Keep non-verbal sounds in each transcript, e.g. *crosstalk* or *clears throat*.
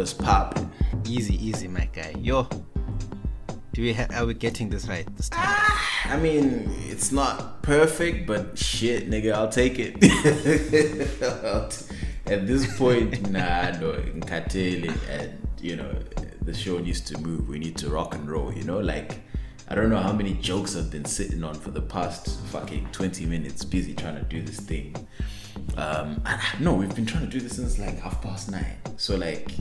yo, what's poppin'? Easy, easy, my guy. Yo, do we ha- are we getting this right this time? Ah. I mean, it's not perfect, but shit, nigga, I'll take it. *laughs* At this point, *laughs* nah, no, Nkatele, and you know, the show needs to move. We need to rock and roll, you know, like. I don't know how many jokes I've been sitting on for the past fucking 20 minutes, busy trying to do this thing. Um, and, no, we've been trying to do this since like half past nine. So, like,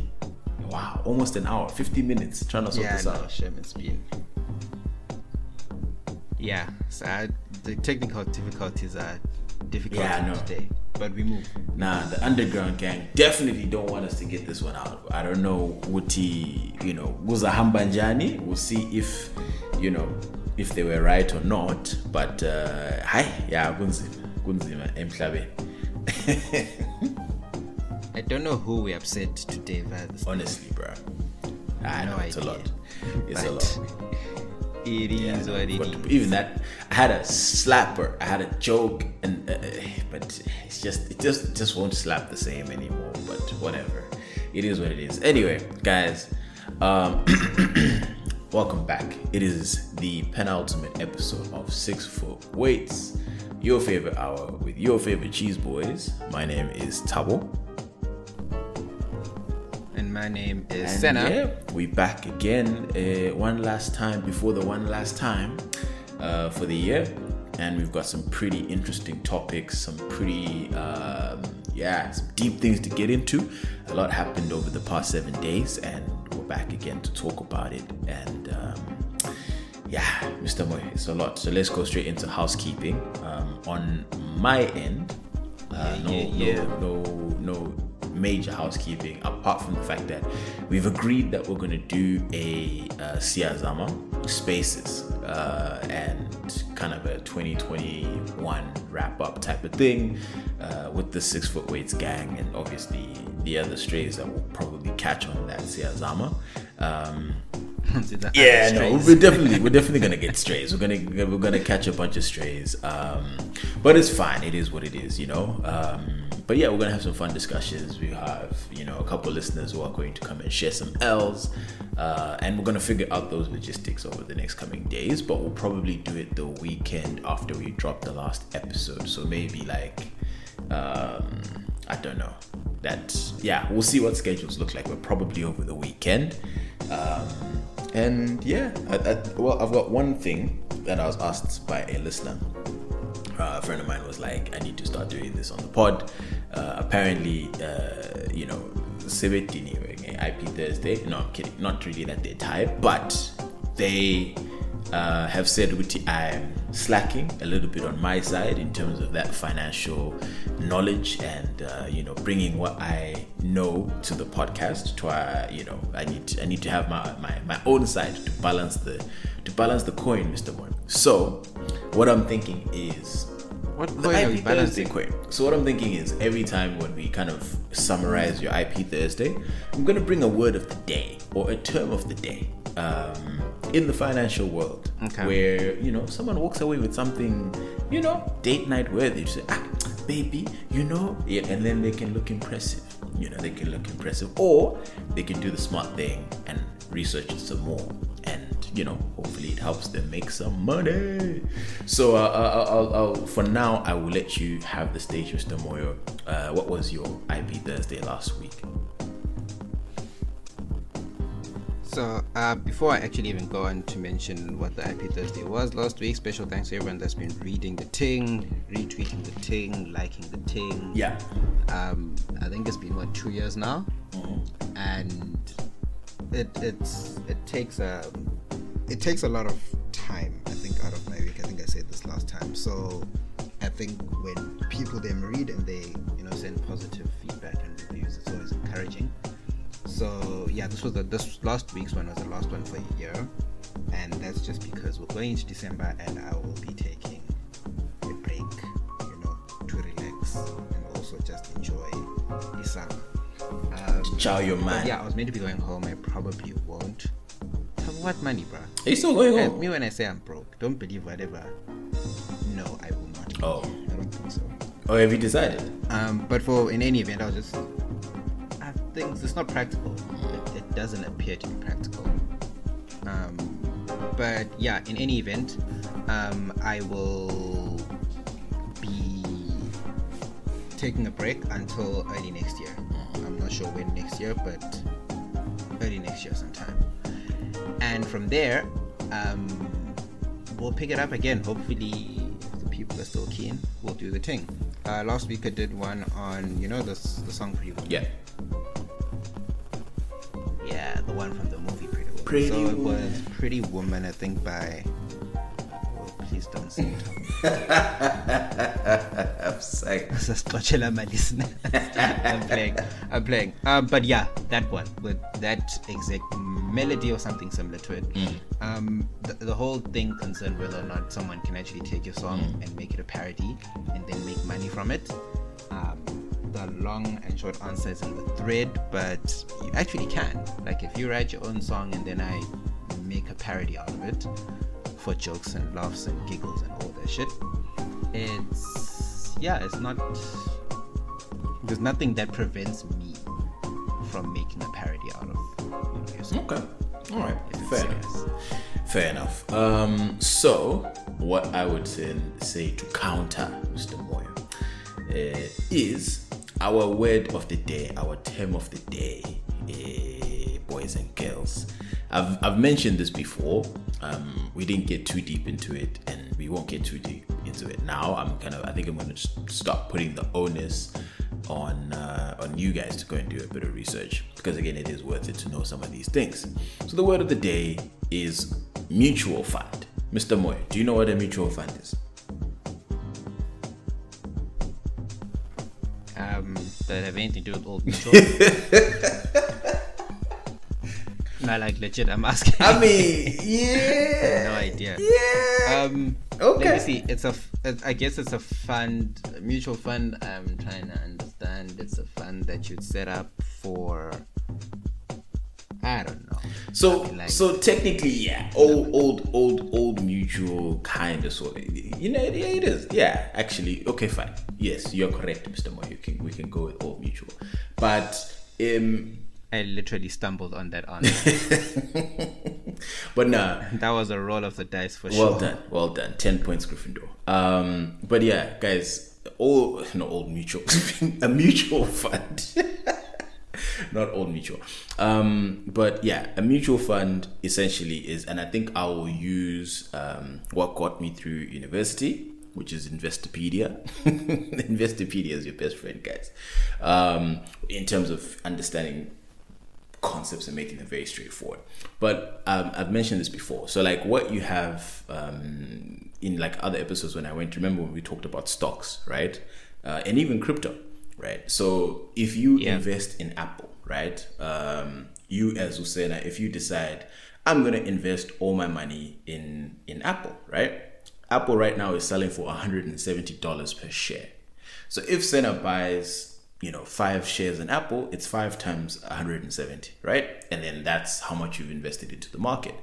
wow, almost an hour, 50 minutes trying to sort yeah, this no, out. Shem, it's been. Yeah, so I, the technical difficulties are difficult Yeah, know. today, but we move. Nah, the underground gang definitely don't want us to get this one out. I don't know Wuti, you know, Guza Hambanjani. We'll see if, you know, if they were right or not. But uh hi, yeah, Gunzima. Gunzima Emhlabe. *laughs* I don't know who we upset today this. Honestly, bro. I No know it's a lot. It's a lot. *laughs* It is Yeah, what it but even that, I had a slapper, I had a joke, and uh, but it's just it just it just won't slap the same anymore. But whatever, it is what it is. Anyway, guys, um, *clears throat* welcome back. It is the penultimate episode of Six Foot Weights, your favorite hour with your favorite cheese boys. My name is Tabo. And my name is And Senna. yeah, we back again uh, one last time before the one last time uh, for the year, and we've got some pretty interesting topics, some pretty um, yeah, some deep things to get into. A lot happened over the past seven days, and we're back again to talk about it. And um, yeah, Mr. Moy, it's a lot. So let's go straight into housekeeping. Um, on my end, uh, no, Yeah, yeah, no, no, no major housekeeping apart from the fact that we've agreed that we're going to do a uh, Siazama Spaces uh, and kind of a 2021 wrap up type of thing uh, with the Six Foot Weights gang and obviously the other strays that will probably catch on that Siazama. Um, yeah, no, strays. we're definitely we're definitely gonna get strays. We're gonna we're gonna catch a bunch of strays. Um, but it's fine. It is what it is, you know. Um, but yeah, we're gonna have some fun discussions. We have you know a couple listeners who are going to come and share some L's, uh, and we're gonna figure out those logistics over the next coming days. But we'll probably do it the weekend after we drop the last episode. So maybe like um, I don't know. That yeah, we'll see what schedules look like. We're probably over the weekend. Um, and yeah, I, I, well, I've got one thing that I was asked by a listener. Uh, a friend of mine was like, "I need to start doing this on the pod." Uh, apparently, uh, you know, Sebetini IP Thursday. No, I'm kidding. Not really that they're tired, but they uh, have said Uti, I'm slacking a little bit on my side in terms of that financial knowledge and uh, you know bringing what I know to the podcast. To uh, you know, I need to, I need to have my, my my own side to balance the to balance the coin, Mister Moy. So, what I'm thinking is What the coin are IP Thursday coin. So what I'm thinking is every time when we kind of summarize your IP Thursday, I'm gonna bring a word of the day or a term of the day um, in the financial world, Okay. where you know someone walks away with something, you know, date night worthy. You say, ah, baby, you know, yeah, and then they can look impressive. You know, they can look impressive, or they can do the smart thing and research it some more and you know hopefully it helps them make some money so uh, uh, I'll, I'll, for now i will let you have the stage mr moyo uh, what was your ip thursday last week So, uh, before I actually even go on to mention what the IP Thursday was last week, special thanks to everyone that's been reading the ting, retweeting the ting, liking the ting. yeah Um, I think it's been what two years now, and it it's it takes a it takes a lot of time. I think out of my week. I think I said this last time. So I think when people then read and they you know send positive feedback and reviews, it's always encouraging. So yeah, this was the this last week's one was the last one for a year, and that's just because we're going into December and I will be taking a break, you know, to relax and also just enjoy the summer. Um, chow your man yeah, I was meant to be going home. I probably won't. What money, bruh? are you still going home me when I say I'm broke, don't believe whatever. No, I will not. oh I don't think so. Oh, have you decided? Um, but for in any event, I'll just things. It's not practical. It, it doesn't appear to be practical. Um, but yeah, in any event, um, I will be taking a break until early next year. I'm not sure when next year, but early next year sometime. And from there, um, we'll pick it up again. Hopefully, if the people are still keen, we'll do the thing. Uh, last week I did one on, you know, this the song Pretty Woman. Yeah. Yeah, the one from the movie Pretty Woman. Pretty so it Woman. was Pretty Woman, I think, by. Oh, please don't sing it. *laughs* I'm saying. Sasixoxela my listener. I'm playing. I'm playing. Um, but yeah, that one with that exact melody or something similar to it. Um, the, the whole thing concerned whether or not someone can actually take your song and make it a parody and then make money from it. Um, the long and short answers in the thread, but you actually can. Like if you write your own song and then I make a parody out of it for jokes and laughs and giggles and all that shit, it's yeah, it's not. There's nothing that prevents me from making a parody out of your song. Okay. All right. Fair serious. enough. Fair enough. Um, so, what I would say, say to counter Mr. Moyo uh, is our word of the day, our term of the day, eh, boys and girls. I've, I've mentioned this before. Um, we didn't get too deep into it, and we won't get too deep into it now. I'm kind of, I think I'm going to start putting the onus on uh, on you guys to go and do a bit of research because again, it is worth it to know some of these things. So the word of the day is mutual fund. Mr. Moy, do you know what a mutual fund is? That have anything to do with old mutual? *laughs* *laughs* no, like legit. I'm asking. I mean, *laughs* I have yeah, no idea. yeah. Um, Okay. Let me see. It's a. f- it- I guess it's a fund, a mutual fund. I'm trying to understand. It's a fund that you'd set up for. I don't know. So, like- so technically, yeah, old, old, old, old mutual kind of sort of. You know, yeah, it is. Yeah, actually, okay, fine. Yes, you're correct, Mr. Moy. You can, we can go with old mutual, but um, I literally stumbled on that answer. *laughs* but nah, *laughs* that was a roll of the dice for Well sure. Well done, well done. Ten points, Gryffindor. Um, but yeah, guys, all *laughs* no old mutual, a mutual fund, *laughs* not old mutual. Um, but yeah, a mutual fund essentially is, and I think I will use um, what got me through university, which is Investopedia. *laughs* Investopedia is your best friend, guys. Um, in terms of understanding concepts and making them very straightforward. But um, I've mentioned this before. So like what you have um, in like other episodes when I went, remember when we talked about stocks, right? Uh, and even crypto, right? So if you Yeah. invest in Apple, right? Um, you as Usena, if you decide I'm gonna invest all my money in in Apple, right? Apple right now is selling for $170 per share. So if Senna buys, you know, five shares in Apple, it's five times 170, right? And then that's how much you've invested into the market.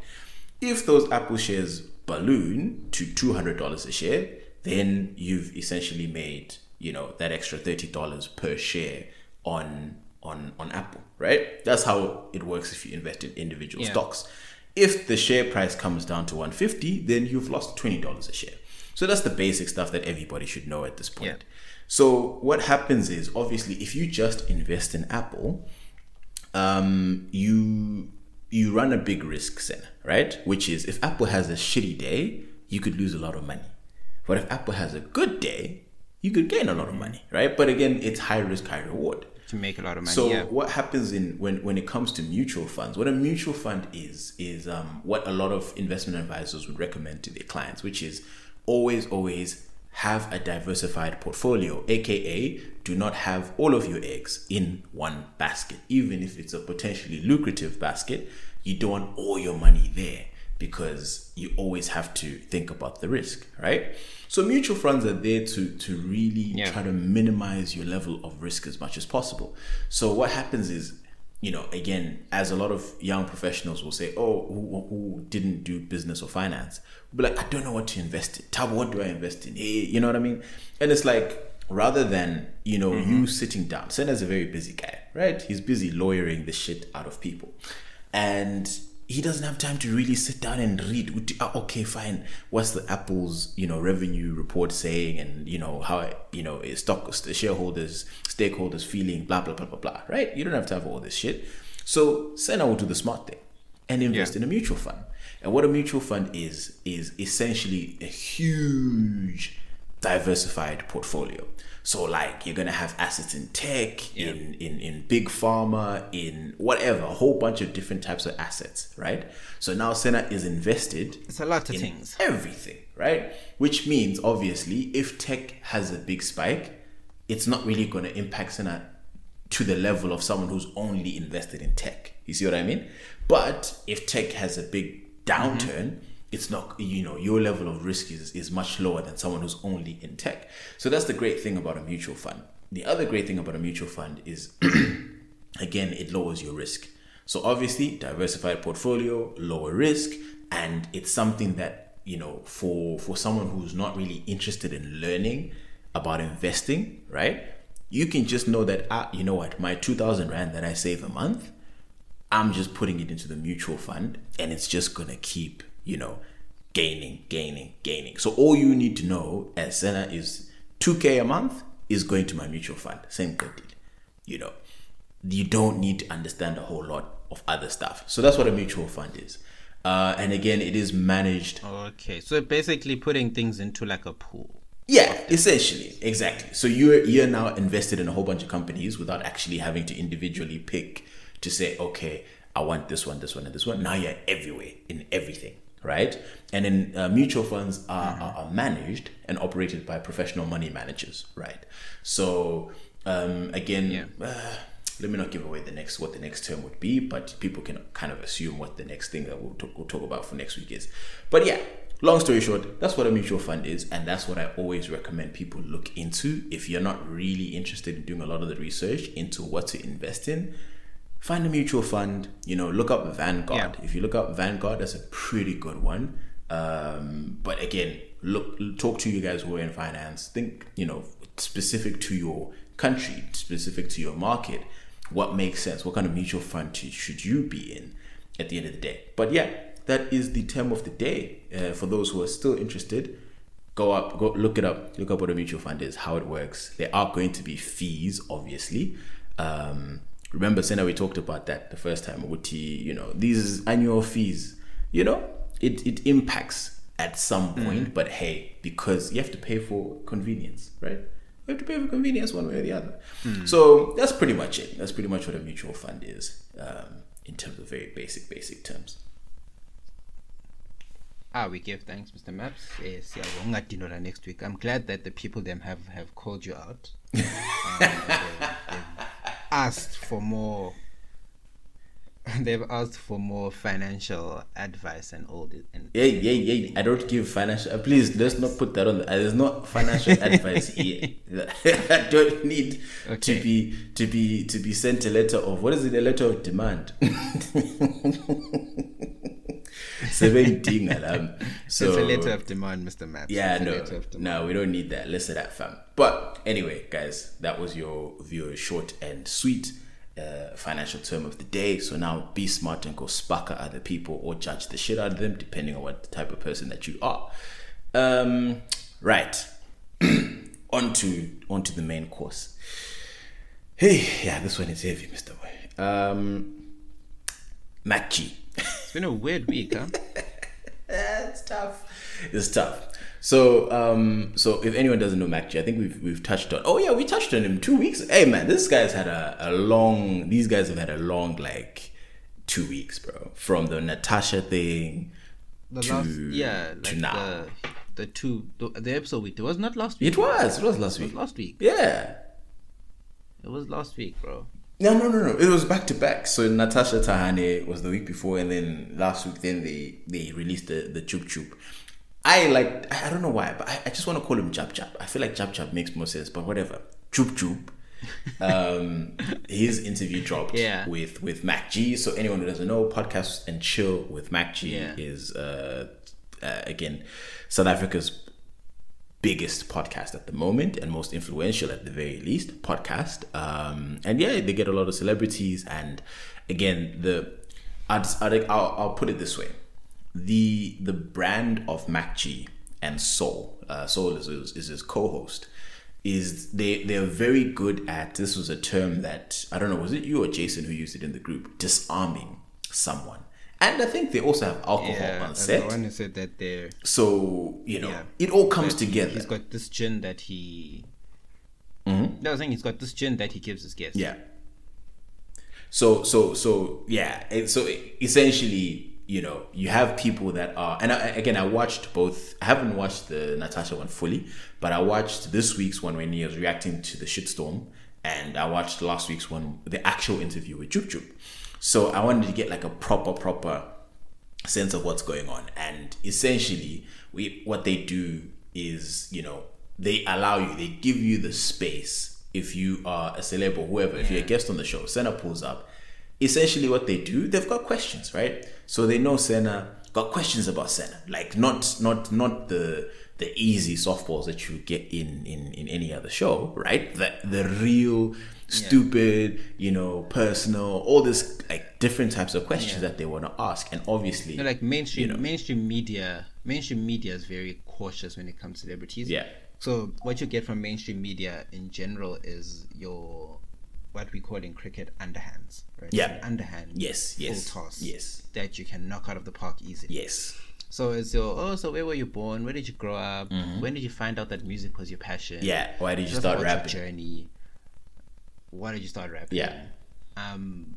If those Apple shares balloon to $200 a share, then you've essentially made, you know, that extra $30 per share on on on Apple, right? That's how it works if you invest in individual Yeah. stocks. If the share price comes down to 150, then you've lost $20 a share. So that's the basic stuff that everybody should know at this point. Yeah. So what happens is obviously if you just invest in Apple, um, you you run a big risk then, right? Which is if Apple has a shitty day, you could lose a lot of money. But if Apple has a good day, you could gain a lot of money, right? But again, it's high risk, high reward. to make a lot of money. So yeah. what happens in when when it comes to mutual funds? What a mutual fund is is um, what a lot of investment advisors would recommend to their clients, which is always always have a diversified portfolio, aka do not have all of your eggs in one basket, even if it's a potentially lucrative basket. You don't want all your money there because you always have to think about the risk, right? So mutual funds are there to to really Yeah. try to minimize your level of risk as much as possible. So what happens is, you know, again, as a lot of young professionals will say, "Oh, who, who didn't do business or finance?" But like, I don't know what to invest in. Tab, what do I invest in? You know what I mean? And it's like rather than you know mm-hmm. you sitting down. Senna's a very busy guy, right? He's busy lawyering the shit out of people, and he doesn't have time to really sit down and read. uh, Okay, fine. What's the Apple's you know revenue report saying, and you know how you know is stock shareholders, stakeholders feeling, blah blah blah blah blah. Right? You don't have to have all this shit. So Senna will do the smart thing and invest in a mutual fund. And what a mutual fund is is essentially a huge diversified portfolio. So like you're gonna have assets in tech, in, in in big pharma, in whatever, a whole bunch of different types of assets, right? So now Senna is invested It's a lot of in things. everything, right? Which means obviously if tech has a big spike, it's not really gonna impact Senna to the level of someone who's only invested in tech. You see what I mean? But if tech has a big mm-hmm. downturn, it's not you know your level of risk is, is much lower than someone who's only in tech. So that's the great thing about a mutual fund. The other great thing about a mutual fund is *clears throat* again it lowers your risk. So obviously diversified portfolio, lower risk, and it's something that you know for for someone who's not really interested in learning about investing, right? You can just know that ah, you know what, my two thousand rand that I save a month, I'm just putting it into the mutual fund and it's just gonna keep, you know, gaining, gaining, gaining. So all you need to know as Senna is 2k a month is going to my mutual fund. Same good deal. You know. You don't need to understand a whole lot of other stuff. So that's what a mutual fund is. Uh, and again, it is managed Okay, so basically putting things into like a pool. yeah, essentially, exactly. So you're you're now invested in a whole bunch of companies without actually having to individually pick to say, okay, I want this one, this one, and this one. Now you're everywhere in everything, right? And then uh, mutual funds are, are, are managed and operated by professional money managers, right? So um, again, uh, let me not give away the next what the next term would be, but people can kind of assume what the next thing that we'll talk, we'll talk about for next week is. But yeah, long story short, that's what a mutual fund is, and that's what I always recommend people look into. If you're not really interested in doing a lot of the research into what to invest in, find a mutual fund. You know, look up Vanguard. Yeah. If you look up Vanguard, that's a pretty good one. Um, but again, look, talk to you guys who are in finance. Think, you know, specific to your country, specific to your market, what makes sense? What kind of mutual fund to- should you be in at the end of the day? But yeah, that is the term of the day. Uh, for those who are still interested, go up, go look it up, look up what a mutual fund is, how it works. There are going to be fees, obviously. Um, remember, Senna, we talked about that the first time. Uti, you know, these annual fees, you know, it, it impacts at some point, but hey, because you have to pay for convenience, right? You have to pay for convenience one way or the other. So that's pretty much it. That's pretty much what a mutual fund is um, in terms of very basic, basic terms. Ah, we give thanks, Mr. Maps. Yes, yeah, we're gonna do that next week. I'm glad that the people them have have called you out. *laughs* Um, they've, they've asked for more. *laughs* They've asked for more financial advice and all this. And Hey, yeah, hey! I don't give financial. uh, Please, let's not put that on. The, uh, there's no financial *laughs* advice here. *laughs* I don't need to be to be to be sent a letter of what is it? A letter of demand. Seventeen alarm. So it's a letter of demand, Mr. Maps. yeah, It's no, letter of demand. no, we don't need that. Listen that, fam. But anyway, guys, that was your viewer short and sweet uh, financial term of the day. So now be smart and go spark at other people or judge the shit out of them, depending on what type of person that you are. Um, right. *clears throat* on to on to the main course. Hey, yeah, this one is heavy, Mister Boy. Um. It's been a weird week, huh? *laughs* it's tough. It's tough. So, um, so if anyone doesn't know Mac G, I think we've we've touched on. Oh yeah, we touched on him two weeks. Hey man, this guy's had a, a long. These guys have had a long like two weeks, bro. From the Natasha thing The to last, yeah, to like now. the the two the, the episode we did was not last week. It was. It was last It was week. last week. Yeah. It was last week, bro. No, no, no, no. It was back to back. So Natasha Thahane was the week before, and then last week, then they they released the the Jub Jub. I like. I don't know why, but I, I just want to call him Jab Jab. I feel like Jab Jab makes more sense, but whatever. Jub Jub. Um, *laughs* his interview dropped Yeah. with with Mac G. So anyone who doesn't know, podcast and chill with Mac G Yeah. is uh, uh again South Africa's biggest podcast at the moment and most influential at the very least podcast. Um, and yeah, they get a lot of celebrities. And again, the I'd, I'd, I'll, I'll put it this way: the the brand of MacG and Sol, uh, Sol is, is his co-host. Is they they're very good at this was a term that I don't know was it you or Jason who used it in the group disarming someone and I think they also have alcohol Yeah, on set. the one who said that they're So you know, Yeah. it all comes together. He's got this gin that he. Mhm. No, I was saying he's got this gin that he gives his guests. Yeah. So so so yeah. It, so essentially, you know, you have people that are, and I, again, I watched both. I haven't watched the Natasha one fully, but I watched this week's one when he was reacting to the shitstorm, and I watched last week's one, the actual interview with Jub Jub. So I wanted to get like a proper proper sense of what's going on and essentially we what they do is you know they allow you they give you the space if you are a celeb or whoever if you're a guest on the show Senna pulls up essentially what they do they've got questions right so they know Senna got questions about Senna like not not not the the easy softballs that you get in in in any other show right the the real stupid you know personal all this like different types of questions that they want to ask and obviously know, like mainstream You know. mainstream media mainstream media is very cautious when it comes to celebrities. Yeah. So what you get from mainstream media in general is your what we call in cricket underhands, right? Yeah. An underhand. Yes, yes, Full toss. yes. That you can knock out of the park easily. yes So it's your oh, so where were you born? Where did you grow up? When did you find out that music was your passion? Mm-hmm. Yeah, why did you start rapping? Journey. Why did you start rapping? Yeah. Um,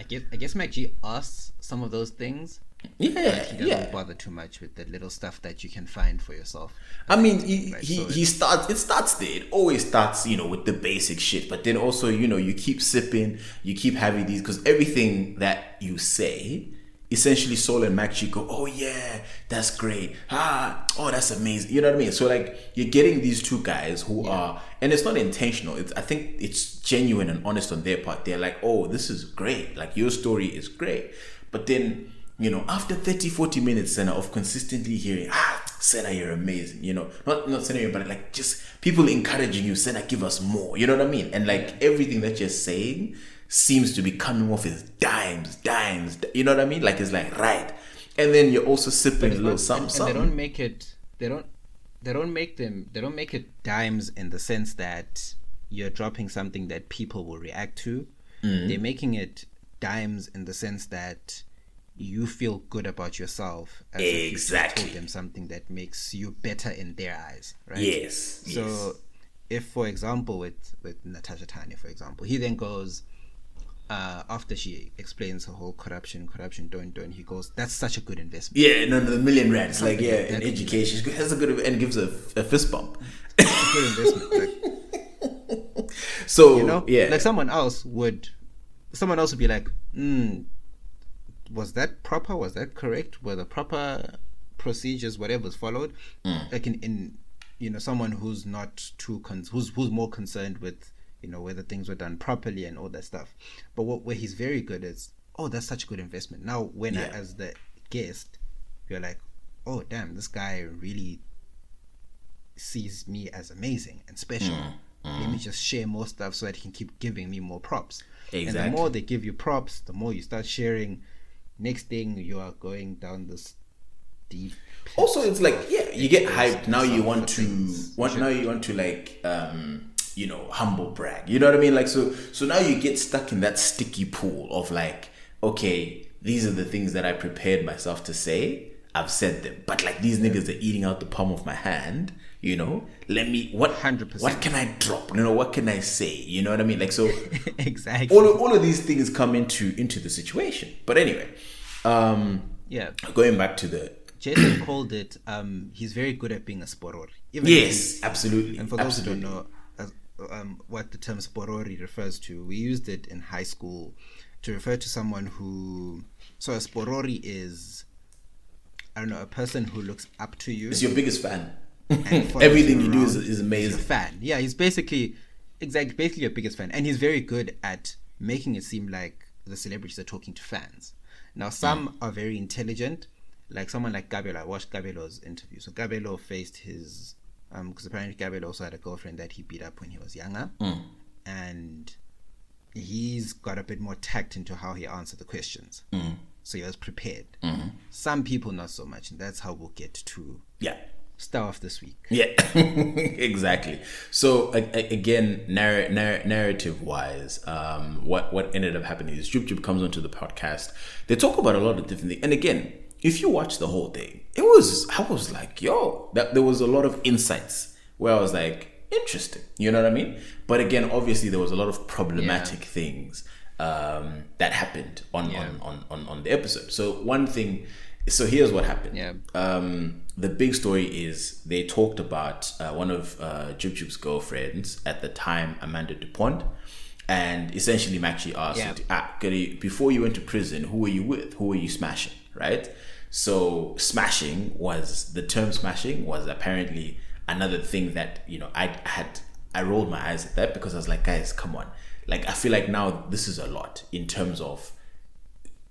I guess I guess MacG asks some of those things. Yeah he doesn't yeah bother too much with the little stuff that you can find for yourself. I mean, he, Right, he, so he starts. It starts there. It always starts, you know, with the basic shit. But then also, you know, you keep sipping, you keep having these because everything that you say, essentially, Sol and Mac go, oh yeah, that's great. Ah, oh that's amazing. You know what I mean? So like, you're getting these two guys who are, and it's not intentional. It's I think it's genuine and honest on their part. They're like, oh, this is great. Like your story is great. But then you know, after 30, 40 minutes, Senna, of consistently hearing, ah, Senna, you're amazing, you know, not, not Senna, but like just people encouraging you, Senna, give us more, you know what I mean? And like everything that you're saying seems to be coming off as dimes, dimes, you know what I mean? Like it's like, right. And then you're also sipping a little something, and, they don't make it. They don't. They don't make them. They don't make it dimes in the sense that you're dropping something that people will react to. Mm-hmm. They're making it dimes in the sense that you feel good about yourself. As if you Exactly. told them something that makes you better in their eyes, right? Yes, So, yes. if for example with with Natasha Tanya, for example, he then goes. Uh, after she explains her whole corruption, corruption, don't, don't, he goes, "That's such a good investment." Yeah, no, no, the million rands, like, yeah, in education, has a good, and gives a, a fist bump. good investment. Like, *laughs* So, you know, yeah. like someone else would, someone else would be like, mm, was that proper? Was that correct? Were the proper procedures, whatever was followed? Mm. Like in, in, you know, someone who's not too, con- who's who's more concerned with, you know, whether things were done properly and all that stuff. But what where he's very good is, oh, that's such a good investment. Now, when I, as the guest, you're like, oh, damn, this guy really sees me as amazing and special. Mm, Let me just share more stuff so that he can keep giving me more props. Exactly. And the more they give you props, the more you start sharing. Next thing you are going down this deep. also it's like yeah you get hyped. Now you want to want now you want to like um you know humble brag. You know what i mean? Like so so now you get stuck in that sticky pool of like okay these are the things that i prepared myself to say. I've said them. But like these niggas are eating out the palm of my hand you know let me what 100%. what can i drop you know what can i say you know what i mean like so *laughs* exactly. all of, all of these things come into into the situation but anyway um yeah. going back to the Jason *coughs* called it. Um, he's very good at being a sporori. Even yes absolutely And for those absolutely. who don't know as, um, what the term sporori refers to, we used it in high school to refer to someone who. So a sporori is, I don't know, a person who looks up to you. It's your biggest fan. And *laughs* Everything you do is, is He's amazing. a fan. Yeah, he's basically exactly basically your biggest fan, and he's very good at making it seem like the celebrities are talking to fans. Now, mm. some Mm. are very intelligent, like someone like Kabelo. I watched Kabelo's interview. So Kabelo faced his um, because apparently Gabriel also had a girlfriend that he beat up when he was younger, mm. and he's got a bit more tact into how he answered the questions. Mm. So he was prepared. Mm-hmm. Some people not so much, and that's how we'll get to Yeah. Star of this week. Yeah, *laughs* exactly. So a- a- again, narr- narr- narrative wise, um, what what ended up happening is Jub Jub comes onto the podcast. They talk about a lot of different things, and again, if you watch the whole thing, it was I was like, yo, that there was a lot of insights where I was like, interesting. You know what I mean? But again, obviously, there was a lot of problematic things um, that happened on, Yeah. on, on on on the episode. So one thing. So here's what happened Yeah. um, the big story is they talked about uh, one of uh, Jub's girlfriends at the time, Amanda Dupont, and essentially MacG asked, Yeah. ah, Gary, before you went to prison, who were you with? Who were you smashing? Right? So smashing was the term smashing was apparently another thing that you know I had I rolled my eyes at that because I was like, guys, come on, like I feel like now this is a lot in terms of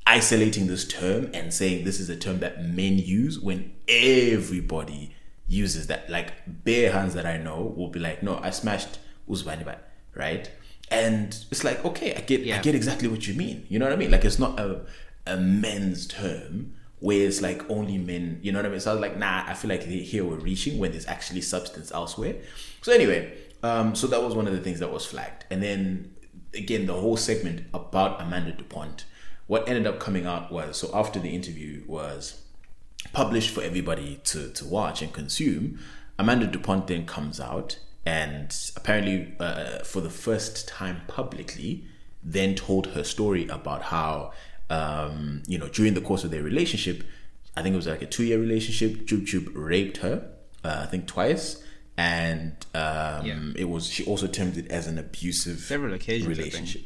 isolating this term and saying this is a term that men use when everybody uses that. Like bare hands that I know will be like, no, I smashed Uzbanibat, right? And it's like, okay, I get I get exactly what you mean. You know what I mean? Like it's not a a men's term where it's like only men, you know what I mean? So I was like, nah, I feel like here we're reaching when there's actually substance elsewhere. So anyway, um, so that was one of the things that was flagged. And then again, the whole segment about Amanda DuPont, what ended up coming out was so after the interview was published for everybody to, to watch and consume, Amanda DuPont then comes out and apparently, uh, for the first time publicly, then told her story about how, um, you know, during the course of their relationship, I think it was like a two year relationship, Jub Jub raped her, uh, I think twice. And um, Yeah. it was, she also termed it as an abusive Several occasions, relationship.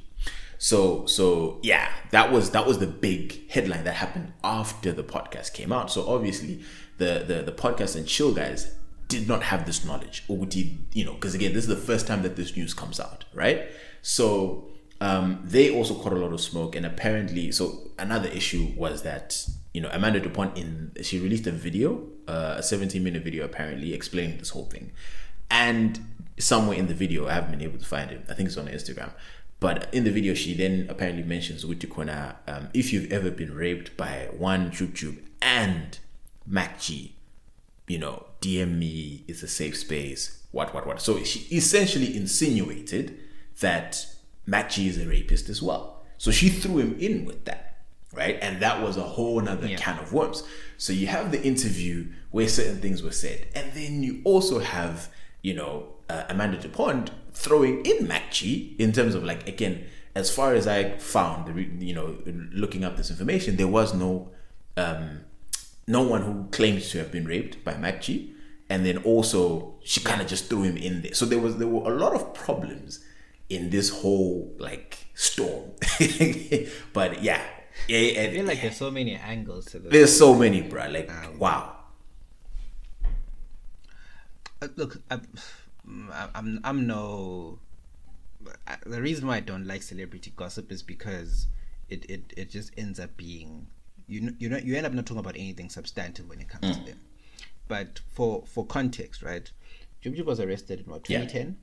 So so yeah, that was that was the big headline that happened after the podcast came out. So obviously the the, the podcast and chill guys did not have this knowledge or did you know because again this is the first time that this news comes out right? So um, they also caught a lot of smoke and apparently so another issue was that you know amanda dupont in she released a video uh, a 17 minute video apparently explaining this whole thing. And somewhere in the video i haven't been able to find it. I think it's on instagram but in the video she then apparently mentions Utikona, um, if you've ever been raped by one Jub and Mac G, you know, DM me, it's a safe space, what, what, what. So she essentially insinuated that Mac G is a rapist as well. So she threw him in with that, right? And that was a whole nother Yeah. can of worms. So you have the interview where certain things were said, and then you also have, you know, uh, Amanda DuPont throwing in MacG in terms of like, again, as far as I found, you know, looking up this information, there was no um, no one who claims to have been raped by MacG, and then also she kind of just threw him in there. So there was there were a lot of problems in this whole like storm. *laughs* but yeah, yeah, I feel like there's so many angles to this. there's so many, bro. Like wow, Uh, look, I, I'm I'm no. The reason why I don't like celebrity gossip is because it, it, it just ends up being you you know you end up not talking about anything substantive when it comes to them. But for for context, right? Jub Jub was arrested in what Yeah. 2010,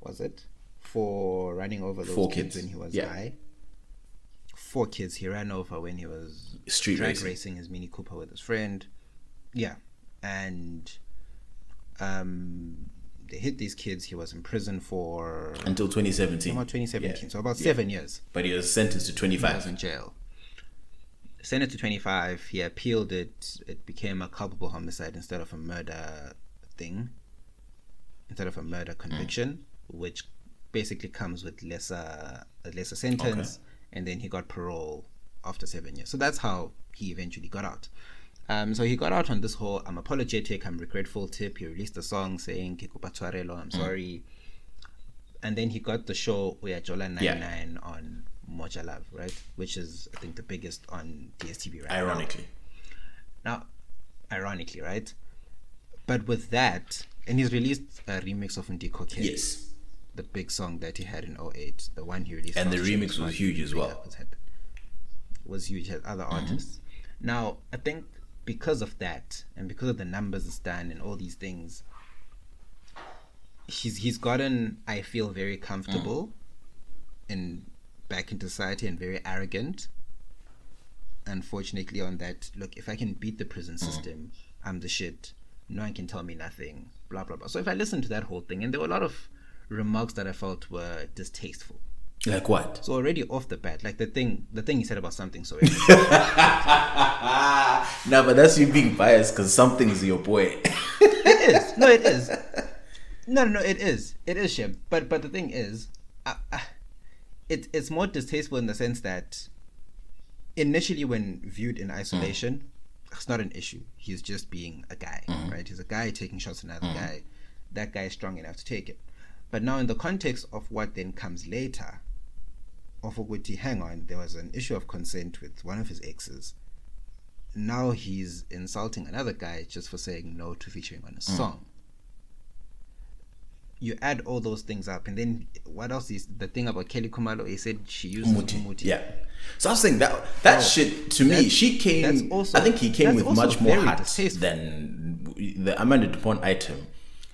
was it? For running over those Four kids, kids. when he was Yeah. high. Four kids he ran over when he was Street racing. racing his Mini Cooper with his friend. Yeah, and um, they hit these kids. He was in prison for until 2017. about 2017, Yeah. so about Yeah. seven years. But he was sentenced to He 25. was in jail. Sentenced to 25. He appealed it. It became a culpable homicide instead of a murder thing. Instead of a murder Mm. conviction, which basically comes with lesser a lesser sentence, and then he got parole after seven years. So that's how he eventually got out. Um, so he got out on this whole I'm apologetic, I'm regretful tip. He released a song saying Kikupa Tshwarelo, I'm sorry. And then he got the show Uyajola 99 on Moja Love, right? Which is I think the biggest on DSTV right. Ironically, Now, ironically, right? But with that, and he's released a remix of Ndiko K. yes. The big song that he had in 08, the one he released. And the remix was huge as well. Was huge had other artists. Now, I think because of that, and because of the numbers it's done and all these things, he's he's gotten I feel very comfortable mm. in back into society and very arrogant. Unfortunately, on that, look, if I can beat the prison mm. system, I'm the shit. No one can tell me nothing. Blah blah blah. So if I listened to that whole thing, and there were a lot of remarks that I felt were distasteful. Like what? So already off the bat, like the thing, the thing he said about something. So *laughs* no, but that's you being biased because something's your boy. it is. *laughs* No, it is. No, no, no, it is. It is Shib. But but the thing is, uh, uh, it it's more distasteful in the sense that initially, when viewed in isolation, it's not an issue. He's just being a guy, right? He's a guy taking shots at another guy. That guy is strong enough to take it. But now, in the context of what then comes later, of Oguti, hang on, there was an issue of consent with one of his exes. Now he's insulting another guy just for saying no to featuring on a mm. song. You add all those things up, and then what else is the thing about Kelly Khumalo? He said she used Muti. Umuti. Yeah. So I was saying that that Oh, shit to me, she came. also- I think he came with much more heart than the Amanda Dupont item.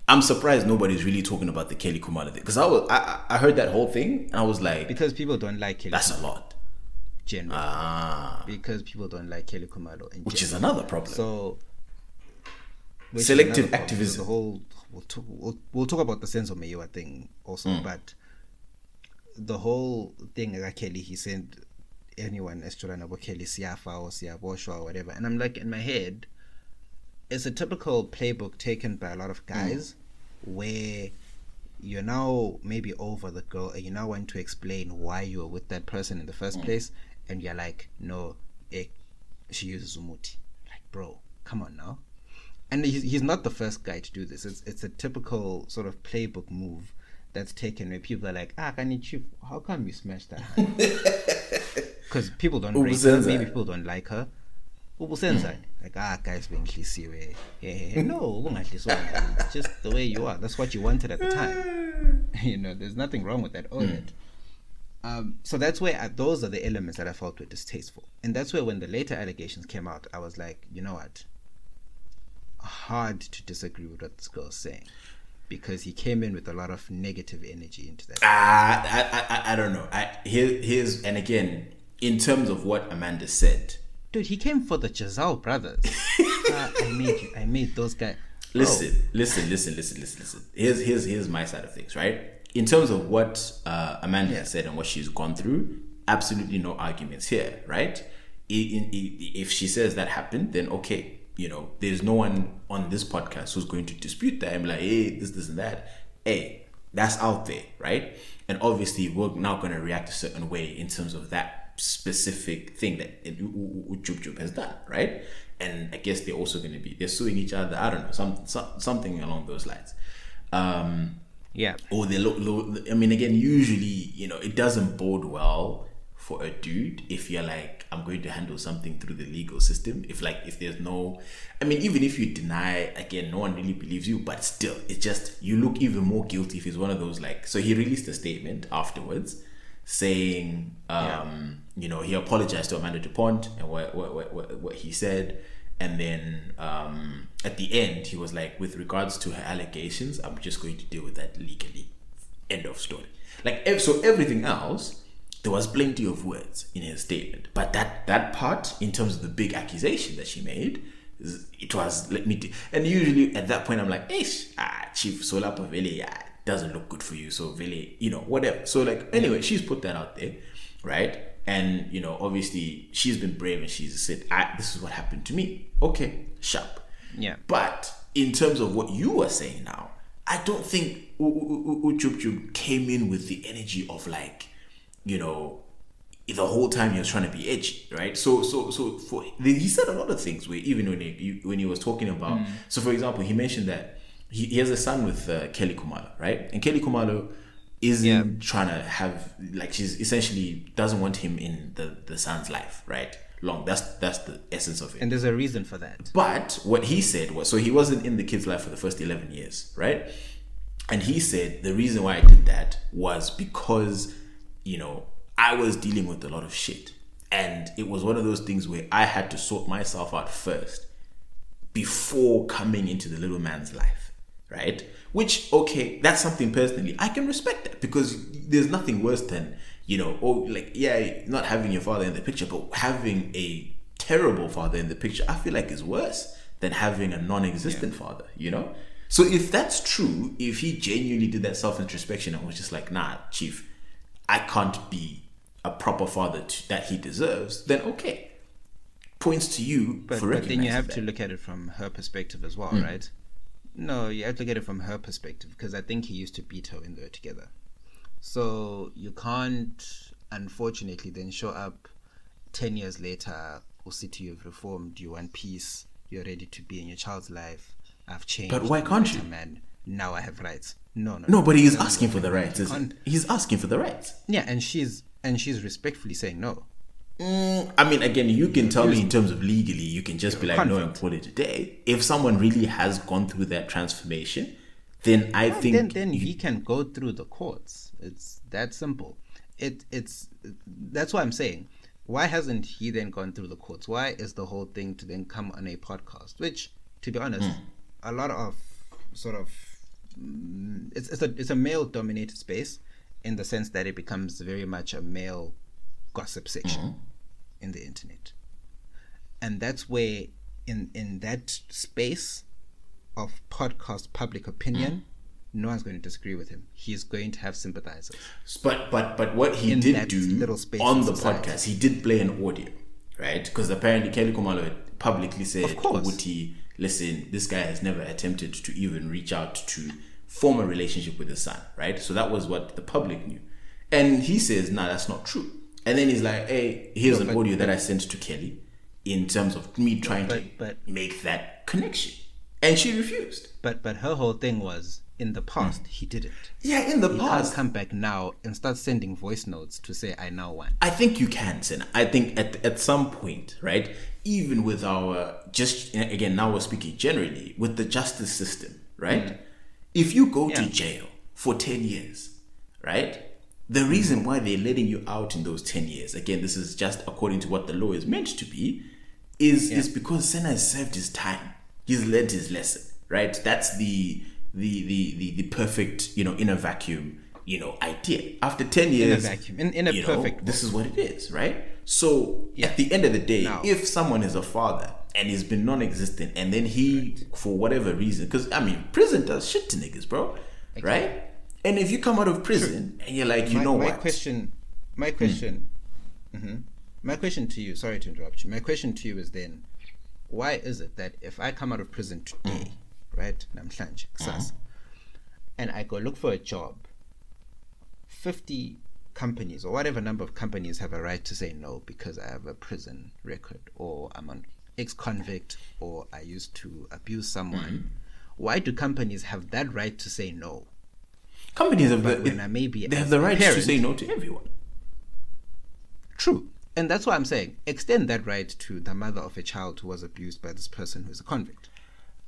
I'm surprised nobody's really talking about the Kelly Khumalo thing because I was I, I heard that whole thing and I was like, Because people don't like Kelly that's a lot. generally. Ah, because people don't like Kelly Khumalo. In which is another problem. So Selective activism. The whole we'll talk, we'll, we'll talk about the sense of Mayowa thing also, Mm. but the whole thing like Kelly, he said anyone about Kelly Siafa or Siaboshwa or whatever, and I'm like in my head, it's a typical playbook taken by a lot of guys where you're now maybe over the girl and you now want to explain why you were with that person in the first place and you're like no eh, she uses umuti like bro come on now. And he's, he's not the first guy to do this. It's, it's a typical sort of playbook move that's taken where people are like ah can you how come you smashed that *laughs* because people don't rate her. maybe people don't like her ubusenza like ah guys benhlisiwe yeah, *laughs* no ubungahliswanga. It's just the way you are. That's what you wanted at the time. *laughs* You know there's nothing wrong with that own it um, so that's where uh, those are the elements that I felt were distasteful, and that's where when the later allegations came out, I was like, you know what, hard to disagree with what this girl's saying, because he came in with a lot of negative energy into that. Ah, I, I, I, I don't know. I here, here's and again in terms of what Amanda said. Dude, he came for the Chazal brothers. Ah, *laughs* I made you. I made those guys. Listen, listen, listen, listen, listen, listen. Here's here's here's my side of things, right? In terms of what uh, Amanda Yeah. said and what she's gone through, absolutely no arguments here, right? I- in- i- If she says that happened, then okay, you know, there's no one on this podcast who's going to dispute that. I'm like, hey, this, this, and that. Hey, that's out there, right? And obviously, we're now going to react a certain way in terms of that specific thing that it- Jub Jub has done, right? And I guess they're also going to be they're suing each other. I don't know, some, some something along those lines. Um, Yeah. or they look low. I mean, again, usually, you know, it doesn't bode well for a dude if you're like, I'm going to handle something through the legal system. If like, if there's no, I mean, even if you deny, again, no one really believes you, but still, it's just you look even more guilty if it's one of those like. So he released a statement afterwards saying, um, you know, he apologized to Amanda Dupont and what what what, what, he said. And then um, at the end, he was like, with regards to her allegations, I'm just going to deal with that legally. End of story. Like, so everything else, there was plenty of words in his statement. But that, that part, in terms of the big accusation that she made, it was, let me, do, and usually at that point, I'm like, ish, ah, Chief Solapa Vele, yeah, doesn't look good for you. So really, you know, whatever. So, like, anyway, she's put that out there, right? And, you know, obviously, she's been brave and she's said, this is what happened to me. Okay, sharp. Yeah. But in terms of what you are saying now, I don't think U- U- U- Uchup Chup came in with the energy of like, you know, the whole time he was trying to be edgy, right? So, so, so for he said a lot of things where even when he when he was talking about, mm. so for example, he mentioned that he, he has a son with uh, Kelly Khumalo, right? And Kelly Khumalo isn't Yeah. trying to have like she's essentially doesn't want him in the the son's life, right? Long. That's that's the essence of it. And there's a reason for that. But what he said was so he wasn't in the kid's life for the first 11 years, right? And he said the reason why I did that was because, you know, I was dealing with a lot of shit. And it was one of those things where I had to sort myself out first before coming into the little man's life, right? Which okay, that's something personally I can respect that because there's nothing worse than you know, or like yeah, not having your father in the picture, but having a terrible father in the picture. I feel like is worse than having a non-existent father. You know. So if that's true, if he genuinely did that self introspection and was just like, nah, chief, I can't be a proper father to, that he deserves, then okay. Points to you But, but then you have that. to look at it from her perspective as well, Hmm. right? No, you have to look at it from her perspective because I think he used to beat her when they were together. So you can't, unfortunately, then show up 10 years later, to you've reformed, you want peace, you're ready to be in your child's life, I've changed. But why can't you? Man, now I have rights. No, no, No, but he's asking for the rights. You Isn't can't- he? He's asking for the rights. Yeah, and she's and she's respectfully saying no. Mm, I mean, again, you can tell me in terms of legally, you can just be like, no, and Conflict. call it a day. If someone really has gone through that transformation, then I Well, think then then you- he can go through the courts. It's that simple. It it's that's what I'm saying. Why hasn't he then gone through the courts? Why is the whole thing to then come on a podcast? Which, to be honest, Hmm. a lot of sort of mm, it's it's a it's a male dominated space in the sense that it becomes very much a male gossip section Mm-hmm. in the internet, and that's where in in that space of podcast public opinion, no one's going to disagree with him. He's going to have sympathizers. But but but what he In did do on the society. podcast, he did play an audio, right? Because apparently Kelly Khumalo publicly said, Of course. Listen, this guy has never attempted to even reach out to form a relationship with his son, right? So that was what the public knew. And he says, nah, that's not true. And then he's like, hey, here's No, an audio that I sent to Kelly in terms of me trying to But- but- make that connection. And she refused. But but her whole thing was in the past he didn't. Yeah, in the He past. come back now and start sending voice notes to say I now want. I think you can, Sen. I think at, at some point, right, even with our, just again, now we're speaking generally, with the justice system, right? If you go to Mm. Jail for 10 years, right, the reason why they're letting you out in those 10 years, again, this is just according to what the law is meant to be, is, is because Senna has served his time. He's learned his lesson, right? That's the, the, the, the, the perfect, you know, in a vacuum, you know, idea. After 10 years, vacuum, in- in a you know, perfect this is what it is, right? So Yeah. at the end of the day, Now- if someone is a father and he's been non-existent, and then he, for whatever reason, because I mean, prison does shit to niggas, bro, right? And if you come out of prison and you're like, you my, know my what? question my hmm. question mhm. my question to you sorry to interrupt you. My question to you is then why is it that if i come out of prison today hmm. right namhlanje kusasa, hmm. and i go look for a job 50 companies or whatever number of companies have a right to say no because i have a prison record or i'm an ex-convict or i used to abuse someone why do companies have that right to say no Companies have But the, when I may be they have the right to say no to everyone. True. And that's what I'm saying. Extend that right to the mother of a child who was abused by this person who's a convict.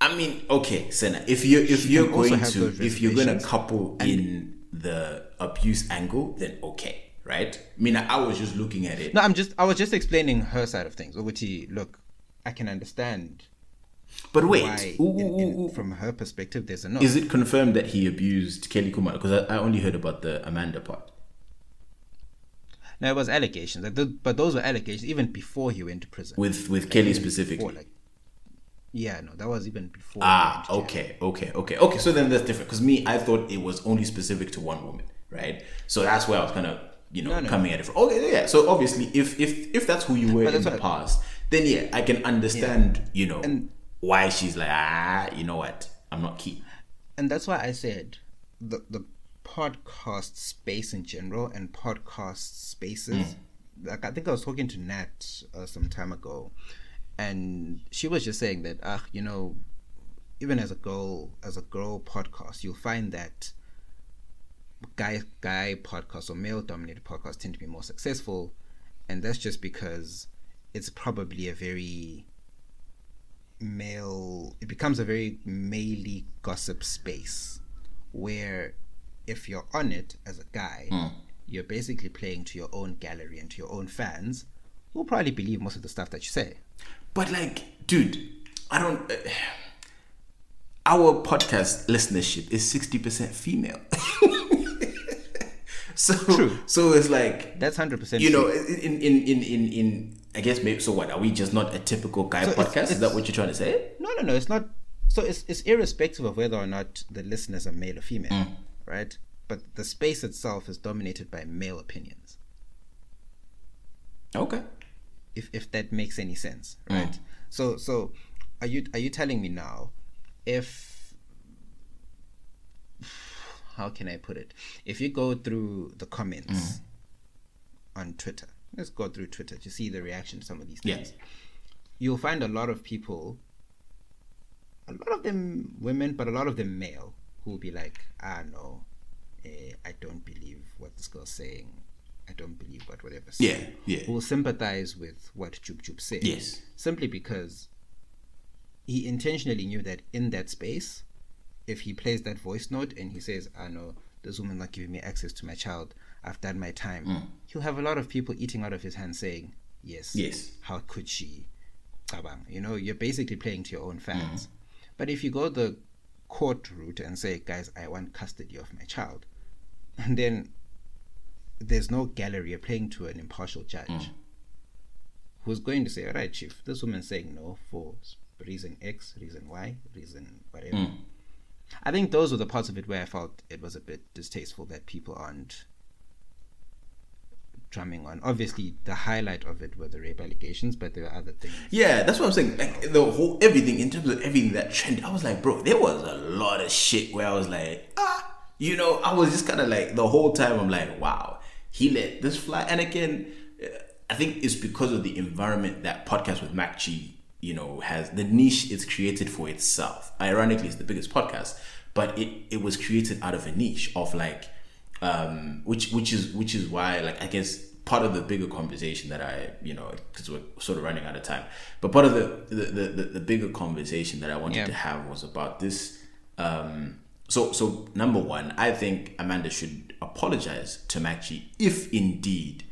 I mean, okay, Senna, if you're if She you're going to if you're gonna couple in the abuse angle, then okay, right? I mean, I was just looking at it. No, I'm just I was just explaining her side of things. Uguti, look, I can understand but wait, ooh, in- in- from her perspective there's a no. is it confirmed that he abused Kelly Kumar? Because I, I only heard about the Amanda part. no, it was allegations. Like, but those were allegations even before he went to prison. with with Kelly specifically. Before, like, yeah, no, that was even before. ah, went to jail. okay, okay, okay, okay. So then that's different. Because me, I thought it was only specific to one woman, right? So that's where I was kind of you know No, no, coming at it from. Okay, yeah. So obviously, if if if that's who you were in the past, then yeah, I can understand. You know And- why she's like ah, you know what, I'm not keen. and that's why I said the the podcast space in general and podcast spaces. Like I think I was talking to Nat uh, some time ago, and she was just saying that ah, you know, even as a girl as a girl podcast, you'll find that guy guy podcasts or male dominated podcasts tend to be more successful, and that's just because it's probably a very male it becomes a very male gossip space where if you're on it as a guy you're basically playing to your own gallery and to your own fans who'll probably believe most of the stuff that you say But like, dude, I don't. Uh, *sighs* our podcast listenership is 60% female. *laughs* so True. so it's like That's hundred percent. you know in in in in in I guess maybe so what are we just not a typical guy So it's- podcast? is that what you're trying to say? No, no, no. It's not. So it's it's irrespective of whether or not the listeners are male or female, Mm. right? But the space itself is dominated by male opinions. Okay. If if that makes any sense, Mm. right? So so are you are you telling me now if how can I put it? If you go through the comments Mm. on Twitter, let's go through Twitter to see the reaction to some of these Yeah. things. You'll find a lot of people, a lot of them women, but a lot of them male, who will be like, ah, no, eh, I don't believe what this girl's saying. I don't believe what whatever. Yeah, yeah. Who will sympathize with what Jub Jub said. Yes. Simply because he intentionally knew that in that space, if he plays that voice note and he says, I know this woman not giving me access to my child, I've done my time, Mm. He'll have a lot of people eating out of his hand saying, Yes. Yes. How could she? You know, you're basically playing to your own fans. Mm. But if you go the court route and say, Guys, I want custody of my child, *laughs* and then there's no gallery, you're playing to an impartial judge Mm. who's going to say, all right, chief, this woman's saying no for reason X, reason Y, reason whatever. Mm. I think those were the parts of it where I felt it was a bit distasteful that people aren't drumming on. Obviously, the highlight of it were the rape allegations, but there were other things. Yeah, that's what I'm saying. Like the whole everything in terms of everything that trend, I was like, bro, there was a lot of shit where I was like, ah, you know, I was just kind of like the whole time. I'm like, wow, he let this fly. And again, uh, I think it's because of the environment that podcast with MacG, you know, has the niche it's created for itself. Ironically, it's the biggest podcast, but it it was created out of a niche of like um, which which is which is why like I guess part of the bigger conversation that I you know because we're sort of running out of time, but part of the the, the, the, bigger conversation that I wanted Yeah. to have was about this. Um, so so number one, I think Amanda should apologize to MacG if indeed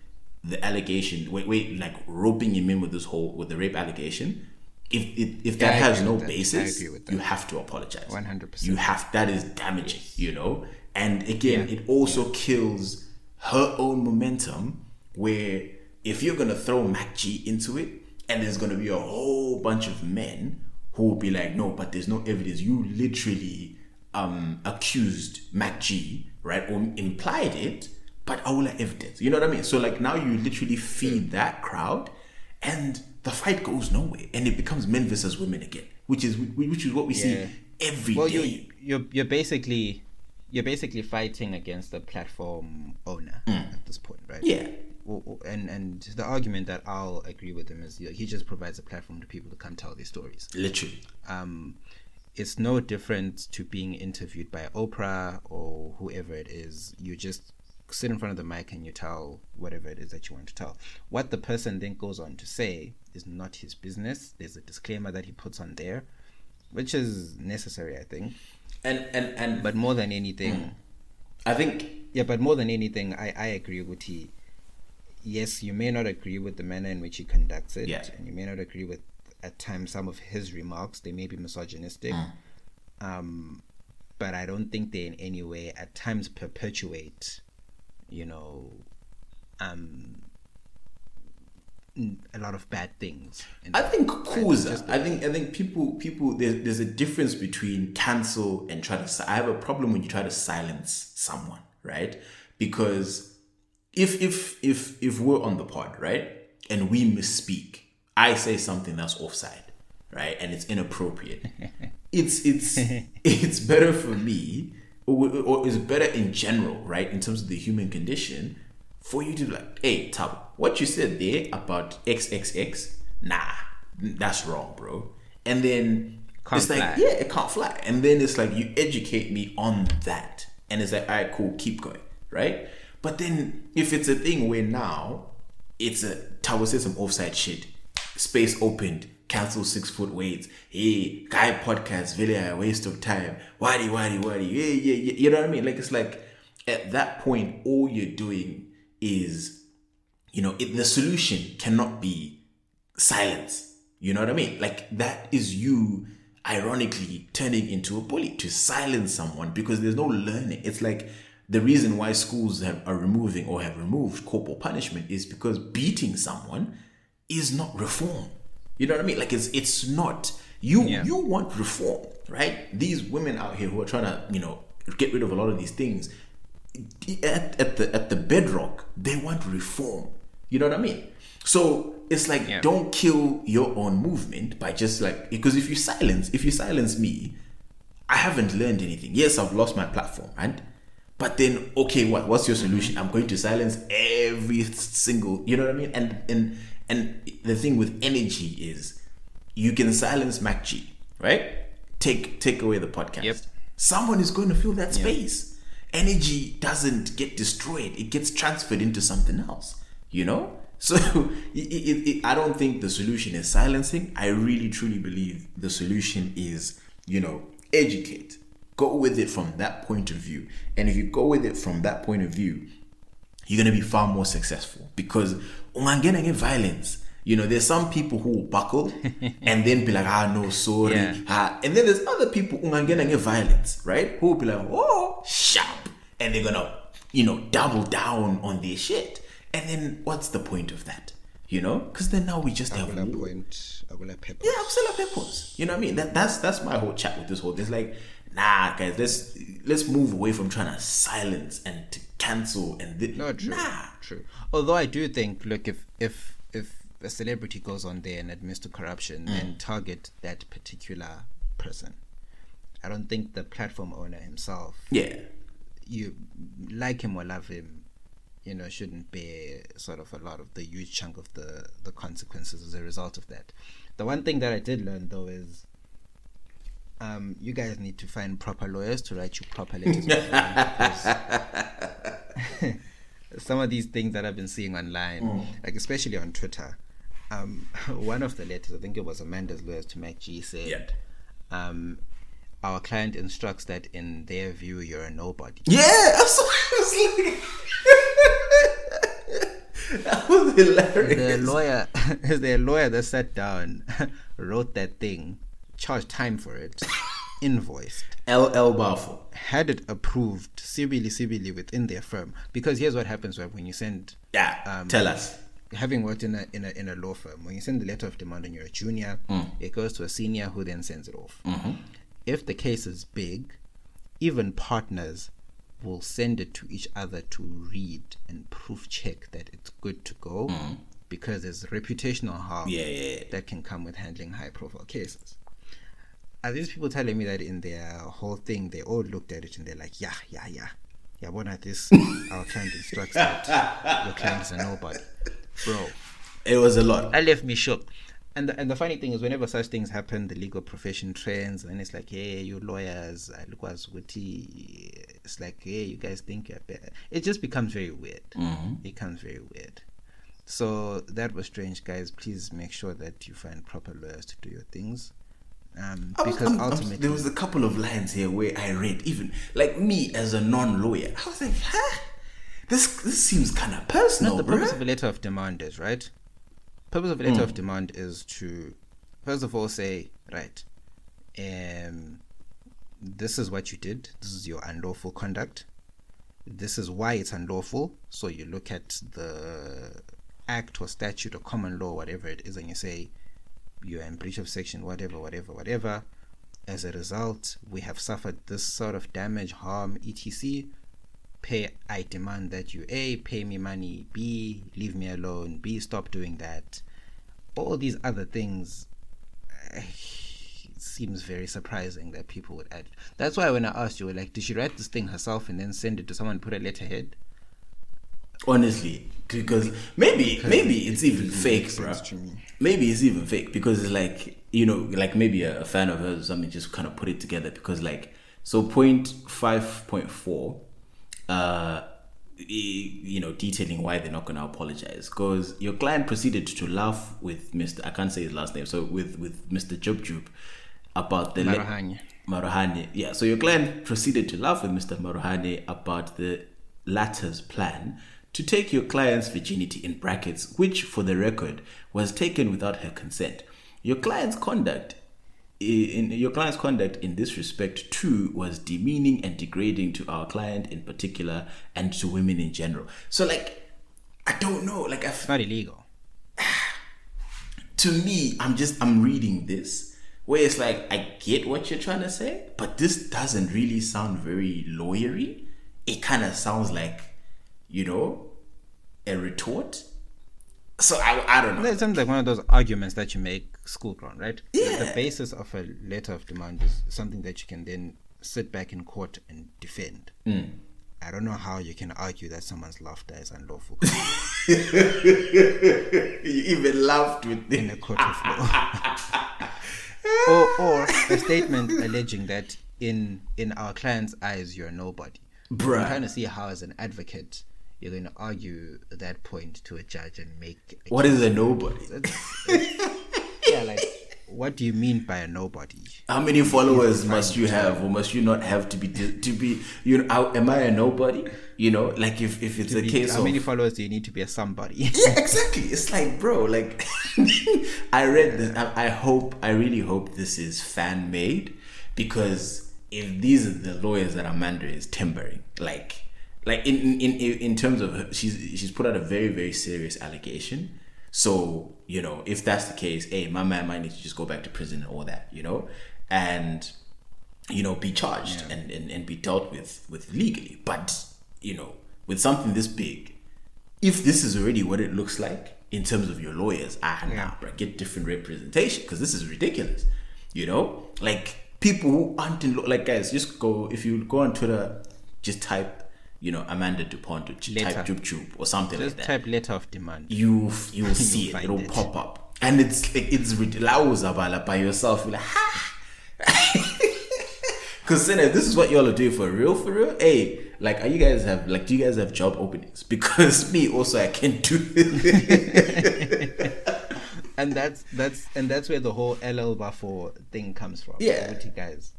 the allegation wait wait like roping him in with this whole with the rape allegation. If, if, if that I has no with that. I basis, that. you have to apologize. 100%. You have that is damaging, you know. And again, it also kills her own momentum. Where if you're gonna throw MacG into it, and there's gonna be a whole bunch of men who will be like, no, but there's no evidence. You literally um accused MacG, right, or implied it, but all evidence. You know what I mean? So like now you literally feed that crowd, and the fight goes nowhere, and it becomes men versus women again, which is which is what we Yeah. see every day. Well, you you're you're basically you're basically fighting against the platform owner at this point, right? Mm. Yeah. And and the argument that I'll agree with him is you know, he just provides a platform to people to come tell their stories. Literally. um, it's no different to being interviewed by Oprah or whoever it is. You just sit in front of the mic and you tell whatever it is that you want to tell. What the person then goes on to say is not his business. There's a disclaimer that he puts on there, which is necessary, I think. And and and But more than anything, Mm. I think yeah, but more than anything, I, I agree with he. Yes, you may not agree with the manner in which he conducts it, Yeah. and you may not agree with at times some of his remarks. They may be misogynistic, Mm. um, but I don't think they in any way at times perpetuate, you know, um, a lot of bad things. I think? Kuza. I think I think people people there's there's a difference between cancel and try to. I have a problem when you try to silence someone, right? Because if if if if we're on the pod, right, and we misspeak, I say something that's offside, right, and it's inappropriate. *laughs* it's it's it's better for me, or, or it's better in general, right, in terms of the human condition, for you to be like, hey, Tab, what you said there about XXX, nah, that's wrong, bro. And then Can't it's like, yeah, it can't fly. And then it's like you educate me on that, and it's like, all right, cool, keep going, right? But then if it's a thing where now it's a said some offside shit, space opened, cancel six foot weights, hey, guy podcast, really a waste of time, waddy waddy waddy, yeah, yeah, yeah, you know what I mean? Like it's like at that point, all you're doing is, you know, it, the solution cannot be silence. You know what I mean? Like that is you ironically turning into a bully to silence someone because there's no learning. It's like the reason why schools have, are removing or have removed corporal punishment is because beating someone is not reform. You know what I mean? Like it's it's not you Yeah. you want reform, right? These women out here who are trying to you know get rid of a lot of these things at, at the at the bedrock they want reform. You know what I mean? So it's like Yeah. don't kill your own movement by just like because if you silence if you silence me, I haven't learned anything. Yes, I've lost my platform, right? But then, okay, what? What's your solution? I'm going to silence every single. You know what I mean? And and and the thing with energy is, you can silence MacG, right? Take take away the podcast. Yep. Someone is going to fill that space. Energy doesn't get destroyed; it gets transferred into something else. You know. *laughs* So it, it, it, I don't think the solution is silencing. I really truly believe the solution is, you know, educate. Go with it from that point of view. And if you go with it from that point of view you're going to be far more successful. Because ungangena nge-violence you know there's some people who will buckle *laughs* and then be like ah no sorry. Yeah. ah. and then there's other people ungangena nge-violence right? Who will be like oh sharp. And they're gonna you know double down on their shit and then what's the point of that you know because then now we just have war. point, pepper. Yeah, I'm still a peppers. You know what I mean? That that's that's my whole chat with this whole. It's like, nah, guys, let's let's move away from trying to silence and to cancel and thi- No, true. nah. True. Although I do think, look, if if if a celebrity goes on there and admits to corruption, Mm. then target that particular person. I don't think the platform owner himself, Yeah, you like him or love him, you know, shouldn't bear sort of a lot of the huge chunk of the the consequences as a result of that. The one thing that I did learn though is. Um, you guys need to find proper lawyers to write you proper letters. *laughs* *laughs* some of these things that I've been seeing online, like especially on Twitter. Um, *laughs* one of the letters, I think it was Amanda's lawyers to MacG, said, Yeah. um, "Our client instructs that in their view you're a nobody." yeah. That's what I was like. That was hilarious. The lawyer, *laughs* the lawyer that sat down, *laughs* wrote that thing, charged time for it, *laughs* invoiced, LL Bafo. had it approved, civilly, civilly within their firm. Because here's what happens when you send Yeah. Um, tell us. having worked in a, in a in a law firm, when you send the letter of demand and you're a junior, it goes to a senior who then sends it off. If the case is big, even partners will send it to each other to read and proof check that it's good to go hmm. because there's reputational harm Yeah, yeah, yeah. that can come with handling high profile cases. Are these people telling me that in their whole thing they all looked at it and they're like, yeah, yeah, yeah. Yeah, what at this our client instructs that your client is a nobody. Bro. It was a lot. That left me shook. And the, and the funny thing is, whenever such things happen, the legal profession trends, and it's like, hey, you lawyers, I look as witty. It's like, hey, you guys think you're better. It just becomes very weird. It becomes very weird. So that was strange, guys. Please make sure that you find proper lawyers to do your things. Um, was- because I'm- I'm- ultimately, there was a couple of lines here where I read, even like me as a non-lawyer, I was like, huh? This this seems kind of personal, Not the purpose bruh. of a letter of demand is right. Purpose of a letter of demand is to, first of all, say right, um, this is what you did. This is your unlawful conduct. This is why it's unlawful. So you look at the act or statute or common law, whatever it is, and you say you're in breach of section, whatever, whatever, whatever. As a result, we have suffered this sort of damage, harm, etc pay i demand that you a pay me money b leave me alone b stop doing that all these other things it *sighs* seems very surprising that people would add that's why when i asked you like did she write this thing herself and then send it to someone put a letterhead Honestly, because maybe maybe it's even fake, bro. sense to me. Maybe it's even fake because it's like you know, like maybe a, a fan of hers or something just kind of put it together because like so point five point four, uh, you know, detailing why they're not going to apologize because your client proceeded to laugh with Mister I can't say his last name, so with with Mister Jub Jub about the le- Maarohanye. Maarohanye. Yeah, so your client proceeded to laugh with Mr. Maarohanye about the latter's plan to take your client's virginity in brackets, which, for the record, was taken without her consent. Your client's conduct in your client's conduct in this respect too was demeaning and degrading to our client in particular and to women in general. So like, I don't know. Like, I It's not illegal. to me, I'm just I'm reading this where it's like I get what you're trying to say, but this doesn't really sound very lawyery. It kind of sounds like, you know, a retort. So I, I don't know. it sounds like one of those arguments that you make schoolground, right? Yeah. The basis of a letter of demand is something that you can then sit back in court and defend. Hmm. I don't know how you can argue that someone's laughter is unlawful *laughs* You even laughed with in a court of law. *laughs* or, or a statement alleging that in in our client's eyes you're nobody. Bruh. I'm trying to see how, as an advocate, you're going to argue that point to a judge and make. A What is a nobody? It's- it's- yeah, like what do you mean by a nobody? How many followers must you have, or must you not have to be to be? You know, how- am I a nobody? You know, like if if it's a case How of many followers do you need to be a somebody? *laughs* yeah, exactly. It's like, bro, like *laughs* I read this. I, I hope, I really hope this is fan made because if these are the lawyers that Amanda is timbering, like, like in in in, in terms of her, she's she's put out a very very serious allegation. So you know, if that's the case, hey, my man might need to just go back to prison and all that, you know, and you know be charged and, and and be dealt with with legally. But you know, with something this big, if this is already what it looks like in terms of your lawyers, ah, nah, bro, get different representation because this is ridiculous. You know, like people who aren't in law, like guys, just go if you go on Twitter, just type, you know, Amanda du-Pont or just type. Jub Jub or something Just like that. type letter of demand. You you will *laughs* see it. It'll it. pop up, and it's like it's ridiculous by yourself. You're like, ha. Because then if this is what y'all are doing for real, for real, hey, like, are you guys have like, do you guys have job openings? *laughs* Because me also, I can do it. *laughs* and that's that's and that's where the whole LL Bafo thing comes from. Yeah. You guys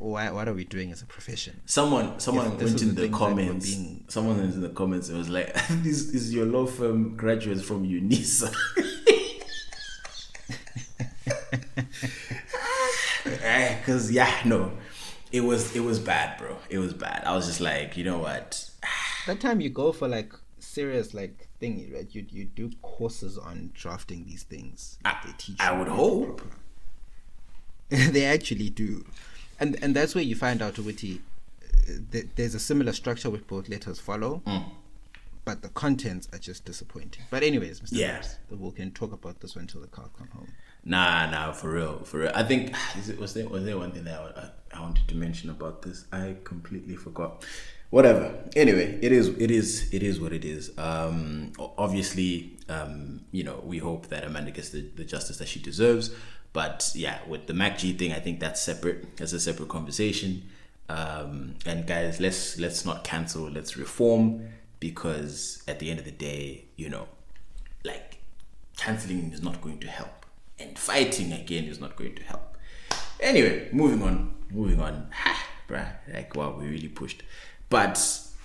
why what are we doing as a profession? Someone, someone went in the the things that were comments. being- Someone went in the comments. It was like, *laughs* "This is your law firm graduates from UNISA." *laughs* Eh, because yeah, no, it was it was bad, bro. It was bad. I was just like, you know what? *sighs* That time you go for like serious like thing, right? You you do courses on drafting these things. I, they teach I would hope. *laughs* they actually do, and and that's where you find out Witty. Th- there's a similar structure with both letters follow, Mm. but the contents are just disappointing. But anyways, Mr. Yeah. We can talk about this one until the car come home. Nah, nah, for real, for real. I think is it, was there was there one thing that I, I wanted to mention about this? I completely forgot. Whatever. Anyway, it is it is it is what it is. Um, obviously, um, you know, we hope that Amanda gets the, the justice that she deserves. But yeah, with the MacG thing, I think that's separate. That's a separate conversation. Um, and guys, let's let's not cancel. Let's reform because at the end of the day, you know, like canceling is not going to help and fighting again is not going to help anyway moving on moving on ha, bruh, like wow we really pushed but *laughs*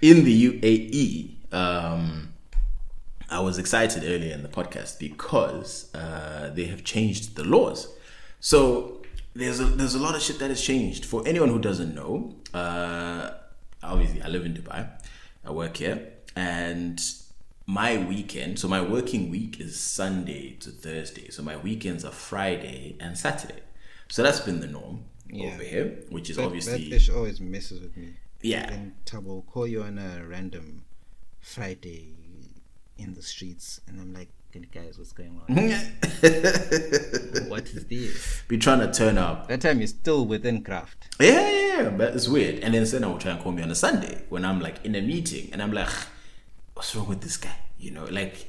in the uae um I was excited earlier in the podcast because uh, they have changed the laws. So there's a there's a lot of shit that has changed. For anyone who doesn't know, uh, obviously I live in Dubai, I work here, and my weekend. So my working week is Sunday to Thursday. So my weekends are Friday and Saturday. So that's been the norm Yeah. over here, which is That, obviously that always messes with me. Yeah. Then Tabo will call you on a random Friday in the streets, and I'm like, guys, what's going on? *laughs* what is this? be trying to turn up That time you're still within craft. Yeah, yeah, yeah, but it's weird. And then Senna will try and call me on a Sunday when I'm like in a meeting and I'm like, what's wrong with this guy? You know, like,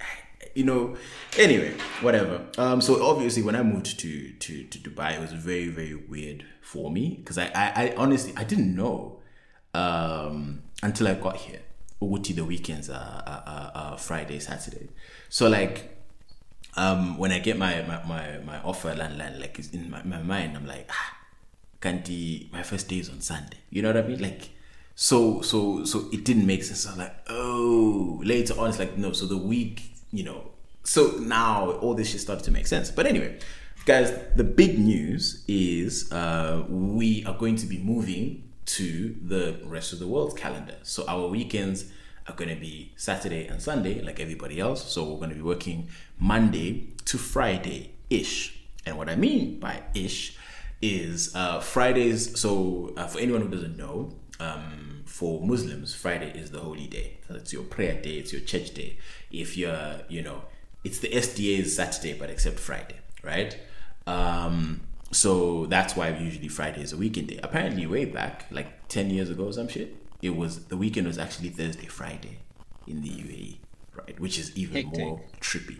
you know, anyway, whatever. Um, so obviously when I moved to, to, to Dubai, it was very, very weird for me because I, I, I honestly, I didn't know um, until I got here. Uguti the weekends are, are, are, Friday, Saturday. So like, um, when I get my, my, my, my offer land, land, like it's in my, my mind, I'm like, ah, Kanti, my first day is on Sunday. You know what I mean? Like, so, so, so it didn't make sense. I'm like, oh, later on, it's like, no, so the week, you know, so now all this shit started to make sense. But anyway, guys, the big news is uh, we are going to be moving to the rest of the world's calendar. So our weekends are going to be Saturday and Sunday, like everybody else. So we're going to be working Monday to Friday ish. And what I mean by ish is uh, Fridays. So uh, for anyone who doesn't know, um, for Muslims, Friday is the holy day. So it's your prayer day, it's your church day. If you're, you know, it's the SDA's Saturday, but except Friday, right? Um, so that's why usually Friday is a weekend day. Apparently, way back, like 10 years ago or some shit, it was the weekend was actually Thursday, Friday in the UAE, right? Which is even Hectic. more trippy.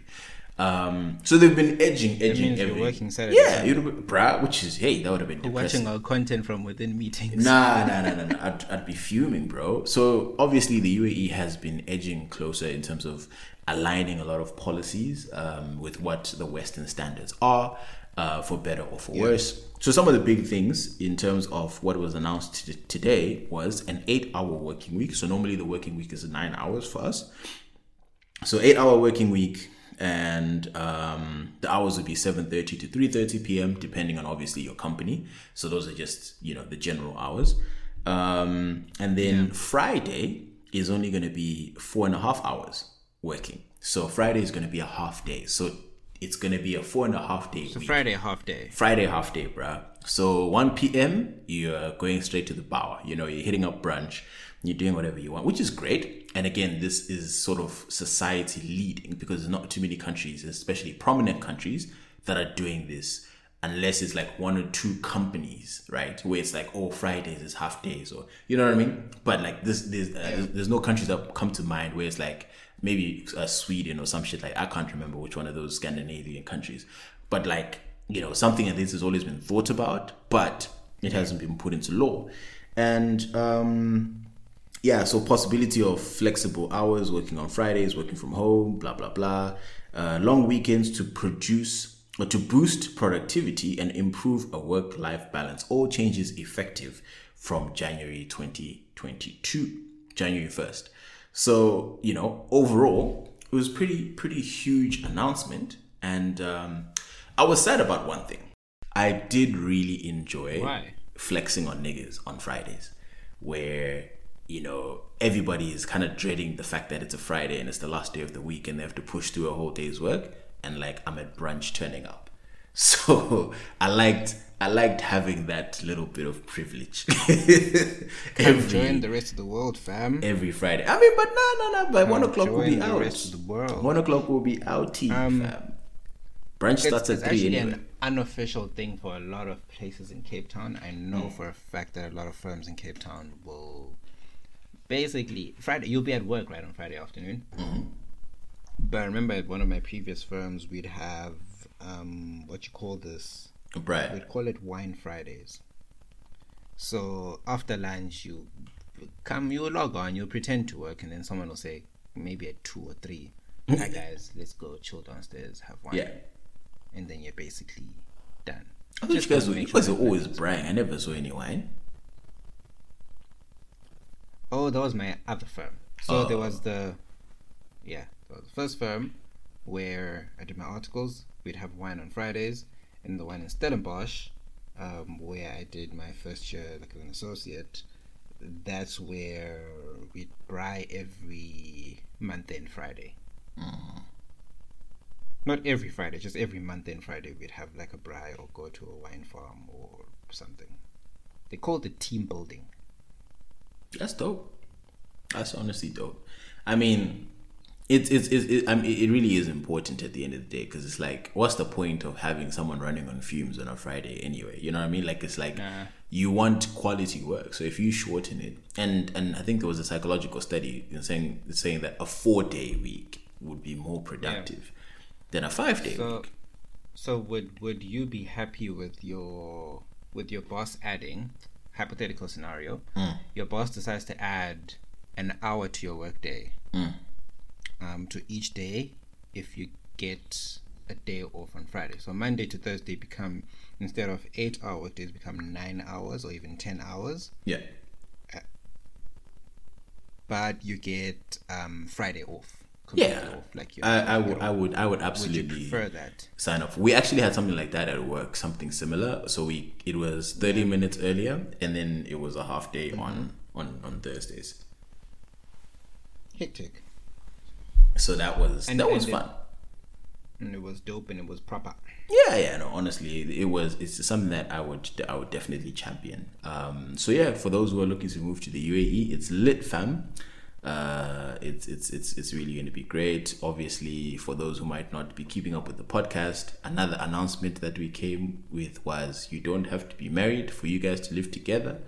Um, so they've been edging, edging every working Saturday, Yeah, you'd have, bruh, which is hey, that would have been depressing. Watching our content from within meetings. Nah, nah, nah, nah, nah. I'd, I'd be fuming, bro. So obviously, the UAE has been edging closer in terms of aligning a lot of policies um, with what the Western standards are, uh, for better or for worse. So some of the big things in terms of what was announced t- today was an eight-hour working week. So normally the working week is nine hours for us. So eight hour working week, and um, the hours would be seven thirty to three thirty p.m. depending on obviously your company. So those are just you know the general hours. Um, and then Friday is only going to be four and a half hours working. So Friday is going to be a half day. So it's going to be a four and a half day week. Friday half day. Friday half day, bruh. So 1 p.m. you're going straight to the bar. You know, you're hitting up brunch, you're doing whatever you want, which is great. And again, this is sort of society leading because there's not too many countries, especially prominent countries, that are doing this. Unless it's like one or two companies, right, where it's like, oh, Fridays is half days, or you know what I mean. But like this, there's uh, there's no countries that come to mind where it's like maybe uh, Sweden or some shit like I can't remember which one of those Scandinavian countries, but like you know something like this has always been thought about, but it hasn't been put into law, and um, yeah, so possibility of flexible hours, working on Fridays, working from home, blah blah blah, uh, long weekends to produce or to boost productivity and improve a work-life balance. All changes effective from January 2022, January 1st. So you know, overall, it was pretty pretty huge announcement, and um, I was sad about one thing. I did really enjoy Why? flexing on niggas on Fridays, where you know everybody is kind of dreading the fact that it's a Friday and it's the last day of the week and they have to push through a whole day's work, and like I'm at brunch turning up. *laughs* So I liked I liked having that little bit of privilege *laughs* join the rest of the world, fam. every Friday. I mean, but no, no, no. By one o'clock we'll be the out. rest of the world. One o'clock will be out, Um, fam. Brunch It's, starts it's at three actually anyway. an unofficial thing for a lot of places in Cape Town. I know Mm. for a fact that a lot of firms in Cape Town will basically Friday. You'll be at work right on Friday afternoon. Mm-hmm. But I remember at one of my previous firms, we'd have um, what you call this. Right. We'd call it Wine Fridays. So after lunch, you come, you log on, you pretend to work, and then someone will say, maybe at two or three, *laughs* hi guys, let's go chill downstairs, have wine. Yeah. And then you're basically done. I thought you guys were, you guys always braying. I never saw any wine. Oh, that was my other firm. So there Oh. was the, yeah, there was the first firm where I did my articles. We'd have wine on Fridays, and the one in Stellenbosch, um, where I did my first year like as an associate. That's where we'd buy every month end Friday. Not every Friday, just every month end Friday we'd have like a braai or go to a wine farm or something. They call it the team building. That's dope. That's honestly dope. I mean, it's it's, it's it, I mean, it really is important at the end of the day because it's like, what's the point of having someone running on fumes on a Friday anyway? You know what I mean? Like, it's like Nah. you want quality work. So if you shorten it, and and I think there was a psychological study saying saying that a four day week would be more productive than a five day So, week. so would would you be happy with your with your boss adding hypothetical scenario? Hmm. Your boss decides to add an hour to your workday. Hmm. Um, to each day, if you get a day off on Friday, so Monday to Thursday become instead of eight hour workdays become nine hours or even ten hours, Yeah. but you get um, Friday off Yeah, off, like I, would, I would, I would would absolutely prefer that? sign off. We actually had something like that at work, something similar. So we, it was thirty minutes earlier, and then it was a half day on on on Thursdays. Hectic. So that was And- that was and it- fun. And it was dope and it was proper. Yeah, yeah, no, honestly, it was. It's something that I would, I would definitely champion. Um, so yeah, for those who are looking to move to the UAE, it's lit, fam. Uh, it's it's it's it's really going to be great. Obviously, for those who might not be keeping up with the podcast, another announcement that we came with was you don't have to be married for you guys to live together.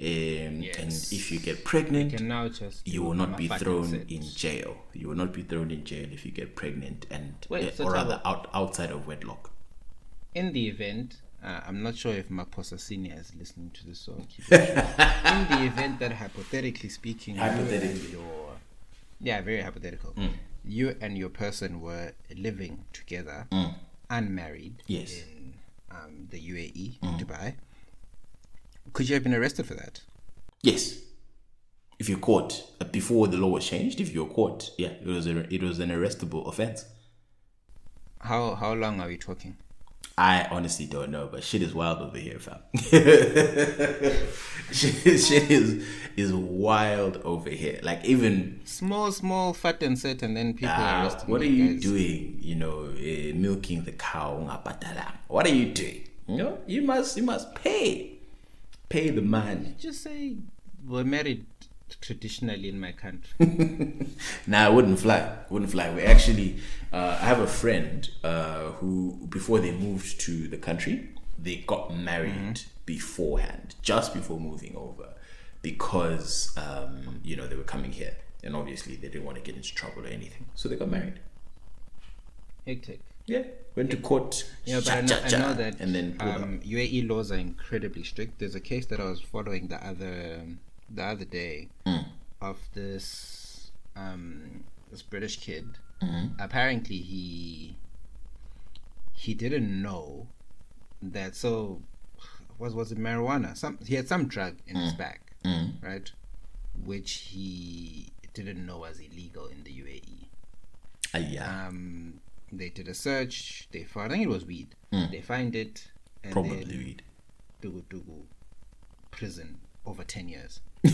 Um, And if you get pregnant, You can now just you will not be thrown sit. in jail. You will not be thrown in jail if you get pregnant and Wait, eh, so or rather out outside of wedlock. in the event, uh, I'm not sure if Maposa Senior is listening to this, so I'll keep *laughs* it in the event that hypothetically speaking, you your yeah, very hypothetical, you and your person were living together, unmarried, Yes. in um, the UAE, Dubai. Could you have been arrested for that? Yes. If you're caught uh, before the law was changed, if you're caught, yeah, it was a, it was an arrestable offense. How how long are we talking? I honestly don't know, but shit is wild over here, fam. *laughs* shit, shit is is wild over here. Like even Small, small, fat and set, and then people are ah, arresting what are you guys. doing? You know, uh, milking the cow. What are you doing? You know, you must you must pay, pay the man. Just say we're married traditionally in my country. *laughs* Nah, I wouldn't fly. Wouldn't fly. We actually, uh, I have a friend uh, who, before they moved to the country, they got married beforehand, just before moving over, because um, you know they were coming here, and obviously they didn't want to get into trouble or anything, so they got married. Hectic. Yeah, went to court. Yeah, but I know, I know that and then um, UAE laws are incredibly strict. There's a case that I was following the other the other day Mm. of this um, this British kid. Mm-hmm. Apparently, he he didn't know that. So was was it marijuana? Some he had some drug in Mm. his bag, Mm. right? Which he didn't know was illegal in the UAE Ah, yeah, um, they did a search. They found, I think it was weed. They find it, and probably then weed. Dugu Dugu prison over ten years. *laughs*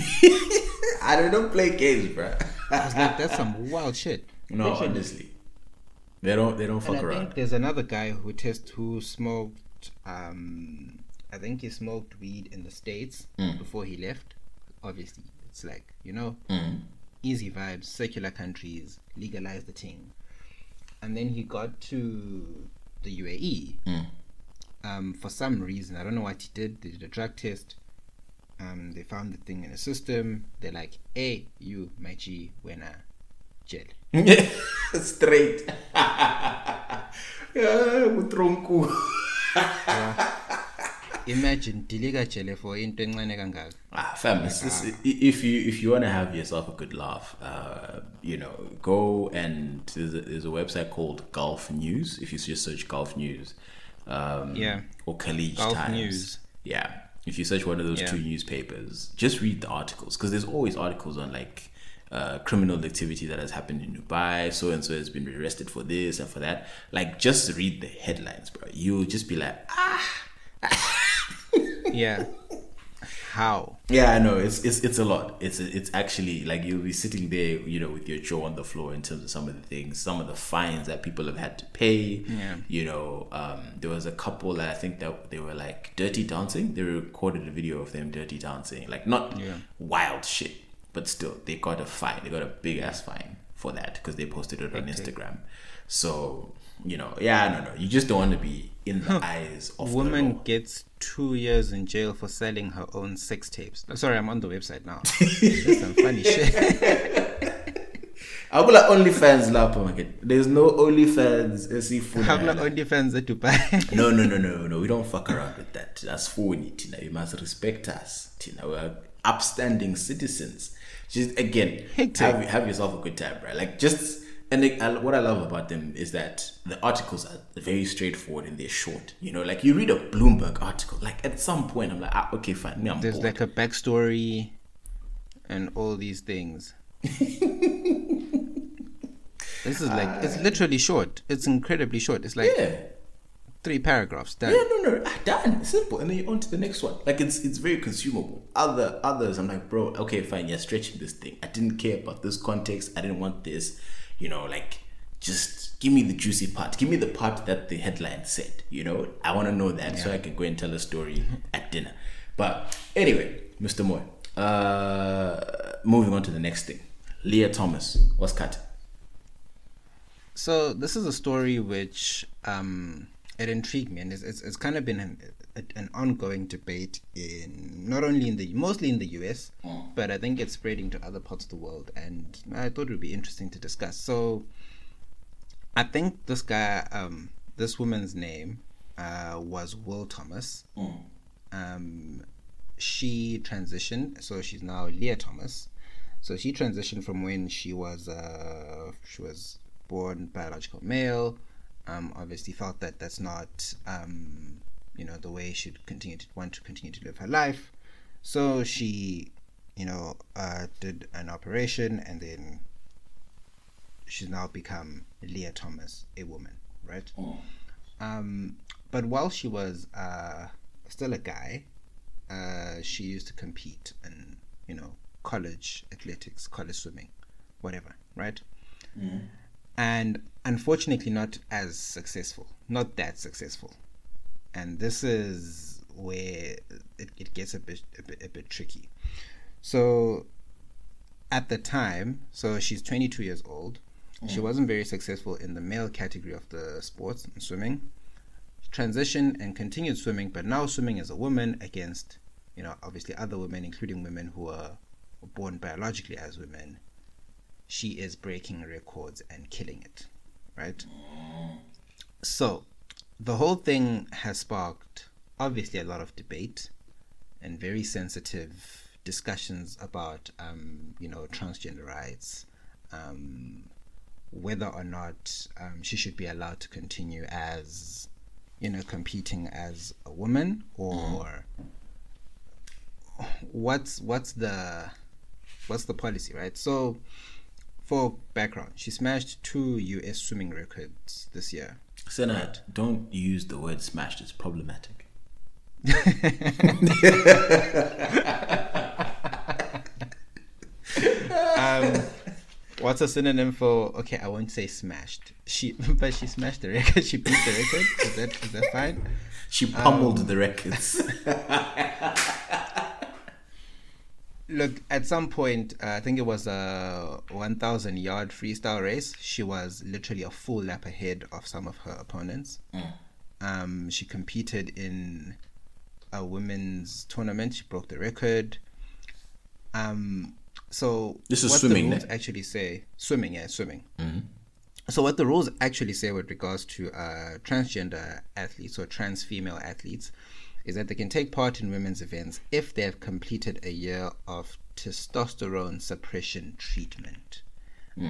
I don't know play games, bro. Like, that's some wild shit. *laughs* no, Literally. honestly, they don't they don't And fuck I around. think there's another guy who test who smoked. Um, I think he smoked weed in the states Mm. before he left. Obviously, it's like you know, Mm. easy vibes, secular countries legalize the thing, and then he got to the UAE. Mm. Um, for some reason, I don't know what he did. They did a drug test. Um, they found the thing in the system. They're like, "Hey, you, my G, wena jail." *laughs* Straight. *laughs* yeah. Imagine diliga jail for into encane kangaka. Ah, fam, it's, it's, if you if you want to have yourself a good laugh, uh, you know, go and there's a, there's a website called Gulf News. If you just search Gulf News, um, Yeah. or Khaleej Gulf Times, News. yeah. If you search one of those Yeah. two newspapers, just read the articles because there's always articles on like uh, criminal activity that has happened in Dubai. So and so has been arrested for this and for that. Like, just read the headlines, bro. You'll just be like, ah. *laughs* Yeah. How? Yeah, I know it's it's it's a lot. It's it's actually like you'll be sitting there, you know, with your jaw on the floor in terms of some of the things, some of the fines that people have had to pay. Yeah. You know, um, there was a couple that I think that they were like dirty dancing. They recorded a video of them dirty dancing, like not Yeah. wild shit, but still they got a fine. They got a big ass fine for that because they posted it on Okay. Instagram. So you know, yeah, I don't know. You just don't want to be in the eyes of Woman gets two years in jail for selling her own sex tapes. Sorry, I'm on the website now. *laughs* There's some funny shit. I will like OnlyFans lapho market. There's no OnlyFans esifuna. Not OnlyFans at Dubai. *laughs* No, no, no, no, no. We don't fuck around with that. That's phony, Tina. You must respect us, Tina. We're upstanding citizens. Just again, have have yourself a good time, right? Like just and they, I, what I love about them is that the articles are very straightforward and they're short. You know, like you read a Bloomberg article, like at some point I'm like, ah, okay, fine, me, I'm There's bored. like a backstory and all these things. *laughs* This is like it's literally short. It's incredibly short. It's like Yeah. three paragraphs. Done. Yeah, no, no, ah, done, simple, and then you're on to the next one. Like it's it's very consumable. Other others, I'm like, bro, okay, fine, you're stretching this thing. I didn't care about this context. I didn't want this. You know, like just give me the juicy part. Give me the part that the headline said. You know, I want to know that so I can go and tell a story at dinner. But anyway, Mr. Moy, uh, moving on to the next thing. Lia Thomas, what's cut? So this is a story which um, it intrigued me, and it's, it's, it's kind of been an, an ongoing debate in not only in the mostly in the U.S., but I think it's spreading to other parts of the world, and I thought it would be interesting to discuss. So I think this guy, um, this woman's name uh, was Will Thomas. Um, she transitioned, so she's now Lia Thomas. So she transitioned from when she was uh, she was born biological male. Um, obviously felt that that's not um, you know the way she'd continue to want to continue to live her life. So she, you know, uh, did an operation and then she's now become Lia Thomas, a woman, right? Um, but while she was uh, still a guy, uh, she used to compete in, you know, college athletics, college swimming, whatever, right? And unfortunately, not as successful, not that successful. And this is where it, it gets a bit, a bit a bit tricky. So at the time, so she's 22 years old. She mm-hmm. wasn't very successful in the male category of the sports and swimming. Transitioned and continued swimming, but now swimming as a woman against, you know, obviously other women, including women who are born biologically as women. She is breaking records and killing it, right? So, the whole thing has sparked obviously a lot of debate and very sensitive discussions about, um, you know, transgender rights, um, whether or not um, she should be allowed to continue as, you know, competing as a woman, or what's what's the what's the policy, right? So, for background, she smashed two U.S. swimming records this year. Senna, don't use the word smashed. It's problematic. *laughs* um, what's a synonym for? Okay, I won't say smashed. She, *laughs* but she smashed the record. She beat the record. Is that is that fine? She pummeled the records. *laughs* Look, at some point, uh, I think it was a 1,000 yard freestyle race. She was literally a full lap ahead of some of her opponents. Um, she competed in a women's tournament. She broke the record. Um, so This is what swimming, The rules actually say swimming, yeah, swimming. So what the rules actually say with regards to uh, transgender athletes or trans female athletes is that they can take part in women's events if they have completed a year of testosterone suppression treatment.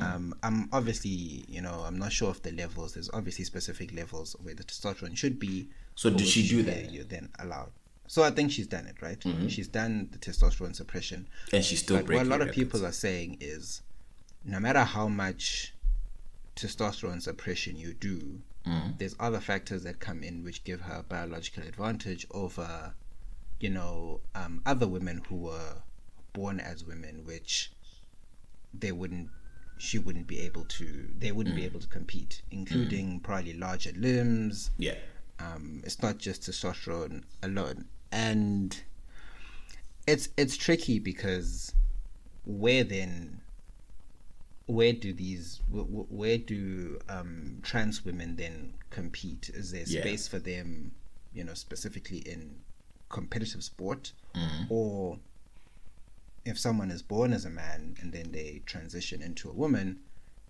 Um, I'm obviously, you know, I'm not sure of the levels. There's obviously specific levels where the testosterone should be. So did she do that? You're then allowed. So I think she's done it, right? She's done the testosterone suppression. and she's still But what a breaking lot of people are saying is no matter how much testosterone suppression you do, there's other factors that come in which give her a biological advantage over, you know, um, other women who were born as women, which they wouldn't, she wouldn't be able to, they wouldn't be able to compete, including probably larger limbs, Yeah. um, it's not just testosterone alone, and it's it's tricky because where then where do these wh- wh- where do um, trans women then compete? Is there Yeah. space for them, you know, specifically in competitive sport, Mm-hmm. or if someone is born as a man and then they transition into a woman,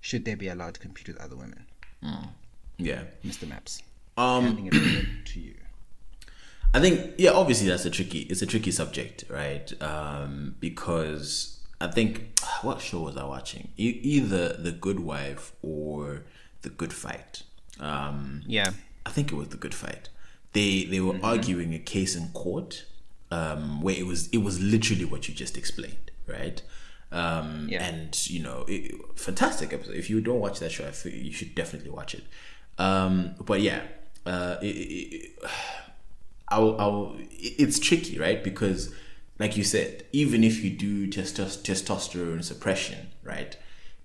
should they be allowed to compete with other women? Yeah. Mr. Maps, Um, handing it over *clears throat* to you. I think yeah, obviously that's a tricky it's a tricky subject, right? Um, because I think *sighs* what show was I watching? E- either The Good Wife or The Good Fight. Um, Yeah. I think it was The Good Fight. They they were arguing a case in court um, where it was it was literally what you just explained, right? Um, Yeah. And you know, it, fantastic episode. If you don't watch that show, you should definitely watch it. Um, but yeah, uh, it, it, it, *sighs* I'll, I'll, it's tricky, right? Because, like you said, even if you do testos- testosterone suppression, right?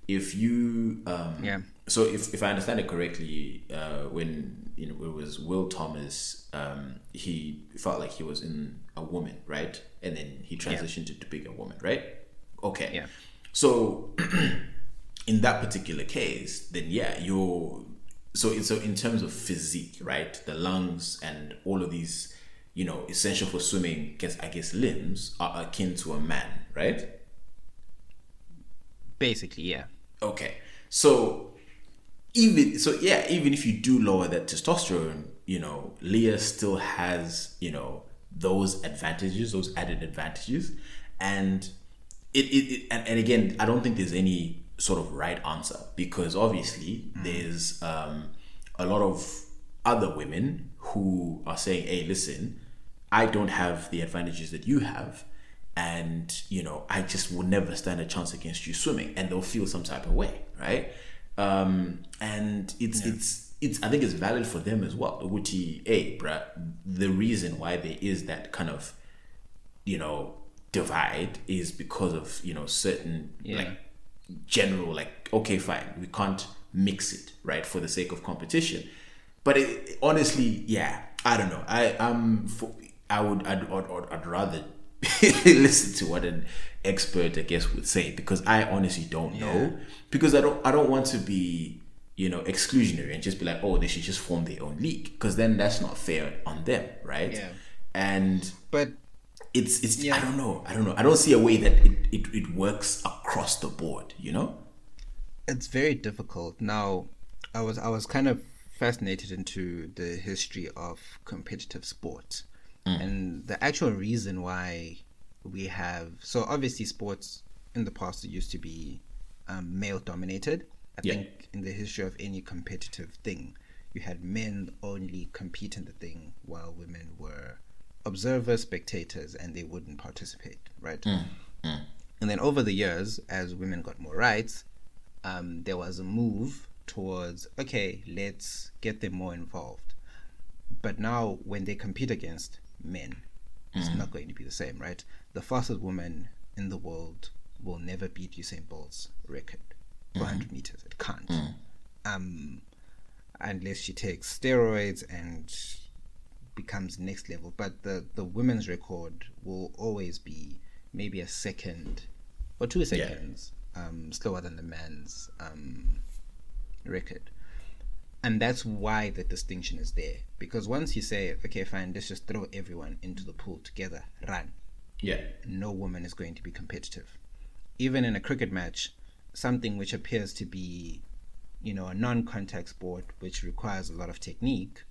If you, um, Yeah. So if, if I understand it correctly, uh, when you know it was Will Thomas, um, he felt like he was in a woman, right? And then he transitioned to being a woman, right? Okay. Yeah. So *clears throat* in that particular case, then yeah, you're so so in terms of physique, right? The lungs and all of these, you know, essential for swimming, guess I guess limbs are akin to a man, right? Basically, yeah. Okay. So even so yeah, even if you do lower that testosterone, you know, Lia still has, you know, those advantages, those added advantages. And it, it, it and, and again, I don't think there's any sort of right answer because obviously there's um, a lot of other women who are saying, hey, listen, I don't have the advantages that you have. And, you know, I just will never stand a chance against you swimming. And they'll feel some type of way, right? Um, and it's, it's, it's, I think it's valid for them as well. Uguti, hey, bruh, the reason why there is that kind of, you know, divide is because of, you know, certain, Yeah. like, general like okay fine we can't mix it right for the sake of competition but it, honestly yeah i don't know i um for, i would I'd, I'd, I'd, rather *laughs* listen to what an expert i guess would say because i honestly don't know because i don't i don't want to be you know exclusionary and just be like oh they should just form their own league because then that's not fair on them right Yeah. and But it's it's Yeah. I don't know I don't know I don't see a way that it, it, it works across the board you know it's very difficult. Now, I was I was kind of fascinated into the history of competitive sport, and the actual reason why we have so obviously sports in the past used to be um, male dominated. I Yeah. think in the history of any competitive thing, you had men only compete in the thing while women were observers, spectators, and they wouldn't participate, right? And then over the years, as women got more rights, um, there was a move towards okay, let's get them more involved. But now, when they compete against men, it's not going to be the same, right? The fastest woman in the world will never beat Usain Bolt's record for 100 meters. It can't. Um, unless she takes steroids and becomes next level. But the, the women's record will always be maybe a second or two seconds um, slower than the man's um, record. And that's why the distinction is there. Because once you say, okay, fine, let's just throw everyone into the pool together, run, yeah no woman is going to be competitive. Even in a cricket match, something which appears to be, you know, a non-contact sport which requires a lot of technique,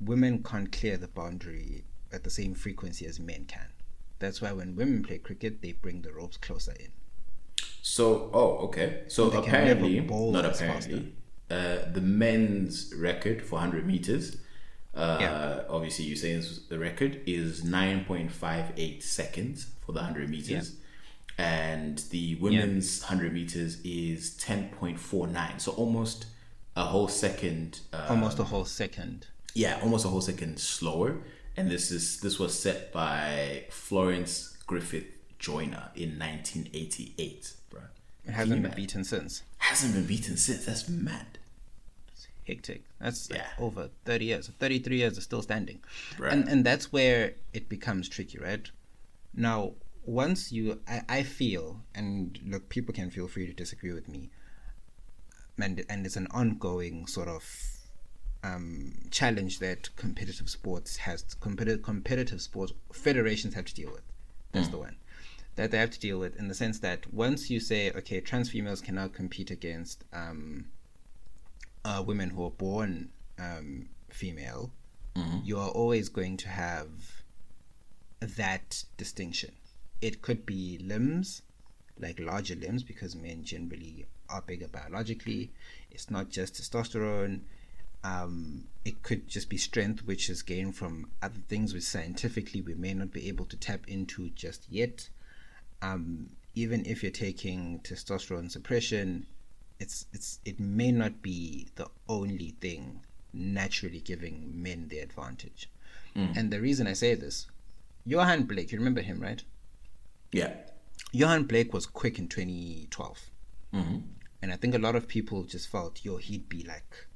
women can't clear the boundary at the same frequency as men can. That's why when women play cricket, they bring the ropes closer in. so oh okay so apparently not apparently uh, the men's record for 100 meters uh, Yeah. obviously Usain's the record is 9.58 seconds for the 100 meters and the women's 100 meters is 10.49 so almost a whole second uh, Almost a whole second. yeah, almost a whole second slower. And this is this was set by Florence Griffith Joyner in 1988, bro. It hasn't been beaten since. Hasn't been beaten since. That's mad. Hectic. That's like Yeah. over 30 years. 33 years are still standing. Right. And and that's where it becomes tricky, right? Now, once you I, I feel and look people can feel free to disagree with me. And and it's an ongoing sort of um, challenge that competitive sports has competitive competitive sports federations have to deal with. That's the one that they have to deal with in the sense that once you say okay, trans females cannot compete against um, uh, women who are born um, female, you are always going to have that distinction. It could be limbs, like larger limbs, because men generally are bigger biologically. It's not just testosterone. Um, it could just be strength, which is gained from other things which scientifically we may not be able to tap into just yet. Um, even if you're taking testosterone suppression, it's it's it may not be the only thing naturally giving men the advantage. Mm. And the reason I say this, Yohan Blake, you remember him, right? Yeah. Yohan Blake was quick in 2012. Mm-hmm. And I think a lot of people just felt, yo, he'd be like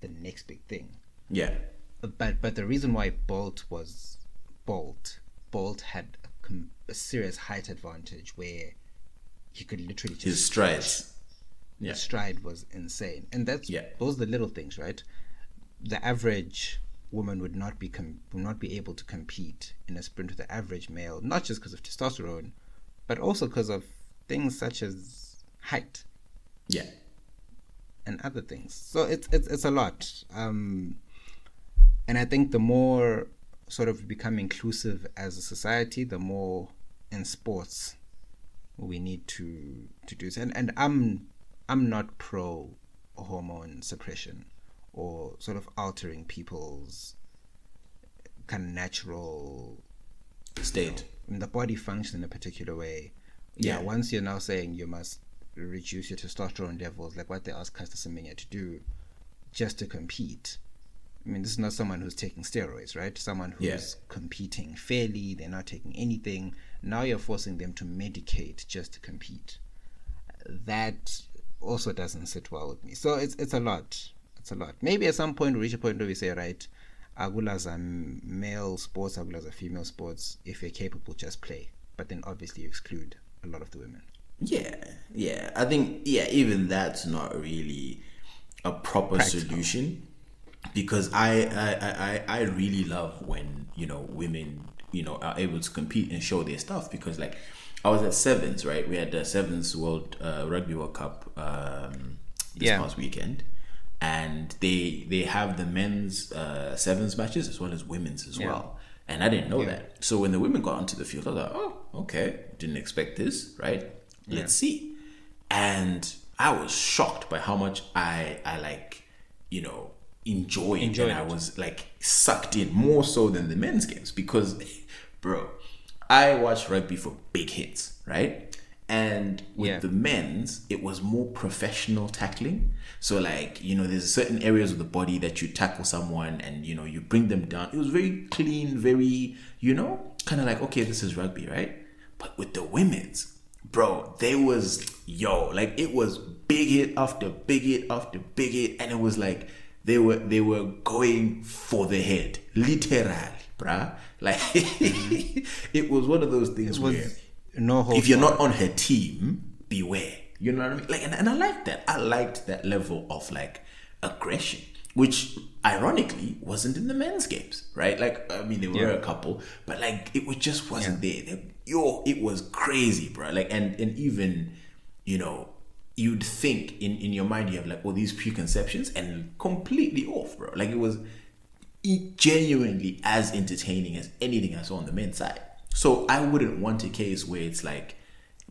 the next big thing. Yeah. But but the reason why Bolt was Bolt, Bolt had a, com- a serious height advantage where he could literally just His strides. The stride was insane. And that's Yeah. those are the little things right? The average woman would not be com- would not be able to compete in a sprint with the average male not just because of testosterone but also because of things such as height. Yeah. and other things. So it's it's, it's a lot. Um and i think the more sort of become inclusive as a society the more in sports we need to to do and and i'm i'm not pro hormone suppression or sort of altering people's kind of natural State. when the body functions in a particular way. Yeah, Yeah. once you're now saying you must reduce your testosterone levels, like what they ask Caster Semenya to do, just to compete. I mean, this is not someone who's taking steroids, right? Someone who's Yeah. competing fairly, they're not taking anything. Now you're forcing them to medicate just to compete. That also doesn't sit well with me. So it's it's a lot. It's a lot. Maybe at some point we reach a point where we say, right, Agula's a male sports, Agula's a female sports. If you're capable, just play. But then obviously you exclude a lot of the women. Yeah, yeah. I think yeah, even that's not really a proper Practical. solution because I I I I really love when you know women you know are able to compete and show their stuff because like I was at sevens right? We had the sevens world uh, rugby world cup um this Yeah. past weekend. And they they have the men's uh sevens matches as well as women's as Yeah. well. And I didn't know Yeah. that. So when the women got onto the field I was like oh okay. Didn't expect this right? Let's see. And I was shocked by how much I I like you know enjoyed, Enjoyed and I was like sucked in more so than the men's games. Because *laughs* bro I watch rugby for big hits right? And with Yeah. the men's it was more professional tackling. So like you know there's certain areas of the body that you tackle someone and you know you bring them down. It was very clean very you know kind of like okay this is rugby right? But with the women's bro they was yo like it was big hit after big hit after big hit. And it was like they were they were going for the head literally bruh like *laughs* it was one of those things where no hope. if you're not on her team, beware. You know what I mean? Like, and, and I like that. I liked that level of like aggression, which ironically wasn't in the men's games, right? Like, I mean, there were Yeah. a couple, but like, it was just wasn't there. They- Yo, it was crazy, bro. Like, and and even, you know, you'd think in in your mind you have like all these preconceptions and completely off, bro. Like, it was genuinely as entertaining as anything I saw on the men's side. So I wouldn't want a case where it's like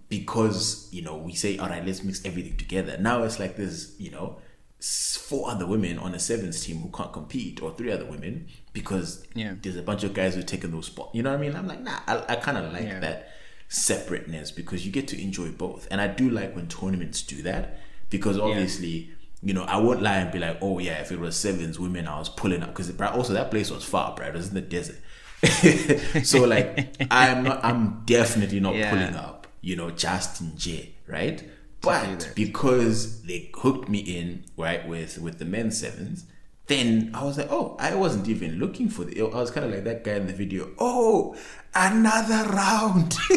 because you know we say all right let's mix everything together. Now it's like there's you know four other women on a sevens team who can't compete or three other women because Yeah. there's a bunch of guys who've taken those spots. You know what I mean? I'm like nah. I, I kind of like Yeah. that separateness because you get to enjoy both, and I do like when tournaments do that because obviously you know, I won't lie and be like, oh yeah, if it was sevens women, I was pulling up because also that place was far, bro. It was in the desert. *laughs* so like, *laughs* I'm not, I'm definitely not Yeah. pulling up, you know, Justin J, right? But because they hooked me in right with with the men's sevens, then I was like, oh, I wasn't even looking for the. I was kind of like that guy in the video. Oh, another round. *laughs*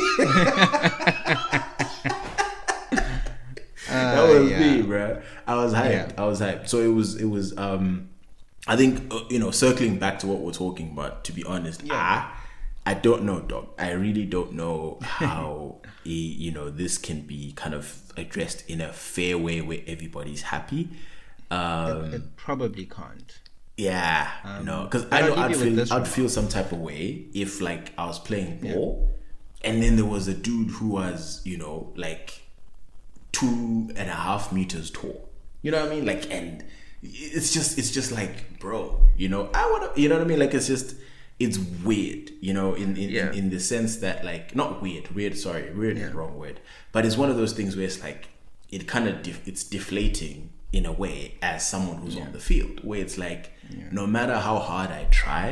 that was Uh, yeah. me, bro. I was hyped. Yeah. I was hyped. So it was. It was. Um, I think uh, you know, circling back to what we're talking about. To be honest, ah, I don't know, dog. I really don't know how *laughs* eh, you know this can be kind of addressed in a fair way where everybody's happy. Um, It probably can't. yeah, no, because I know I'd feel I'd remark. feel some type of way if like I was playing ball, and then there was a dude who was you know like two and a half meters tall. You know what I mean? Like, and it's just it's just like, bro, you know, I want to, you know what I mean? Like, it's just it's weird, you know, in in, Yeah. in in the sense that like not weird, weird. Sorry, weird is Yeah. the wrong word, but it's one of those things where it's like it kind of def- it's deflating in a way as someone who's on the field, where it's like no matter how hard I try,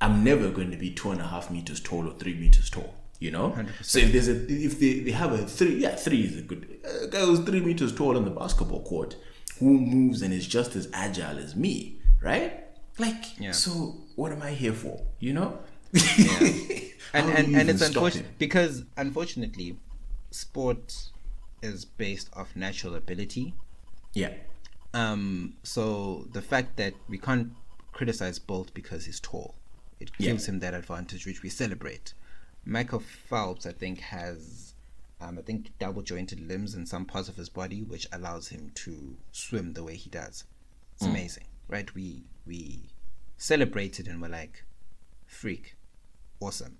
I'm never going to be two and a half meters tall or three meters tall. You know, so if there's a if they, they have a three, yeah, three is a good a guy who's three meters tall on the basketball court who moves and is just as agile as me, right? Like, Yeah. so what am I here for? You know? *laughs* and and, and it's unfortunate because unfortunately sport is based off natural ability Yeah. um so the fact that we can't criticize bolt because he's tall it Yeah. gives him that advantage which we celebrate michael phelps i think has um, i think double jointed limbs in some parts of his body which allows him to swim the way he does. It's amazing right? We we celebrated and we're like freak awesome.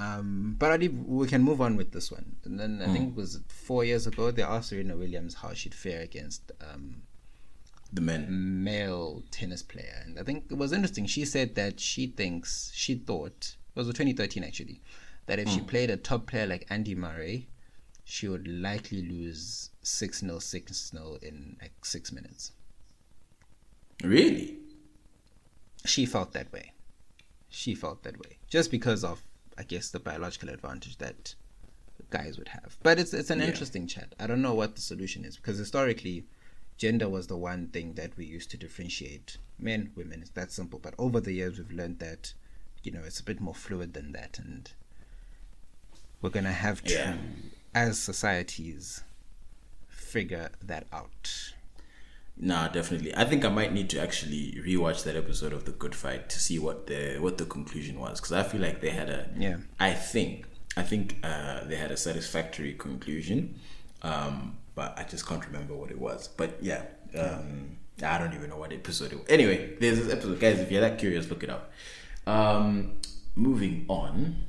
Um, but I leave, we can move on with this one. And then I think it was four years ago they asked Serena Williams how she'd fare against um, The men. male tennis player, and I think it was interesting. She said that she thinks she thought it was 2013 actually that if she played a top player like Andy Murray, she would likely lose six 0 six 0 in like six minutes. Really? She felt that way. She felt that way just because of I guess the biological advantage that guys would have. But it's it's an Yeah. interesting chat. I don't know what the solution is because historically, gender was the one thing that we used to differentiate men, women. It's that simple. But over the years, we've learned that you know it's a bit more fluid than that, and we're gonna have to, Yeah. As societies, figure that out. Nah, definitely. I think I might need to actually rewatch that episode of The Good Fight to see what the what the conclusion was because I feel like they had a. Yeah. I think I think uh, they had a satisfactory conclusion, um, but I just can't remember what it was. But yeah, um, I don't even know what episode it was. Anyway, there's this episode, guys. If you're that curious, look it up. Um, moving on.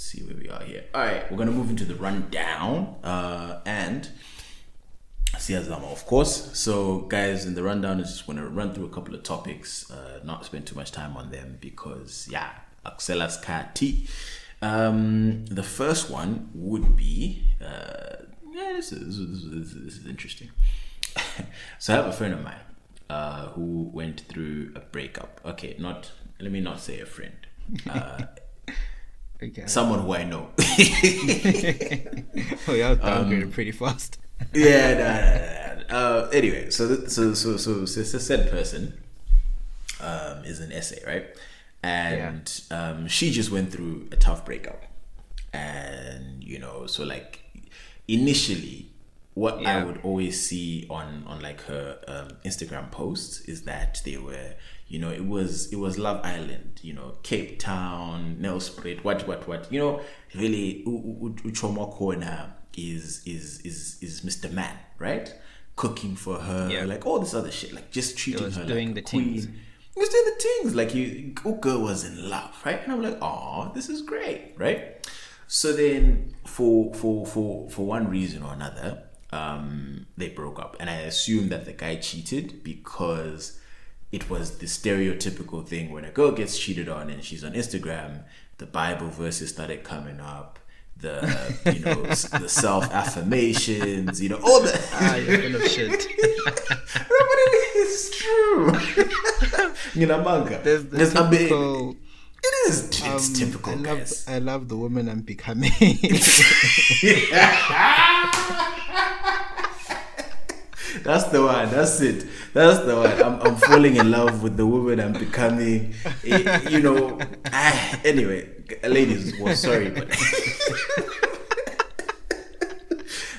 Let's see where we are here. All right, we're gonna move into the rundown, uh, and. Siazama, of course. So, guys, in the rundown, I just want to run through a couple of topics, uh, not spend too much time on them because, yeah, Axelas Kati. Um, the first one would be, uh, yeah, this is, this is, this is, this is interesting. *laughs* so, I have a friend of mine uh, who went through a breakup. Okay, not, let me not say a friend. Uh, *laughs* Okay. someone who I know. *laughs* oh, yeah, downgraded pretty fast. *laughs* yeah, nah, nah, nah. Uh, anyway, so th- so so so so so said person um, is an essay, right? And um, she just went through a tough breakup, and you know, so like initially, what I would always see on on like her um, Instagram posts is that they were, you know, it was it was Love Island, you know, Cape Town, Nelspruit, what what what, you know, really Uchoma Corner is is is is Mr. Man, right? Cooking for her, Yeah. like all this other shit, like just treating was her doing like the things. He was doing the things like you, Uka was in love, right? And I'm like, oh, this is great, right? So then, for for for for one reason or another, um, they broke up, and I assume that the guy cheated because it was the stereotypical thing when a girl gets cheated on and she's on Instagram, the Bible verses started coming up. The you know *laughs* the self affirmations, you know all the ah, you're full of shit. No, *laughs* but it is true. *laughs* you know, manga. There's the There's typical, It is. It's um, typical, I love, guys. I love the woman I'm becoming. That's the one. That's it. That's the one. I'm, I'm falling in love with the woman I'm becoming. Eh, You know. Ah, anyway, ladies. Well, sorry, but *laughs*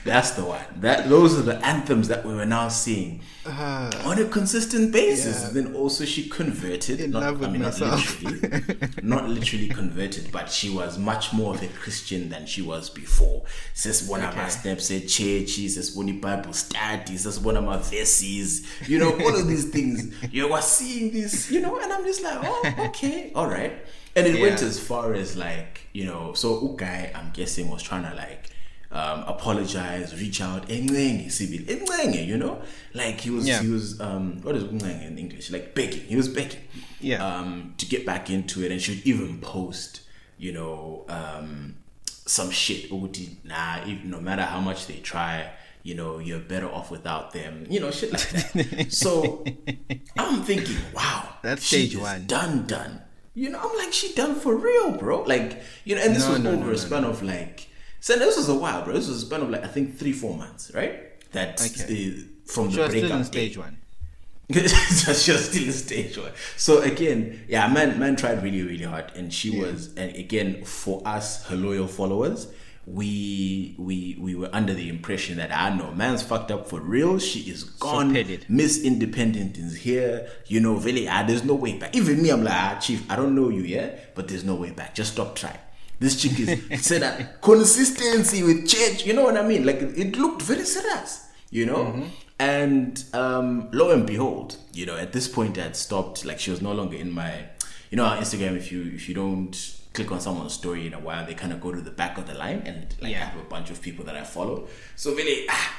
that's the one. That those are the anthems that we were now seeing uh-huh. on a consistent basis. Yeah. Then also she converted. In not, love with I mean, not literally, *laughs* not literally converted, but she was much more of a Christian than she was before. Says one of my steps said church, says one Bible studies, says one of my verses, you know, all of these things. *laughs* You were seeing this, you know, and I'm just like, oh, okay, all right. And it went as far as like, you know, so Ukai, I'm guessing, was trying to like um, apologize, reach out, Engenge, Sibyl, Engenge, you know, like he was, Yeah. he was, um, what is in English? Like begging, he was begging, Yeah. um, to get back into it, and should even post, you know, um, some shit. Nah, if, no matter how much they try, you know, you're better off without them, you know, shit like that. so *laughs* I'm thinking, wow, That's she stage one. Done, done. You know, I'm like, she done for real, bro. Like, you know, and this No, was no, over no, a span of like, so this was a while, bro. This was a span of like, I think three, four months, right? That Okay. uh, from the was still breakup in stage one. *laughs* just just still in stage one. So again, yeah, man, man tried really, really hard, and she was, and again, for us, her loyal followers, we we we were under the impression that I know man's fucked up for real. She is gone. petted. Miss Independent is here. You know, really, ah, there's no way back. Even me, I'm like, ah, chief, I don't know you, yeah, but there's no way back. Just stop trying. This chick is said that consistency with church. You know what I mean? Like it looked very serious. You know. And um, lo and behold, you know, at this point, I had stopped. Like she was no longer in my, you know, on Instagram. If you if you don't click on someone's story in a while, they kind of go to the back of the line, and like I Yeah. have a bunch of people that I follow. So really, ah,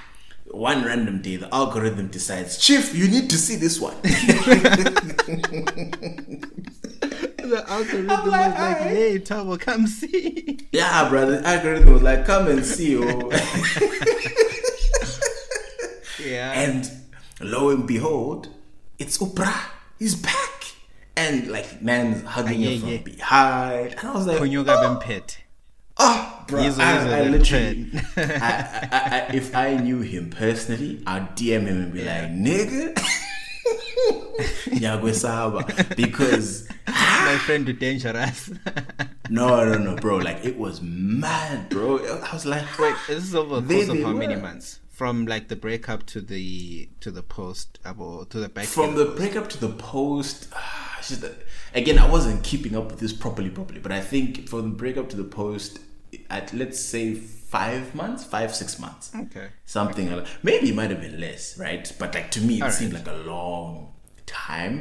one random day, the algorithm decides, Chief, you need to see this one. *laughs* *laughs* The algorithm I'm was like, like, alright. "Hey, Tabo, come see." yeah, brother. The algorithm was like, come and see, oh. *laughs* *laughs* Yeah. And lo and behold, it's Oprah. He's back. And like, man's hugging Ah, her yeah, from yeah. behind. And I was like, Konyoka oh, Bempet. oh, bro. He's I, always I a literally. I, I, I, if I knew him personally, I'd DM him and be *laughs* like, nigga. *laughs* Nyagwe Saba. Because *laughs* My friend is dangerous. *laughs* no, no, no, bro. Like it was mad, bro. I was like, Wait, this is over the course of how many months? From like the breakup to the to the post abo to the back. from the breakup to the post *sighs* ah, just again i wasn't keeping up with this properly properly but i think from the breakup to the post at let's say five months five six months. Okay. something like maybe it might have been less right? But like to me it Alright. seemed like a long time.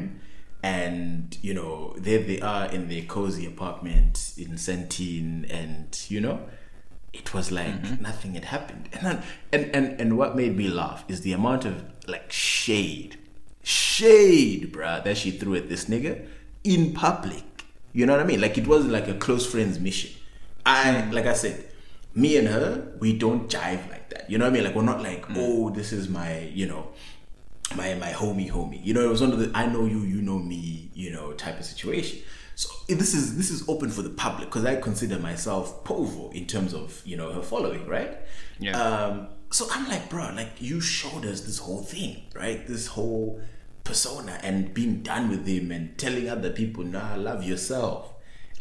And you know there they are in their cozy apartment in Centine and you know it was like Mm-hmm. nothing had happened. And, then, and and and what made me laugh is the amount of like shade. Shade bruh that she threw at this nigga in public. You know what i mean? Like it wasn't like a close friends mission. I Mm. like i said me and her we don't jive like that. You know what i mean? Like we're not like Mm. oh this is my you know my my homie homie. You know it was one of the i know you you know me you know type of situation. So eh, this is this is open for the public because i consider myself povo in terms of you know her following right? Yeah. um so i'm like bro like you showed us this whole thing right? This whole persona and being done with him and telling other people nah love yourself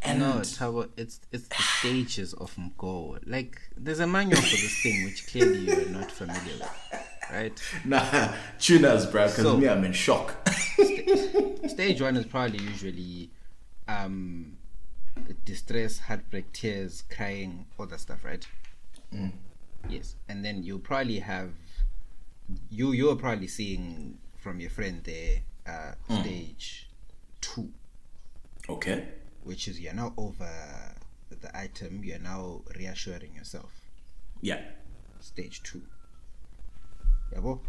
and No, Tabo, it's it's the *sighs* stages of Mgo. Like there's a manual for this thing which clearly you're not familiar with, right? *laughs* nah tune us bro because So- me i'm in shock. *laughs* Stage one is probably usually um distress, heartbreak, tears, crying, all that stuff, right? Yes, and then you probably have you you're probably seeing from your friend there uh, stage two, okay which is you're now over the item. You're now reassuring yourself. yeah Stage two. Yabo?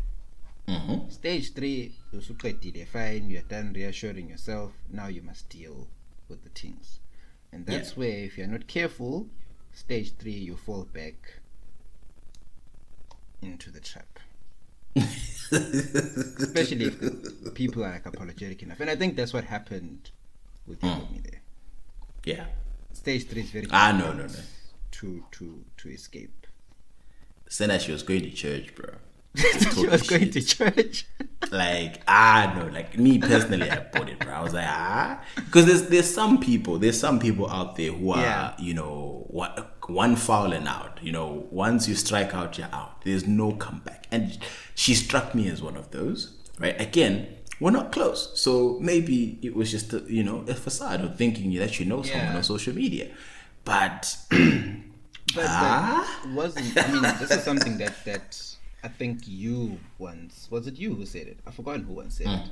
mm-hmm. Stage three, usuqedile fine, you're done reassuring yourself. Now you must deal with the things. And that's Yeah. where, if you're not careful, stage three, you fall back into the trap. *laughs* Especially if people are like apologetic enough. And I think that's what happened with you and me there. Yeah Stage three is very Ah, no, no, no. To to to escape. That she was going to church, bro. *laughs* she was going to church. *laughs* like ah no, like me personally, I bought it, bro. I was like ah, because there's there's some people, there's some people out there who are Yeah. you know one, one foul and out. You know, once you strike out, you're out. There's no comeback, and she struck me as one of those. Right? Again, we're not close, so maybe it was just a, you know a facade of thinking that you know someone Yeah. on social media, but. *clears throat* But, Ah? wasn't I mean this is something that that I think you once was it you who said it? I've forgotten who once said it.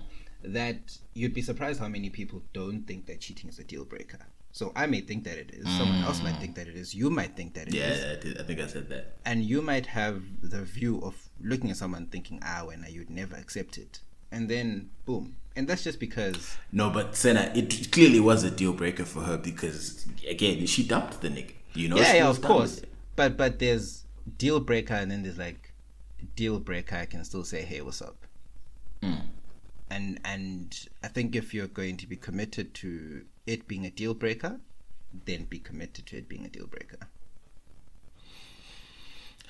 That you'd be surprised how many people don't think that cheating is a deal breaker. So I may think that it is. Someone else might think that it is. You might think that it is. Yeah, I, I think I said that. And you might have the view of looking at someone thinking, ah, when you'd never accept it. And then, boom. And that's just because. No, but Senna, it clearly was a deal breaker for her because, again, she dumped the nigga. You know? yeah, yeah, of course. But but there's deal breaker, and then there's like deal breaker. I can still say, hey, what's up? Mm. And and I think if you're going to be committed to it being a deal breaker, then be committed to it being a deal breaker.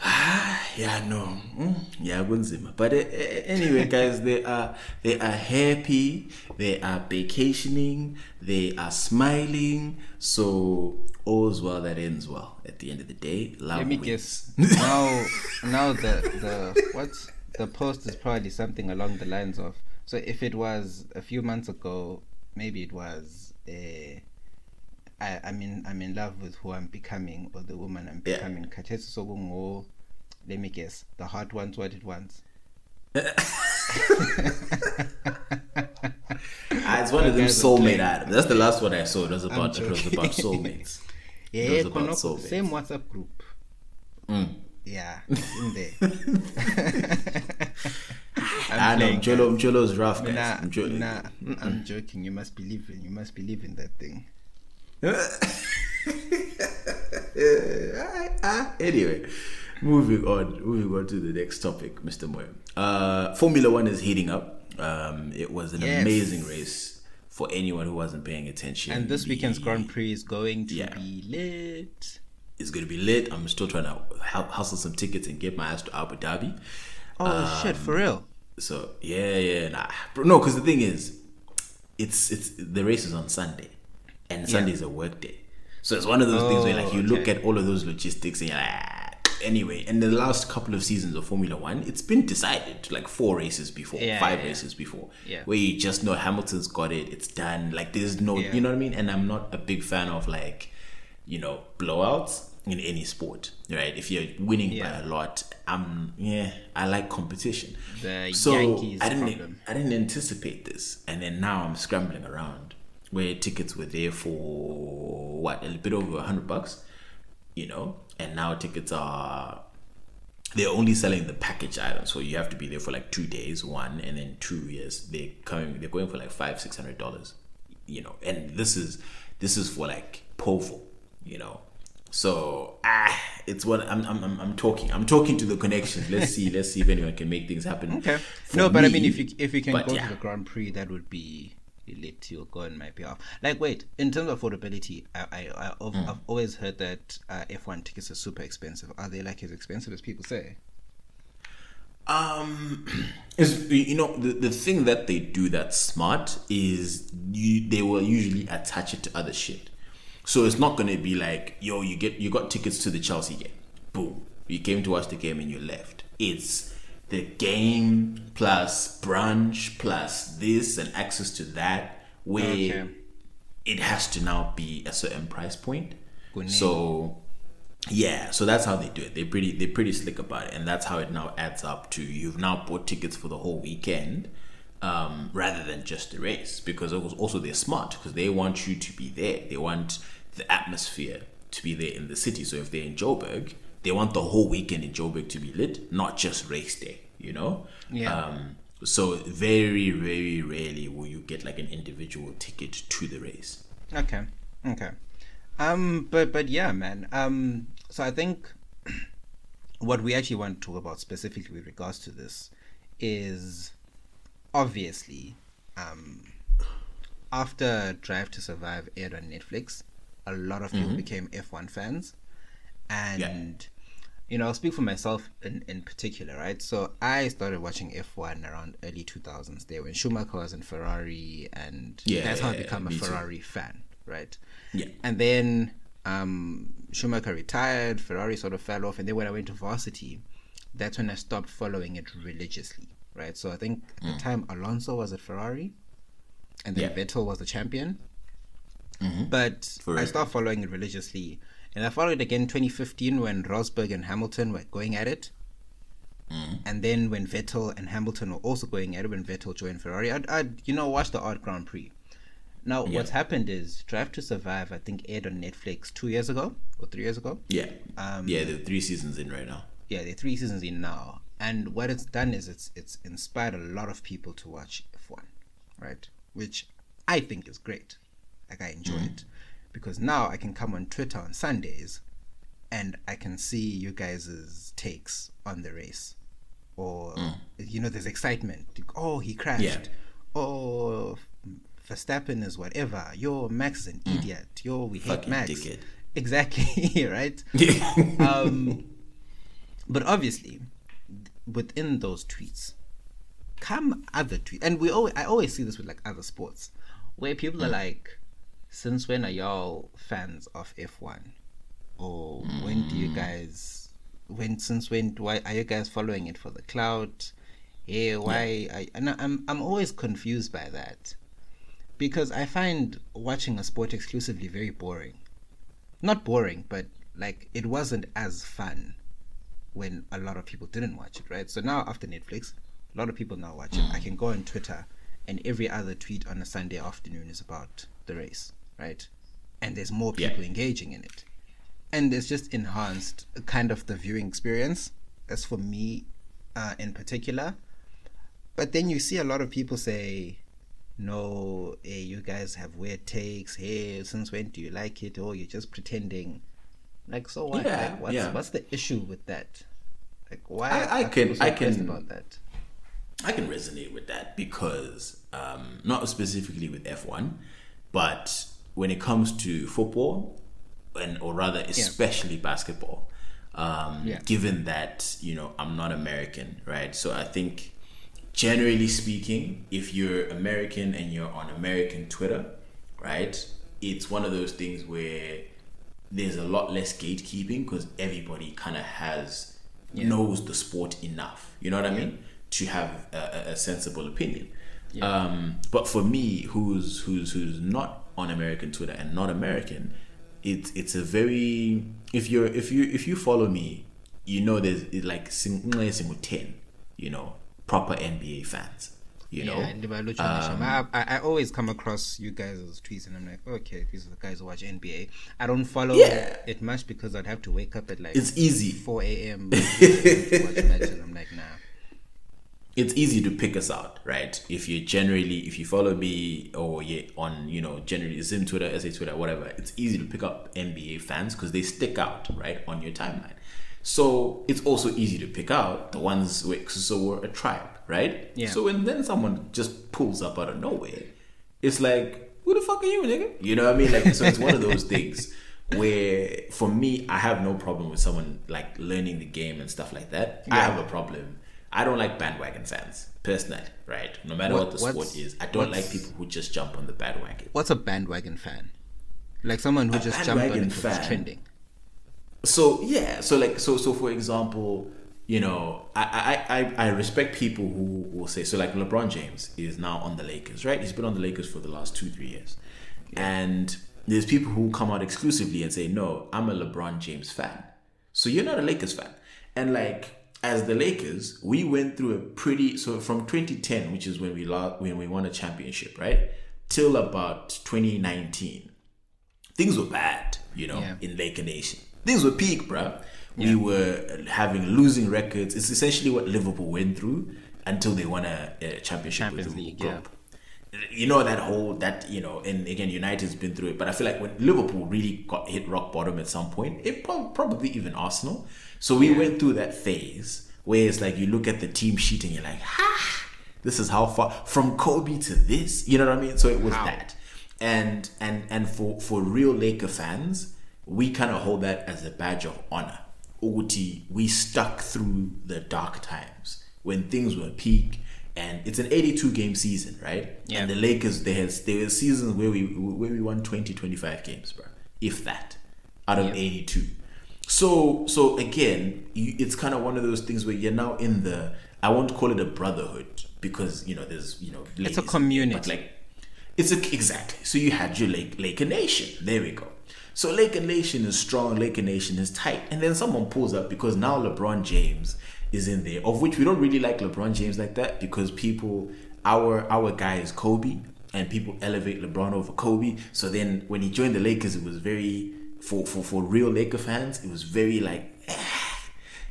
*sighs* Yeah, no, mm, yeah, kunzima. But uh, anyway, *laughs* guys, they are they are happy. They are vacationing. They are smiling. So all's well that ends well. At the end of the day, love Let me wins. guess. *laughs* now now the the what the post is probably something along the lines of. So if it was a few months ago, maybe it was. Uh, I, I'm in I'm in love with who I'm becoming or the woman I'm Yeah. becoming. Khathesi sokungo- Let me guess. The heart wants what it wants. *laughs* Ah, it's one of them soulmate items. That's the last one I saw. It was about it was about soulmates. *laughs* Yeah, It was about konoko, soulmates. same WhatsApp group. Mm. Yeah, *laughs* in there. I know Mcholo, Mcholo's rough, guys. Nah, nah, I'm joking. You must believe in. You must believe in that thing. *laughs* Anyway, moving on, moving on to the next topic, Mr. Moyo. Uh, Formula One is heating up. Um, it was an Yes. amazing race for anyone who wasn't paying attention. And this weekend's Grand Prix is going to Yeah. be lit. It's going to be lit. I'm still trying to hu- hustle some tickets and get my ass to Abu Dhabi. Oh shit, for real? So yeah, yeah, nah, no, because the thing is, it's it's the race is on Sunday, and Sunday's is a work day. So it's one of those things where like you look at all of those logistics and you're like, ah. anyway. In the last couple of seasons of Formula One, it's been decided like four races before, Yeah, five yeah, yeah. races before, Yeah. where you just know Hamilton's got it, it's done. Like there's no, Yeah. you know what I mean. And I'm not a big fan of like, you know, blowouts in any sport, right? If you're winning Yeah. by a lot, I'm yeah, I like competition. The so Yankees I didn't problem. I didn't anticipate this, and then now I'm scrambling around where tickets were there for what a bit over a hundred bucks, you know, and now tickets are they're only selling the package item, so you have to be there for like two days, one, and then two years. They're coming, they're going for like five, six hundred dollars, you know, and this is this is for like Povo, you know. So ah, it's what I'm, I'm I'm I'm talking. I'm talking to the connections. Let's see. Let's see if anyone can make things happen. *laughs* Okay. for No, but I mean, if you if you can go yeah. to the Grand Prix, that would be lit. You'll go and might be off. Like, wait, in terms of affordability, I, I, Hmm. I've always heard that uh, F1 tickets are super expensive. Are they like as expensive as people say? Um, *clears throat* is you know the, the thing that they do that's smart is you they will usually attach it to other shit. So it's not gonna be like yo you get you got tickets to the Chelsea game, boom you came to watch the game and you left. It's the game plus brunch plus this and access to that where Okay. it has to now be a certain price point. Kunene. So yeah, so that's how they do it. They're pretty they're pretty slick about it, and that's how it now adds up to you've now bought tickets for the whole weekend, um, rather than just the race. Because it was also they're smart because they want you to be there. They want the atmosphere to be there in the city. So if they're in Joburg, they want the whole weekend in Joburg to be lit, not just race day. You know. Yeah. Um, so very very rarely will you get like an individual ticket to the race. Okay. Okay. Um, but but yeah, man. Um, so I think *clears throat* what we actually want to talk about specifically with regards to this is obviously um after Drive to Survive aired on Netflix, a lot of people became F1 fans, and you know I'll speak for myself in in particular, right? So I started watching F1 around early 2000s. There when Schumacher was in Ferrari, and Yeah, that's how I yeah, became a me too. Ferrari fan, right? Yeah. And then um, Schumacher retired, Ferrari sort of fell off, and then when I went to varsity, that's when I stopped following it religiously, right? So I think at the time Alonso was at Ferrari, and then Mm. Yeah. Mm-hmm. Vettel was the champion. But I Forever. started following it religiously, and I followed it again 2015 when Rosberg and Hamilton were going at it. Mm-hmm. And then when Vettel and Hamilton were also going at it when Vettel joined Ferrari, I'd, I'd you know watch the odd Grand Prix. Now, Yeah. what's happened is Drive to Survive, I think, aired on Netflix two years ago or three years ago. Yeah. Um, yeah, the three seasons in right now. Yeah, they're three seasons in now. And what it's done is it's it's inspired a lot of people to watch F1, right? Which I think is great. Like I enjoy it because now I can come on Twitter on Sundays and I can see you guys' takes on the race. Or mm. you know, there's excitement. Oh, he crashed. Yeah. Oh, Verstappen is whatever. Yo, Max is an mm. idiot. Yo, we hate Max. dickhead. Exactly, *laughs* right? *laughs* um, but obviously, within those tweets, come other tweets, and we always, I always see this with like other sports, where people are mm. like, "Since when are y'all fans of F one?" Or when do you hmm. guys, when since when why are you guys following it for the clout? Yeah, why? I, and I'm I'm always confused by that because I find watching a sport exclusively very boring not boring, but like it wasn't as fun when a lot of people didn't watch it, right? So now after Netflix, a lot of people now watch it. I can go on Twitter and every other tweet on a Sunday afternoon is about the race, right? And there's more Yeah. people engaging in it. And it's just enhanced kind of the viewing experience, as for me uh, in particular. But then you see a lot of people say, no, hey, you guys have weird takes. Hey, since when do you like it? Or you're just pretending. Like, so what? Yeah, like, what's, yeah. what's the issue with that? Like, why I- I can- so I can- about that? I can resonate with that because um, not specifically with F1, but when it comes to football, and or rather especially basketball, um, Yeah. given that you know I'm not American, right? So I think generally speaking, if you're American and you're on American Twitter, right, it's one of those things where there's a lot less gatekeeping because everybody kind of has knows the sport enough. You know what I mean? To have a, a- a sensible opinion. Um, but for me, who's who's who's not on American Twitter and not American, it's it's a very if you're if you if you follow me, you know there's like single ten, you know, proper NBA fans. You know, yeah, and by Laker Nation. I, I, always come across you guys' tweets and I'm like, okay, these are the guys who watch NBA. I don't follow Yeah. it much because I'd have to wake up at like it's easy. 4 a.m. *laughs* to watch matches. I'm like, nah. It's easy to pick us out, right? If you generally, if you follow me or you on, you know, generally Zim Twitter, SA Twitter, whatever, it's easy to pick up NBA fans because they stick out, right, on your timeline. So it's also easy to pick out the ones where, so we're a tribe, right? Yeah. So when then someone just pulls up out of nowhere, it's like, who the fuck are you, nigga? You know what I mean? Like, so it's one of those things where, for me, I have no problem with someone like learning the game and stuff like that. I have a problem. I don't like bandwagon fans personally, right? No matter what, What- the sport is, I don't like people who just jump on the bandwagon. What's a bandwagon fan? Like someone who A just jumped on it bandwagon because it's trending. So yeah, so like so so for example, you know, I I I, I respect people who will say so like LeBron James is now on the Lakers, right? He's been on the Lakers for the last two three years, and there's people who come out exclusively and say, no, I'm a LeBron James fan. So you're not a Lakers fan, and like as the Lakers, we went through a pretty so from 2010, which is when we lost when we won a championship, right, till about 2019 things were bad, you know, Yeah. in Laker Nation. Things were peak, bruh. We were having losing records. It's essentially what Liverpool went through until they won a, a championship Champions with League, group. You know that whole that you know, and again, United's been through it. But I feel like when Liverpool really got hit rock bottom at some point, it prob- probably even Arsenal. So we went through that phase where it's like you look at the team sheet and you're like, ha, this is how far from Kobe to this. You know what I mean? So it was How? that and and and for for real Laker fans, we kind of hold that as a badge of honor. Uguti, we stuck through the dark times when things were peak, and it's an 82 game season, right? Yeah. And the Lakers, they had there were seasons where we where we won 20, 25 games, bro, if that, out of Yeah. 82. So so again, you, it's kind of one of those things where you're now in the I won't call it a brotherhood because you know there's you know It's a ladies in there, community. but like it's a, exactly. So you had your Lake Laker Nation. There we go. So Laker Nation is strong. Laker Nation is tight. And then someone pulls up because now LeBron James is in there, of which we don't really like LeBron James like that because people, our our guy is Kobe, and people elevate LeBron over Kobe. So then when he joined the Lakers, it was very for for for real Laker fans, it was very like. *sighs*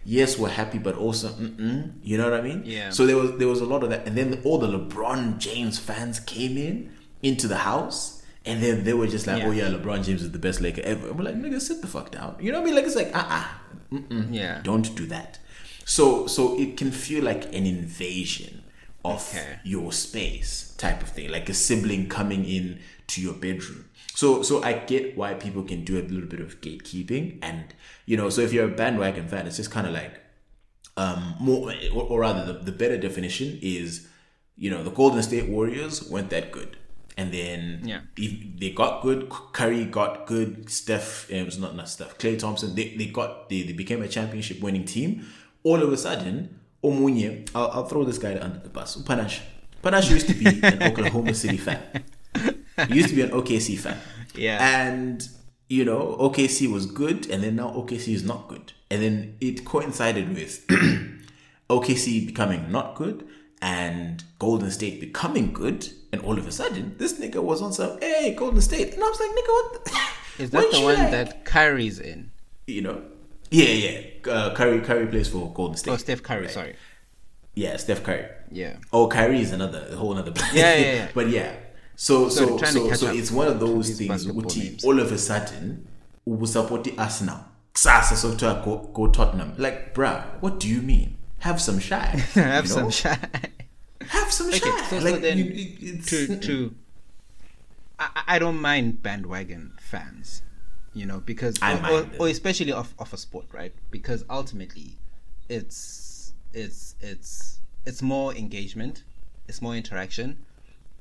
Yes, we're happy, but also, mm-mm, you know what I mean? Yeah. So there was there was a lot of that, and then all the LeBron James fans came in into the house, and then they were just like, Yeah. "Oh yeah, LeBron James is the best Laker ever." And we're like, "Nigga, sit the fuck down." You know what I mean? Like it's like, ah, ah, mm-mm, Yeah. don't do that. So so it can feel like an invasion of Okay. your space type of thing, like a sibling coming in to your bedroom. So so I get why people can do a little bit of gatekeeping, and you know, so if you're a bandwagon fan, it's just kind of like um more or, or rather the, the better definition is you know the golden state warriors weren't that good. And then Yeah. if they got good curry got good steph it was not not steph klay thompson they, they got they, they became a championship winning team. All of a sudden omunye I'll, I'll throw this guy under the bus panache. Panache used to be an *laughs* oklahoma city fan he used to be an okc fan *laughs* Yeah. and you know okc was good and then now okc is not good and then it coincided with *clears throat* OKC becoming not good and Golden State becoming good, and all of a sudden this nigga was on some hey Golden State, and I was like nigga what? The, *laughs* Is that the one like-" that Kyrie's in? you know? Yeah, yeah. Uh, Curry Curry plays for Golden State. Oh, Steph Curry. Sorry. Yeah, Steph Curry. Yeah. Oh, Kyrie is another a whole another. Yeah, yeah, *laughs* yeah. but yeah, so So so so, so it's one of those things. Which all of a sudden, support Arsenal. Sasa so to go, go Tottenham. Like, bruh, what do you mean? Have some shy. *laughs* Have you some know? shy. Have some Okay, shy. so, so like, then you- it's, to to I, I don't mind bandwagon fans, you know, because or, or, or especially of, of a sport, right? Because ultimately, it's it's it's it's more engagement, it's more interaction.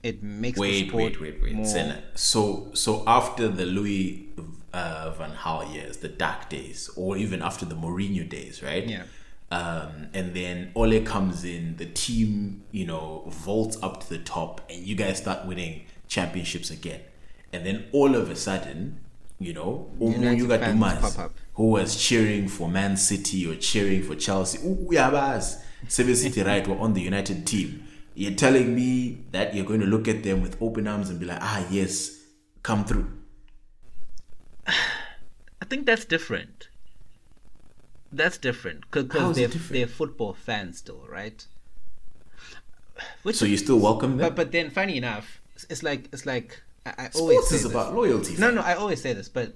It makes the Wait, sport wait, wait, wait. So, so after the Louis uh, Van Gaal years, the dark days, or even after the Mourinho days, right? Yeah. Um, and then Ole comes in, the team, you know, vaults up to the top, and you guys start winning championships again. And then all of a sudden, you know, United you got fans Dumas, who was cheering for Man City or cheering for Chelsea. Ooh, yabas. Seven City, right, were on the United team. You're telling me that you're going to look at them with open arms and be like, ah, yes, come through. *sighs* I think that's different. That's different because they're different? they're football fans still, right? Which So you still welcome them? But but then, funny enough, it's- like it's like I, I always Sports is this. about loyalty. No, no, I always say this, but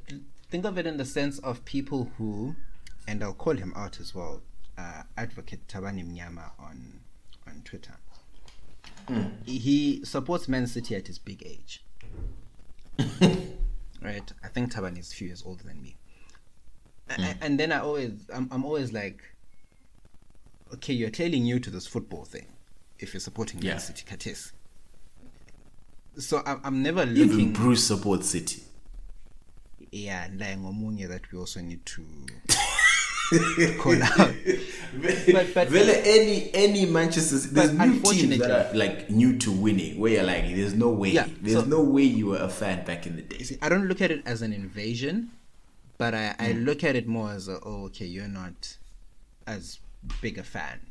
think of it in the sense of people who, and I'll call him out as well, uh, advocate Tabani Mnyama on on Twitter. He supports Man City at his big age. *laughs* right, I think Taban is a few years older than me. A- hmm. And then I always, I'm, I'm always like, okay, you're clearly new to this football thing. If you're supporting Yeah. Man City, Katis. So I'm, I'm never Even. Bruce supports City. yeah ngomunye that we also need to *laughs* call out *laughs* *laughs* But- but- Vele, any any Manchester, there's But new teams that are like new to winning, where you're like, there's no way, Yeah, there's so- no way you were a fan back in the day. See, I don't look at it as an invasion, but I, I Mm. look at it more as a, oh, okay, you're not as big a fan.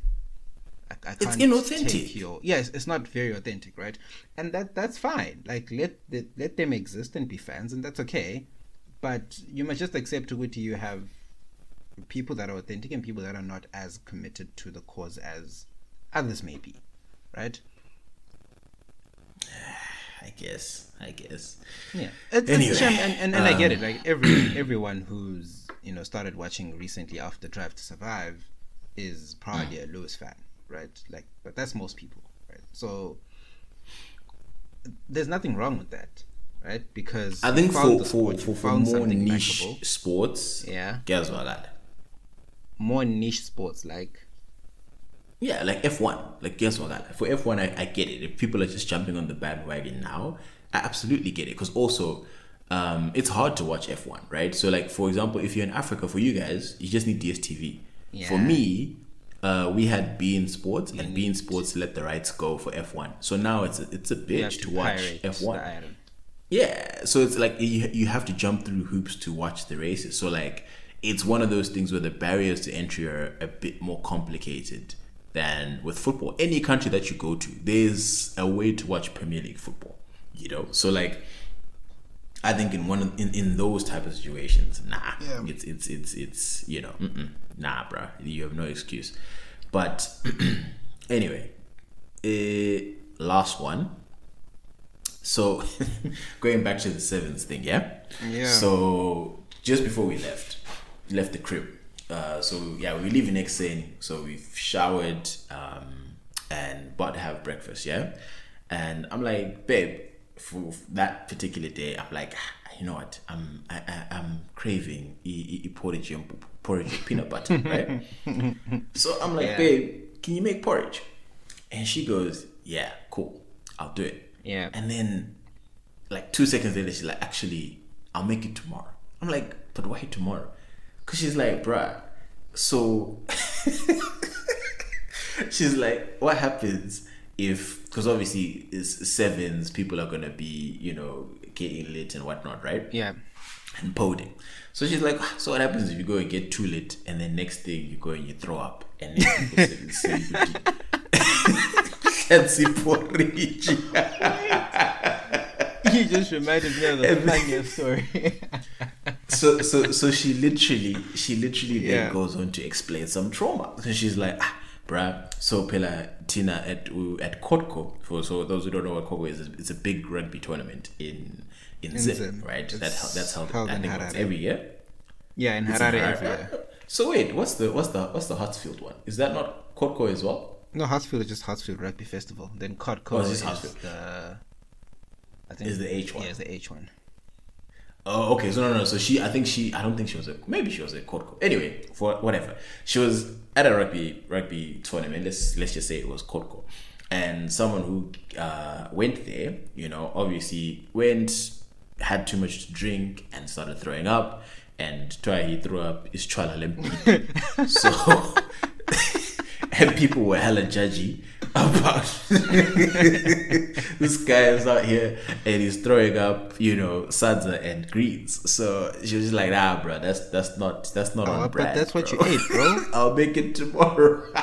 I, I It's can't inauthentic. take Your, yes, it's not very authentic, right? And that that's fine. Like let let, let them exist and be fans, and that's okay. But you must just accept which you have people that are authentic and people that are not as committed to the cause as others may be, right? *sighs* I guess, I guess. Yeah, it's, Anyway, it's and, and, and I get it. um, Like every *clears throat* everyone who's you know started watching recently after Drive to Survive is probably Mm. a Lewis fan, right? Like, but that's most people, right? So there's nothing wrong with that, right? Because I think for for, sport, for, for more niche sports, Yeah. guess what? lad? More niche sports like Yeah, like F1. Like, guess what? For F1, I, I get it. If people are just jumping on the bandwagon now, I absolutely get it. Because also, um, it's hard to watch F1, right? So, like, for example, if you're in Africa, for you guys, you just need DSTV. Yeah. For me, uh, we had Bein Sports, and Bein Sports let the rights go for F1. So now it's a, it's a bitch to to watch F1. Yeah, so it's like you you have to jump through hoops to watch the races. So like it's one of those things where the barriers to entry are a bit more complicated than with football. Any country that you go to, there's a way to watch Premier League football. you know. So like, I think in one of, in in those type of situations, nah, Yeah. it's it's it's it's you know, mm-mm, nah, bruh, you have no excuse. But *clears throat* anyway, uh, last one. So *laughs* going back to the sevens thing, yeah. Yeah. So just before we left, left the crib. Uh, so yeah, we leave next thing. So we've showered um, and about to have breakfast, yeah. And I'm like, babe, for that particular day, I'm like, "Ah, you know what? I'm I, I, I'm craving e, e, porridge and porridge with peanut butter, *laughs* right? so I'm like, Yeah. babe, can you make porridge? And she goes, yeah, cool, I'll do it. Yeah. And then, like two seconds later, she's like, actually, I'll make it tomorrow. I'm like, but why tomorrow? Cause she's like, bruh, so *laughs* she's like, what happens if? Because obviously, it's sevens. People are gonna be, you know, getting lit and whatnot, right? Yeah. and poding. So she's like, so what happens if you go and get too lit and then next thing you go and you throw up and then people say, say you *laughs* *laughs* fancy porridge. *laughs* you just reminded me of the funniest story. *laughs* so so so she literally she literally Yeah. then goes on to explain some trauma. So she's like, ah, bruh, so Pela Tina at at Kotko. For so those who don't know what Kotko is, it's a big rugby tournament in in, Zim, Zim. right? That It's that's held, held I think it's every year. yeah, in It's in Harare Harare. every year. So wait, what's the what's the what's the Hartsfield one? Is that not Kotko as well? No, Hartsfield is just Hartsfield Rugby Festival. Then Kotko Oh, is Hartsfield. the. I think Is the H one? Yeah, it's the H one. Oh, okay. So no, no. So she, I think she, I don't think she was a, maybe she was a Kotko. Anyway, for whatever, she was at a rugby rugby tournament. Let's let's just say it was Kotko, and someone who uh, went there, you know, obviously went, had too much to drink and started throwing up, and try he threw up his chala lempi. *laughs* so. *laughs* And people were hella judgy about *laughs* this guy is out here and he's throwing up, you know, sadza and greens. So she was just like, ah, bro, that's that's not that's not Oh, on but brand. that's what bro. you ate, bro. *laughs* I'll make it tomorrow. *laughs*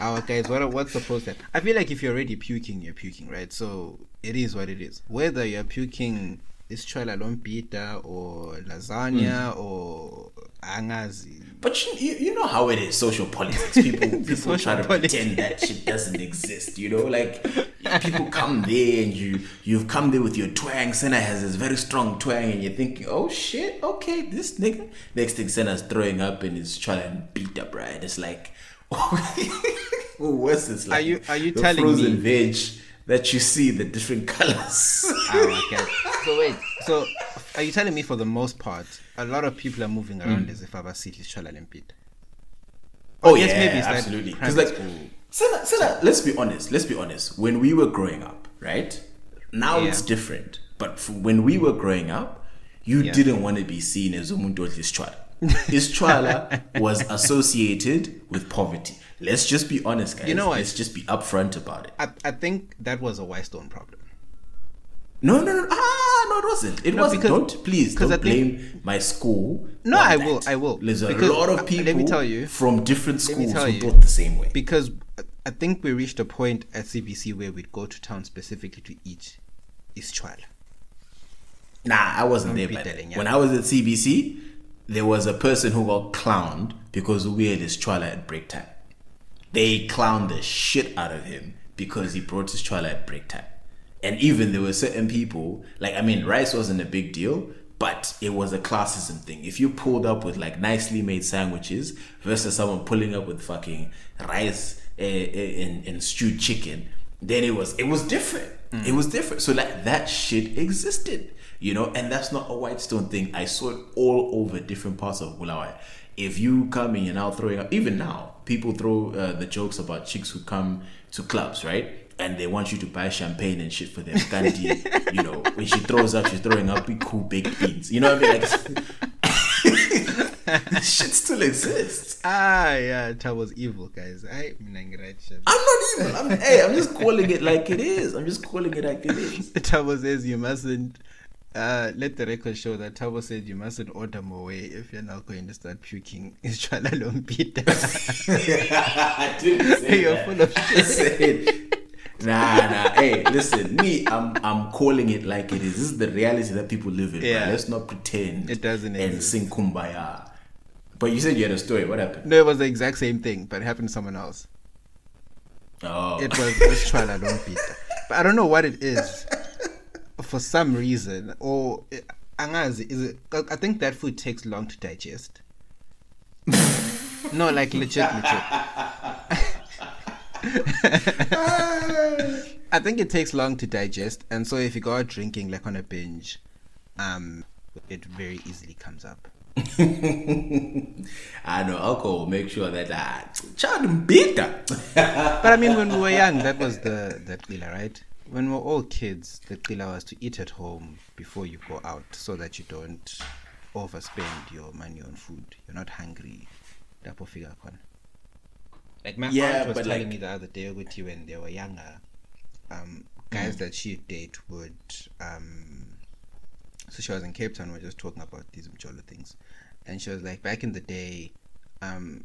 Our guys, what what's supposed to? I feel like if you're already puking, you're puking, right? So it is what it is. Whether you're puking is chola lompita or lasagna Hmm. or angazi. But you, you, know how it is, social politics. *laughs* People people try to politics. pretend that shit doesn't exist. You know, like people come there and you you've come there with your twang. Senna has this very strong twang, and you're thinking, oh shit, okay, this nigga. Next thing, Senna's throwing up and is trying to beat up, right? It's like, *laughs* oh, what's this? Like Are you- are you telling frozen me- veg that you see the different *laughs* colors? Our guys. So wait, so are you telling me for the most part, a lot of people are moving around Hmm. as if Abasiti is chola lompita? Oh yes, yeah, maybe it's absolutely. Because like, school. Senna, Senna, let's be honest. Let's be honest. When we were growing up, right? Now Yeah. it's different. But when we were growing up, you Yeah. didn't want to be seen as umuntu odlischwala. Ischwala *laughs* was associated with poverty. Let's just be honest, guys. You know what? Let's just be upfront about it. I, I think that was a Whitestone problem. No, no, no. Ah, no, it wasn't. It No, wasn't. because- don't please don't I think- blame my school. No, I that. will, I will. There's a Because, lot uh, of people. let me tell you- from different schools who you. thought the same way. Because I think we reached a point at CBC where we'd go to town specifically to eat Ischwala. Nah, I wasn't there. Don't be By telling, yeah. When I was at CBC, there was a person who got clowned because we had his at break time. They clowned the shit out of him because he brought his trailer at break time. And even there were certain people, like I mean, rice wasn't a big deal, but it was a classism thing. If you pulled up with like nicely made sandwiches versus someone pulling up with fucking rice eh, eh, and, and stewed chicken, then it was it was different. It was different. So like that shit existed, you know, and that's not a Whitestone thing. I saw it all over different parts of Bulawayo. If you come in and now throwing up, even now, people throw uh, the jokes about chicks who come to clubs, right? And they want you to buy champagne and shit for them. Candy, *laughs* you know, when she throws up, she's throwing up big cool baked beans. You know what I mean? Like, *laughs* shit still exists. Ah, yeah, that was evil, guys. I mean, I'm not evil. I'm, hey, I'm just calling it like it is. I'm just calling it like it is. *laughs* Tabo says you mustn't. Uh, let the record show that Tabo said you mustn't order more if you're not going to start puking. *laughs* Ischwala lompita. *laughs* I didn't say *laughs* You're that. full of shit. Nah, nah. Hey, listen, me, I'm I'm calling it like it is. This is the reality that people live in. Yeah. Let's not pretend It doesn't and exist. sing kumbaya. But you said you had a story. What happened? No, it was the exact same thing, but it happened to someone else. Oh, It was this trial I don't beat. But I don't know what it is. For some reason, or angazi, is it? I think that food takes long to digest. no, like legit, legit. *laughs* I think it takes long to digest, and so if you go out drinking like on a binge, um, it very easily comes up. *laughs* I know alcohol will make sure that I child bitter. But I mean, when we were young, that was the the qila, right? When we're all kids, the qila was to eat at home before you go out, so that you don't overspend your money on food. You're not hungry. Lapho fika khona. Like my Yeah, aunt was telling like- me the other day ukuthi when they were younger, um, guys Mm. that she'd date would um, so she was in Cape Town. We are just talking about these mjolo things, and she was like, back in the day, um,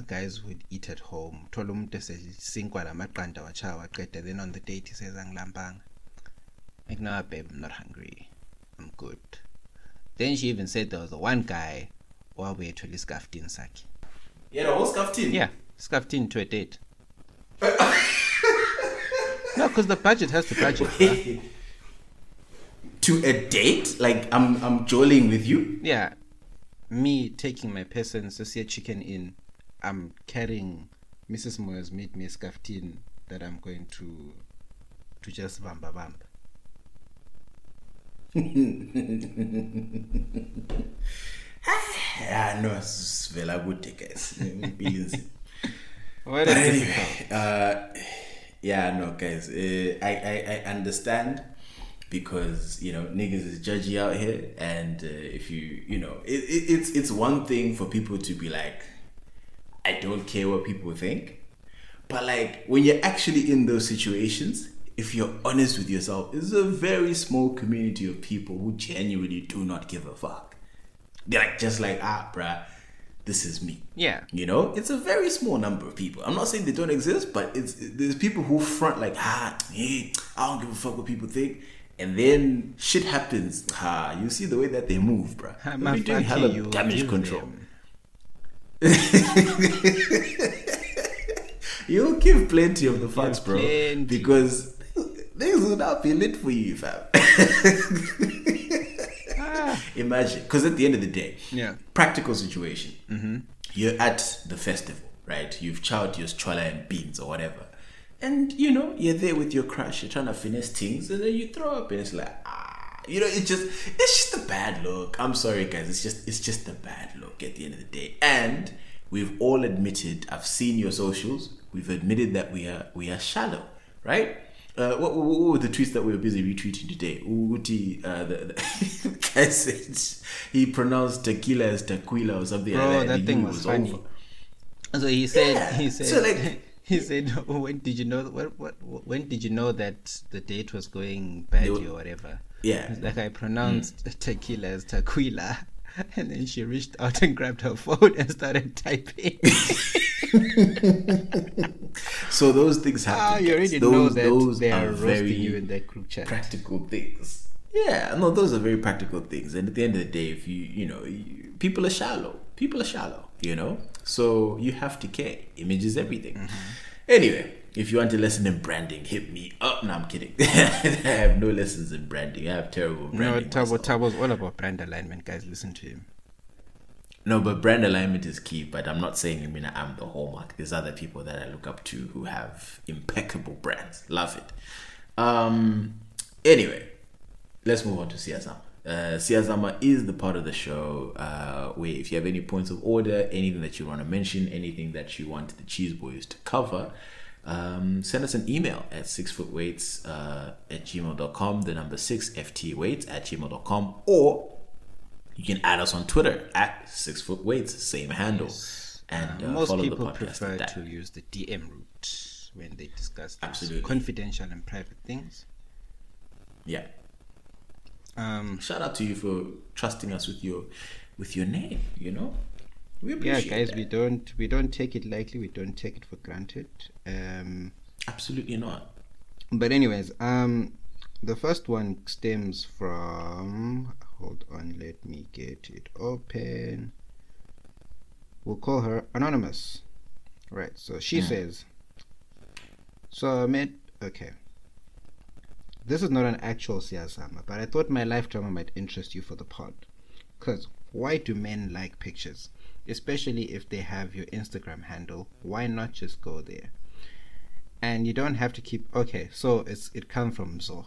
guys would eat at home. Thola umuntu esesinkwa lamaqanda wachaya waqeda. Then on the date he says angilambanga. Like, nah, babe, I'm not hungry. I'm good. Then she even said there was one guy wabuye ethola isikaftin sakhe. Yeah, the whole scuffed. Yeah, skaftin to a date. *laughs* no, because the budget has to budget. to a date, like I'm I'm joling with you. Yeah, me taking my person Sosia chicken in, I'm carrying Mrs. Moyer's made me a skaftin that I'm going to to just bamba bamba. *laughs* Yeah, no, it's very good, guys. Billions. *laughs* What But anyway, uh, yeah, no, guys, uh, I, I I understand because you know niggas is judgy out here, and uh, if you you know it, it, it's it's one thing for people to be like, I don't care what people think, but like when you're actually in those situations, if you're honest with yourself, it's a very small community of people who genuinely do not give a fuck. They're like just like ah, bruh, this is me. Yeah. You know, it's a very small number of people. I'm not saying they don't exist, but it's there's people who front like, ah, hey, I don't give a fuck what people think. And then shit happens. Ha, you see the way that they move, bruh. *laughs* They'll doing hella damage control. them. *laughs* You'll give plenty of the facts, bro. plenty. Because things will not be lit for you, fam. Imagine, because at the end of the day, Yeah. practical situation. You're at the festival, right? You've chowed your chola and beans or whatever. And you know, you're there with your crush, you're trying to finesse things, and then you throw up and it's like, ah you know, it's just it's just a bad look. I'm sorry guys, it's just it's just a bad look at the end of the day. And we've all admitted, I've seen your socials, we've admitted that we are we are shallow, right? Uh, what, what, what were the tweets that we were busy retweeting today? Uti, uh, the, the *laughs* guy said he pronounced tequila as tequila or something Bro, like that. that thing he was funny. over. So he said, Yeah, he said, so, like- *laughs* he said, when did you know? What, what, when did you know that the date was going badly were- or whatever? Yeah. Like I pronounced tequila as tequila, *laughs* and then she reached out and grabbed her phone and started typing. *laughs* So those things happen. ah, you already those, know that those they are, very roasting you in that group chat. practical things. Yeah, no, those are very practical things. And at the end of the day, if you, you know, you, people are shallow. People are shallow, you know? So you have to care. Image is everything. Mm-hmm. Anyway, if you want a lesson in branding, hit me up. No, I'm kidding. *laughs* I have no lessons in branding. I have terrible branding. No. Tabo. Tabo's all about brand alignment, guys. Listen to him. No, but brand alignment is key. But I'm not saying I mean I'm the hallmark. There's other people that I look up to who have impeccable brands. Love it. Um. Anyway, let's move on to Siyazama. Uh, Siyazama is the part of the show uh, where if you have any points of order, anything that you want to mention, anything that you want the Cheese Boys to cover, um, send us an email at sixfootweights uh, at gmail.com, the number six ftweights at gmail.com, or you can add us on Twitter at sixfootweights, same handle, and uh, Most follow the people prefer to use the DM route when they discuss Absolutely. confidential and private things. Yeah. Um, Shout out to you for trusting us with your with your name. You know, we yeah, guys, that. we don't we don't take it lightly. We don't take it for granted. Um, Absolutely not. But anyways, um, the first one stems from. Hold on, let me get it open. We'll call her anonymous. Right. So she Hmm. says. So I met. Okay. This is not an actual Siyazama, but I thought my life drama might interest you for the pod. Cause why do men like pictures? Especially if they have your Instagram handle. Why not just go there? and you don't have to keep okay so it's it comes from zo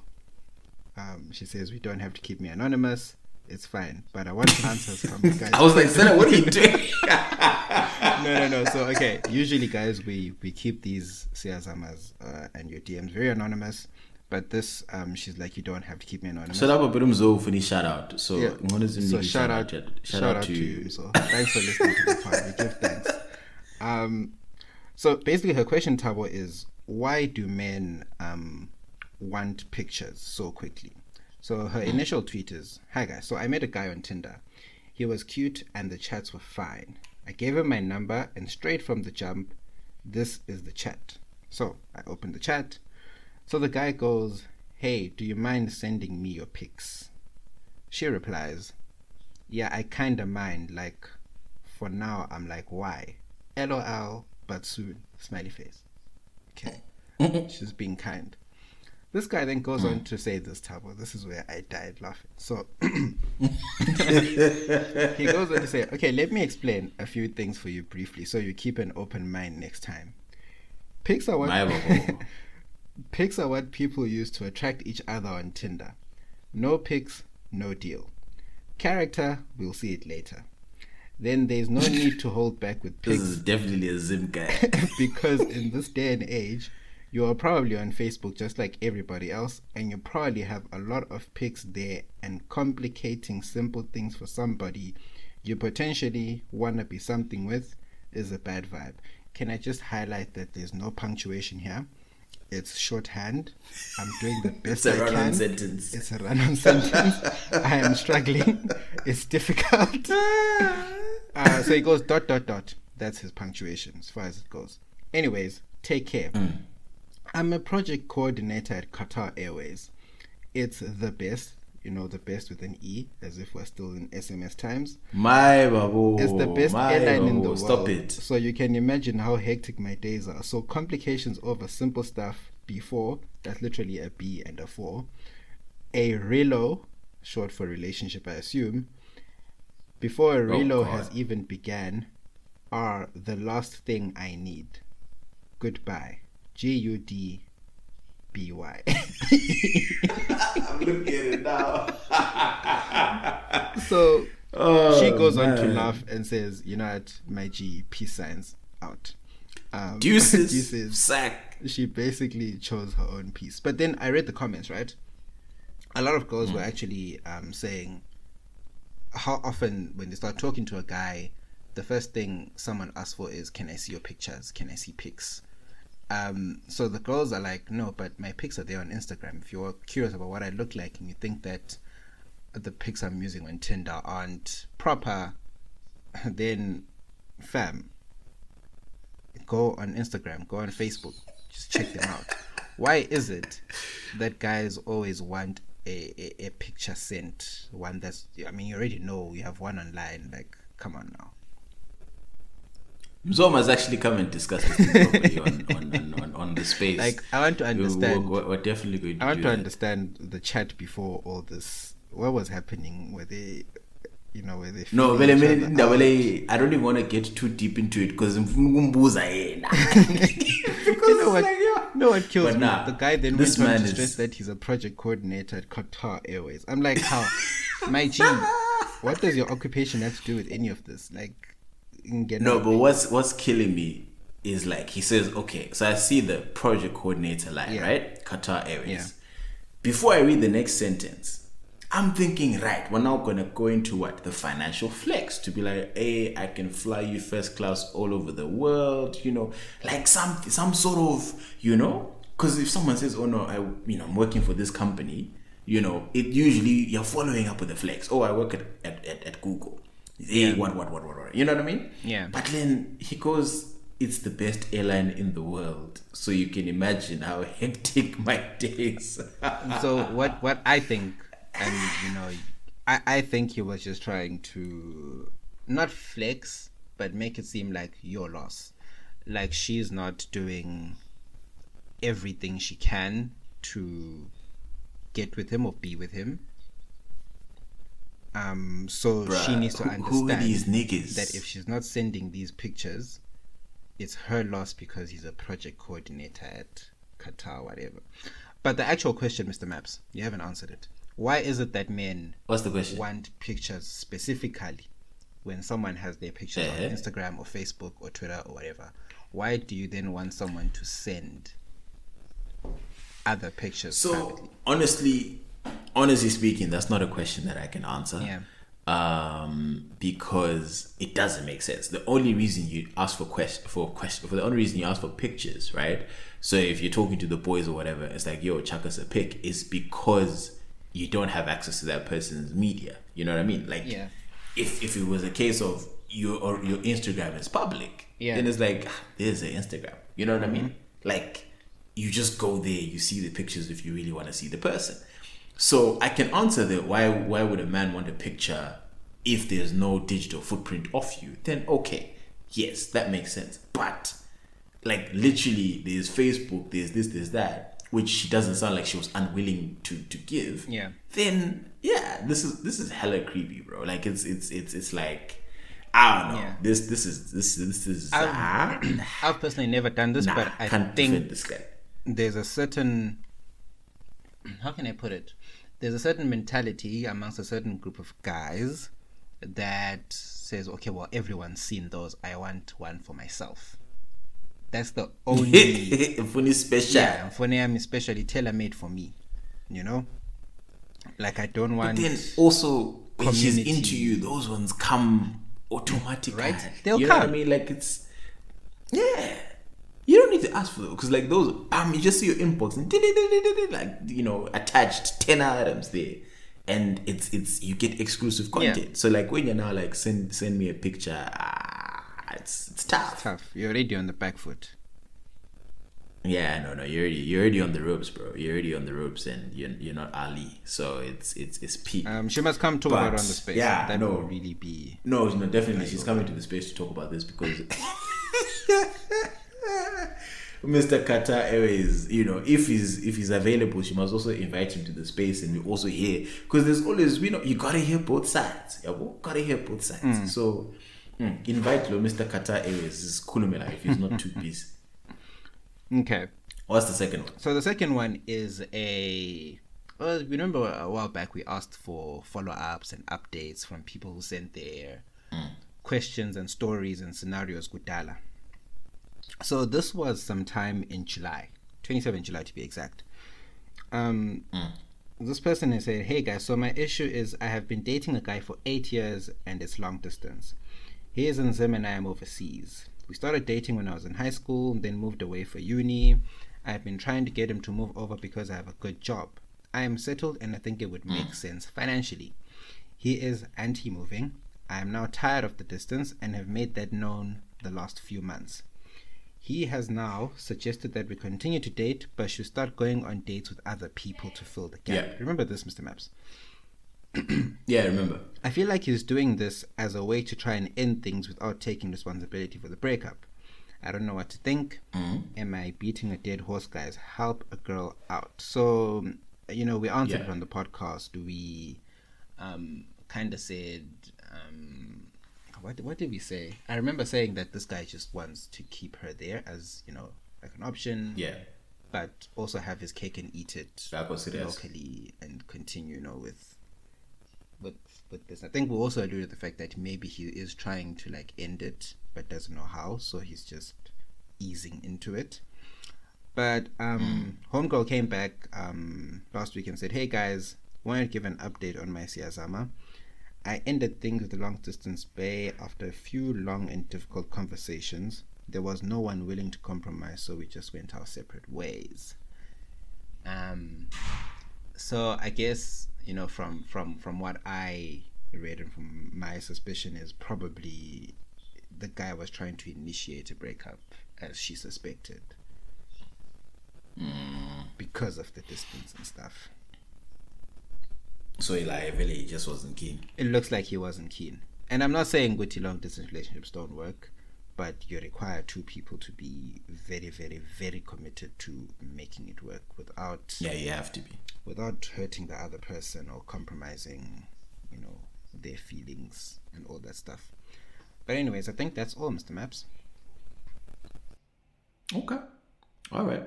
um she says we don't have to keep me anonymous it's fine but i want answers from you *laughs* guys I was like, Senna, what are you *laughs* doing? no no no so okay usually guys we we keep these siazamas uh, and your dms very anonymous but this um she's like you don't have to keep me anonymous so lapho phela umzo ufuna shout out so yeah. so shout out, shout, shout, out out to you. So thanks for listening to the pod. We give thanks. Um, so basically, her question, Tabo, is why do men um want pictures so quickly? So her initial tweet is, "Hi guys, so I met a guy on Tinder. He was cute and the chats were fine. I gave him my number and straight from the jump, this is the chat. So I opened the chat. So the guy goes, "Hey, do you mind sending me your pics?" She replies, yeah, I kinda mind. Like, for now, I'm like, why? LOL, but soon. Smiley face. Okay. *laughs* She's being kind. This guy then goes on hmm. to say this, Tabo. This is where I died laughing. So, *laughs* he goes on to say, okay, let me explain a few things for you briefly so you keep an open mind next time. Pics are what. *laughs* pics are what people use to attract each other on Tinder. No pics, no deal. Character, we'll see it later. Then there's no *laughs* need to hold back with pics. this is definitely a zim guy *laughs* because *laughs* in this day and age, you are probably on Facebook just like everybody else, and you probably have a lot of pics there and complicating simple things for somebody you potentially want to be something with is a bad vibe. Can I just highlight that there's no punctuation here? It's shorthand. I'm doing the it's best a I run-on can. sentence It's a run-on *laughs* sentence. I am struggling. *laughs* It's difficult. *laughs* Uh, so he goes dot dot dot. That's his punctuation as far as it goes. Anyways, take care. I'm a project coordinator at Qatar Airways. It's the best, you know, the best with an E, as if we're still in SMS times. my babo It's the best my airline in the world. stop it So you can imagine how hectic my days are. So complications over simple stuff before, that's literally a B and a four. A relo, short for relationship, I assume. Before a Oh, relo God. has even began, are the last thing I need. Goodbye. G U D B Y. I'm looking at it now *laughs* So oh, she goes on to laugh and says, "You know what, my G, peace signs out." Um, deuces, deuces. sack She basically chose her own piece. But then I read the comments, right? A lot of girls were Hmm. actually um, saying how often when they start talking to a guy, the first thing someone asks for is, "Can I see your pictures? Can I see pics?" Um, so the girls are like, "No, but my pics are there on Instagram. If you're curious about what I look like and you think that the pics I'm using on Tinder aren't proper, *laughs* then, fam, go on Instagram, go on Facebook, just check them out. *laughs* Why is it that guys always want a, a, a picture sent? One that's, I mean, you already know you have one online. Like, come on now. Mzoma's actually come and discuss this properly on, on, on, on, on the space. Like, I want to understand. We're, we're definitely going to I want to that. understand the chat before all this. What was happening? Were they, you know, were they? No, vele each mina other indaba out? I don't even want to get too deep into it *laughs* *laughs* because yena. you know what? like, yeah. Know what kills But me? nah, the guy then this went on to is- stress that he's a project coordinator at Qatar Airways. I'm like, how? *laughs* My G, what does your occupation have to do with any of this? Like, get No, but what's what's killing me is like he says, okay, so I see the project coordinator line, Yeah. right? Qatar Airways. Yeah. Before I read the next sentence, I'm thinking, right, we're now gonna go into what? The financial flex to be like, hey, I can fly you first class all over the world, you know, like some some sort of, you know, because if someone says, oh no, I you know, I'm working for this company, you know, it usually you're following up with the flex. Oh, I work at, at, at Google. Hey, what, what, what, what, what, you know what I mean? Yeah. But then he goes, it's the best airline in the world. So you can imagine how *laughs* hectic my days. *laughs* so what what I think, and you know, I I think he was just trying to not flex, but make it seem like your loss, like she's not doing everything she can to get with him or be with him. Um, so she needs to who- understand who are these niggas? that if she's not sending these pictures, it's her loss because he's a project coordinator at Qatar, whatever. But the actual question, Mr. Maps, you haven't answered it. Why is it that men What's the question? want pictures specifically when someone has their pictures Eh? on Instagram or Facebook or Twitter or whatever? Why do you then want someone to send other pictures? So privately? honestly, honestly speaking, that's not a question that I can answer. Yeah. Um, because it doesn't make sense. The only reason you ask for quest for question for the only reason you ask for pictures, right? So if you're talking to the boys or whatever, it's like yo, chuck us a pic, is because you don't have access to that person's media. You know what I mean? Like, Yeah. if if it was a case of your or your Instagram is public, Yeah. then it's like ah, there's an Instagram. You know what I mean? Like you just go there, you see the pictures if you really want to see the person. So I can answer that why why would a man want a picture if there's no digital footprint of you? Then okay, yes, that makes sense. But like literally there's Facebook, there's this, there's that, which she doesn't sound like she was unwilling to to give. Yeah. Then yeah, this is this is hella creepy, bro. Like it's it's it's it's like I don't know. Yeah. This this is this this is I've, ah, *clears throat* I've personally never done this, nah, but I can't think this guy. there's a certain how can I put it? There's a certain mentality amongst a certain group of guys that says, okay, well, everyone's seen those. I want one for myself. That's the only *laughs* Funny special. yeah. Me, I'm especially tailor made for me. You know, like I don't want. But then also when she's into you, those ones come automatically. Right? They'll you know what I mean? Like it's yeah. You don't need to ask for those because like those, bam, you just see your inbox and like you know attached ten items there, and it's it's you get exclusive content. So like when you're now like send send me a picture, ah, it's it's tough. tough. You're already on the back foot. Yeah, no, no, you're already you're already on the ropes, bro. You're already on the ropes, and you're you're not Ali, so it's it's it's peak. Um, she must come talk about on the space. yeah, that no. will really be. No, no, definitely. She's coming to the space to talk about this because *laughs* *laughs* *laughs* Mr. Qatar Airways, you know, if he's if he's available, she must also invite him to the space and we also hear because there's always you know you gotta hear both sides. Yeah, we gotta hear both sides. So mm, invite lo Mr. Qatar Airways. Is Kulumela if he's not too busy. *laughs* Okay. What's the second one? So the second one is a. Well, remember a while back we asked for follow ups and updates from people who sent their questions and stories and scenarios Gudala. So this was sometime in July, 27 July to be exact. Um, This person has said, "Hey guys, so my issue is I have been dating a guy for eight years and it's long distance. He is in Zim and I am overseas. We started dating when I was in high school, then moved away for uni. I've been trying to get him to move over because I have a good job. I am settled and I think it would make sense financially. He is anti moving. I am now tired of the distance and have made that known the last few months. He has now suggested that we continue to date, but should start going on dates with other people to fill the gap. Yeah. Remember this, Mr. Maps. *clears throat* Yeah, I remember. I feel like he's doing this as a way to try and end things without taking responsibility for the breakup. I don't know what to think. Am I beating a dead horse, guys? Help a girl out. So, you know, we answered Yeah. it on the podcast. We um, kind of said, um, what, what did we say? I remember saying that this guy just wants to keep her there as, you know, like an option. Yeah. But also have his cake and eat it it is. locally and continue, you know, with with with this. I think we also alluded to the fact that maybe he is trying to like end it, but doesn't know how, so he's just easing into it. But um, Homegirl came back um, last week and said, "Hey guys, wanted to give an update on my Siyazama. I ended things with the long distance bay after a few long and difficult conversations. There was no one willing to compromise, so we just went our separate ways." Um, so I guess you know from from from what I read and from my suspicion is probably the guy was trying to initiate a breakup, as she suspected, because of the distance and stuff. So like really he just wasn't keen. It looks like he wasn't keen. And I'm not saying good long distance relationships don't work, but you require two people to be very, very, very committed to making it work without Yeah, you have to be. without hurting the other person or compromising, you know, their feelings and all that stuff. But anyways, I think that's all, Mr. Maps. Okay. All right.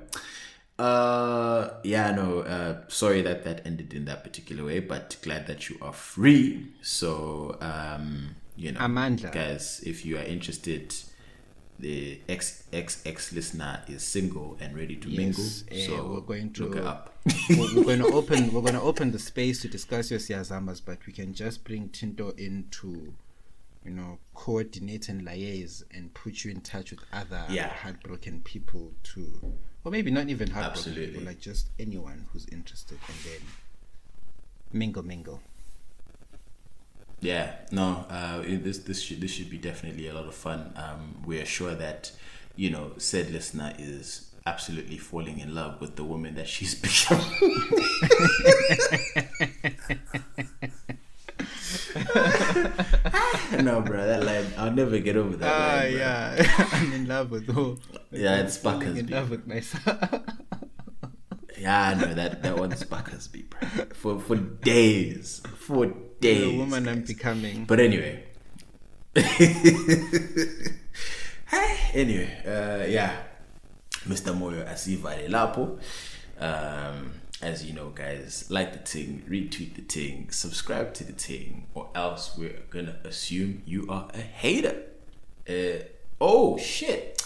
Uh yeah, no, uh sorry that that ended in that particular way, but glad that you are free. So um, you know, Amanda. guys, if you are interested, the ex ex ex listener is single and ready to mingle. Yes, eh, So we're going to look up. *laughs* we're, we're going *laughs* to open we're going to open the space to discuss your Siyazamas, but we can just bring Tinto in to, you know, coordinate and liaise and put you in touch with other Yeah. heartbroken people too, or maybe not even Absolutely. people, like just anyone who's interested, and then mingle, mingle. Yeah, no, uh, this this should this should be definitely a lot of fun. Um, we are sure that you know said listener is absolutely falling in love with the woman that she's *laughs* become. *laughs* no, bro, that line I'll never get over that. Ah, line, bro. yeah, *laughs* I'm in love with who? Yeah, it's Buckers, in love with myself. *laughs* Yeah, I know that that one's Buckersby, bro. For for days, for days. the woman I'm becoming. But anyway. *laughs* anyway, uh, yeah. Mr. Moyo Asiva Lapo. Um, as you know, guys, like the thing, retweet the thing, subscribe to the thing, or else we're gonna assume you are a hater. Uh, oh shit!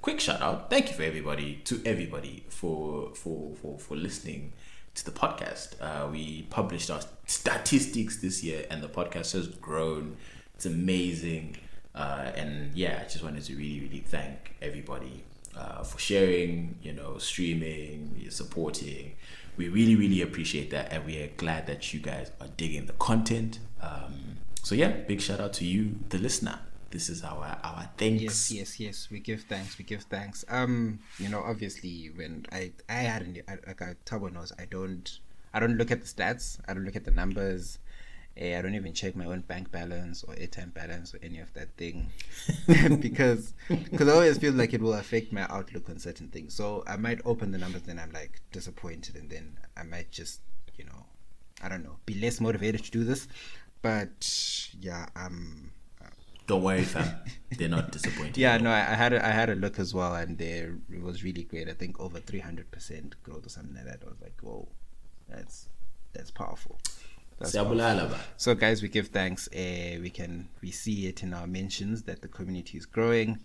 Quick shout out! Thank you for everybody to everybody for for for for listening to the podcast. Uh, we published our statistics this year, and the podcast has grown. It's amazing, uh, and yeah, I just wanted to really really thank everybody uh, for sharing, you know, streaming, supporting. We really, really appreciate that, and we are glad that you guys are digging the content. Um, so yeah, big shout out to you, the listener. This is our our thanks. Yes, yes, yes. We give thanks. We give thanks. Um, you know, obviously, when I I hadn't like a Tabo knows, I don't I don't look at the stats. I don't look at the numbers. Eh, I don't even check my own bank balance or airtime balance or any of that thing *laughs* because because I always feel like it will affect my outlook on certain things. So I might open the numbers, then I'm like disappointed, and then I might just you know I don't know be less motivated to do this. But yeah, um. Don't worry, fam. They're not disappointed. Yeah, no, I, I had a, I had a look as well, and there it was really great. I think over three hundred percent growth or something like that. I was like, whoa, that's that's powerful. That's powerful. Siyabulala, ba. So, guys, we give thanks. Uh, we can we see it in our mentions that the community is growing.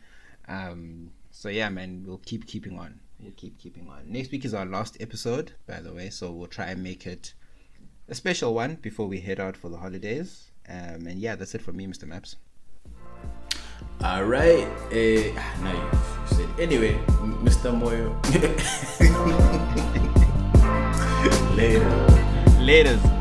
Um, so yeah, man, we'll keep keeping on. We'll keep keeping on. Next week is our last episode, by the way. So we'll try and make it a special one before we head out for the holidays. Um, and yeah, that's it from me, Mr. Maps. All right. Uh, now you said anyway, Mr. Moyo. *laughs* Later. Laters.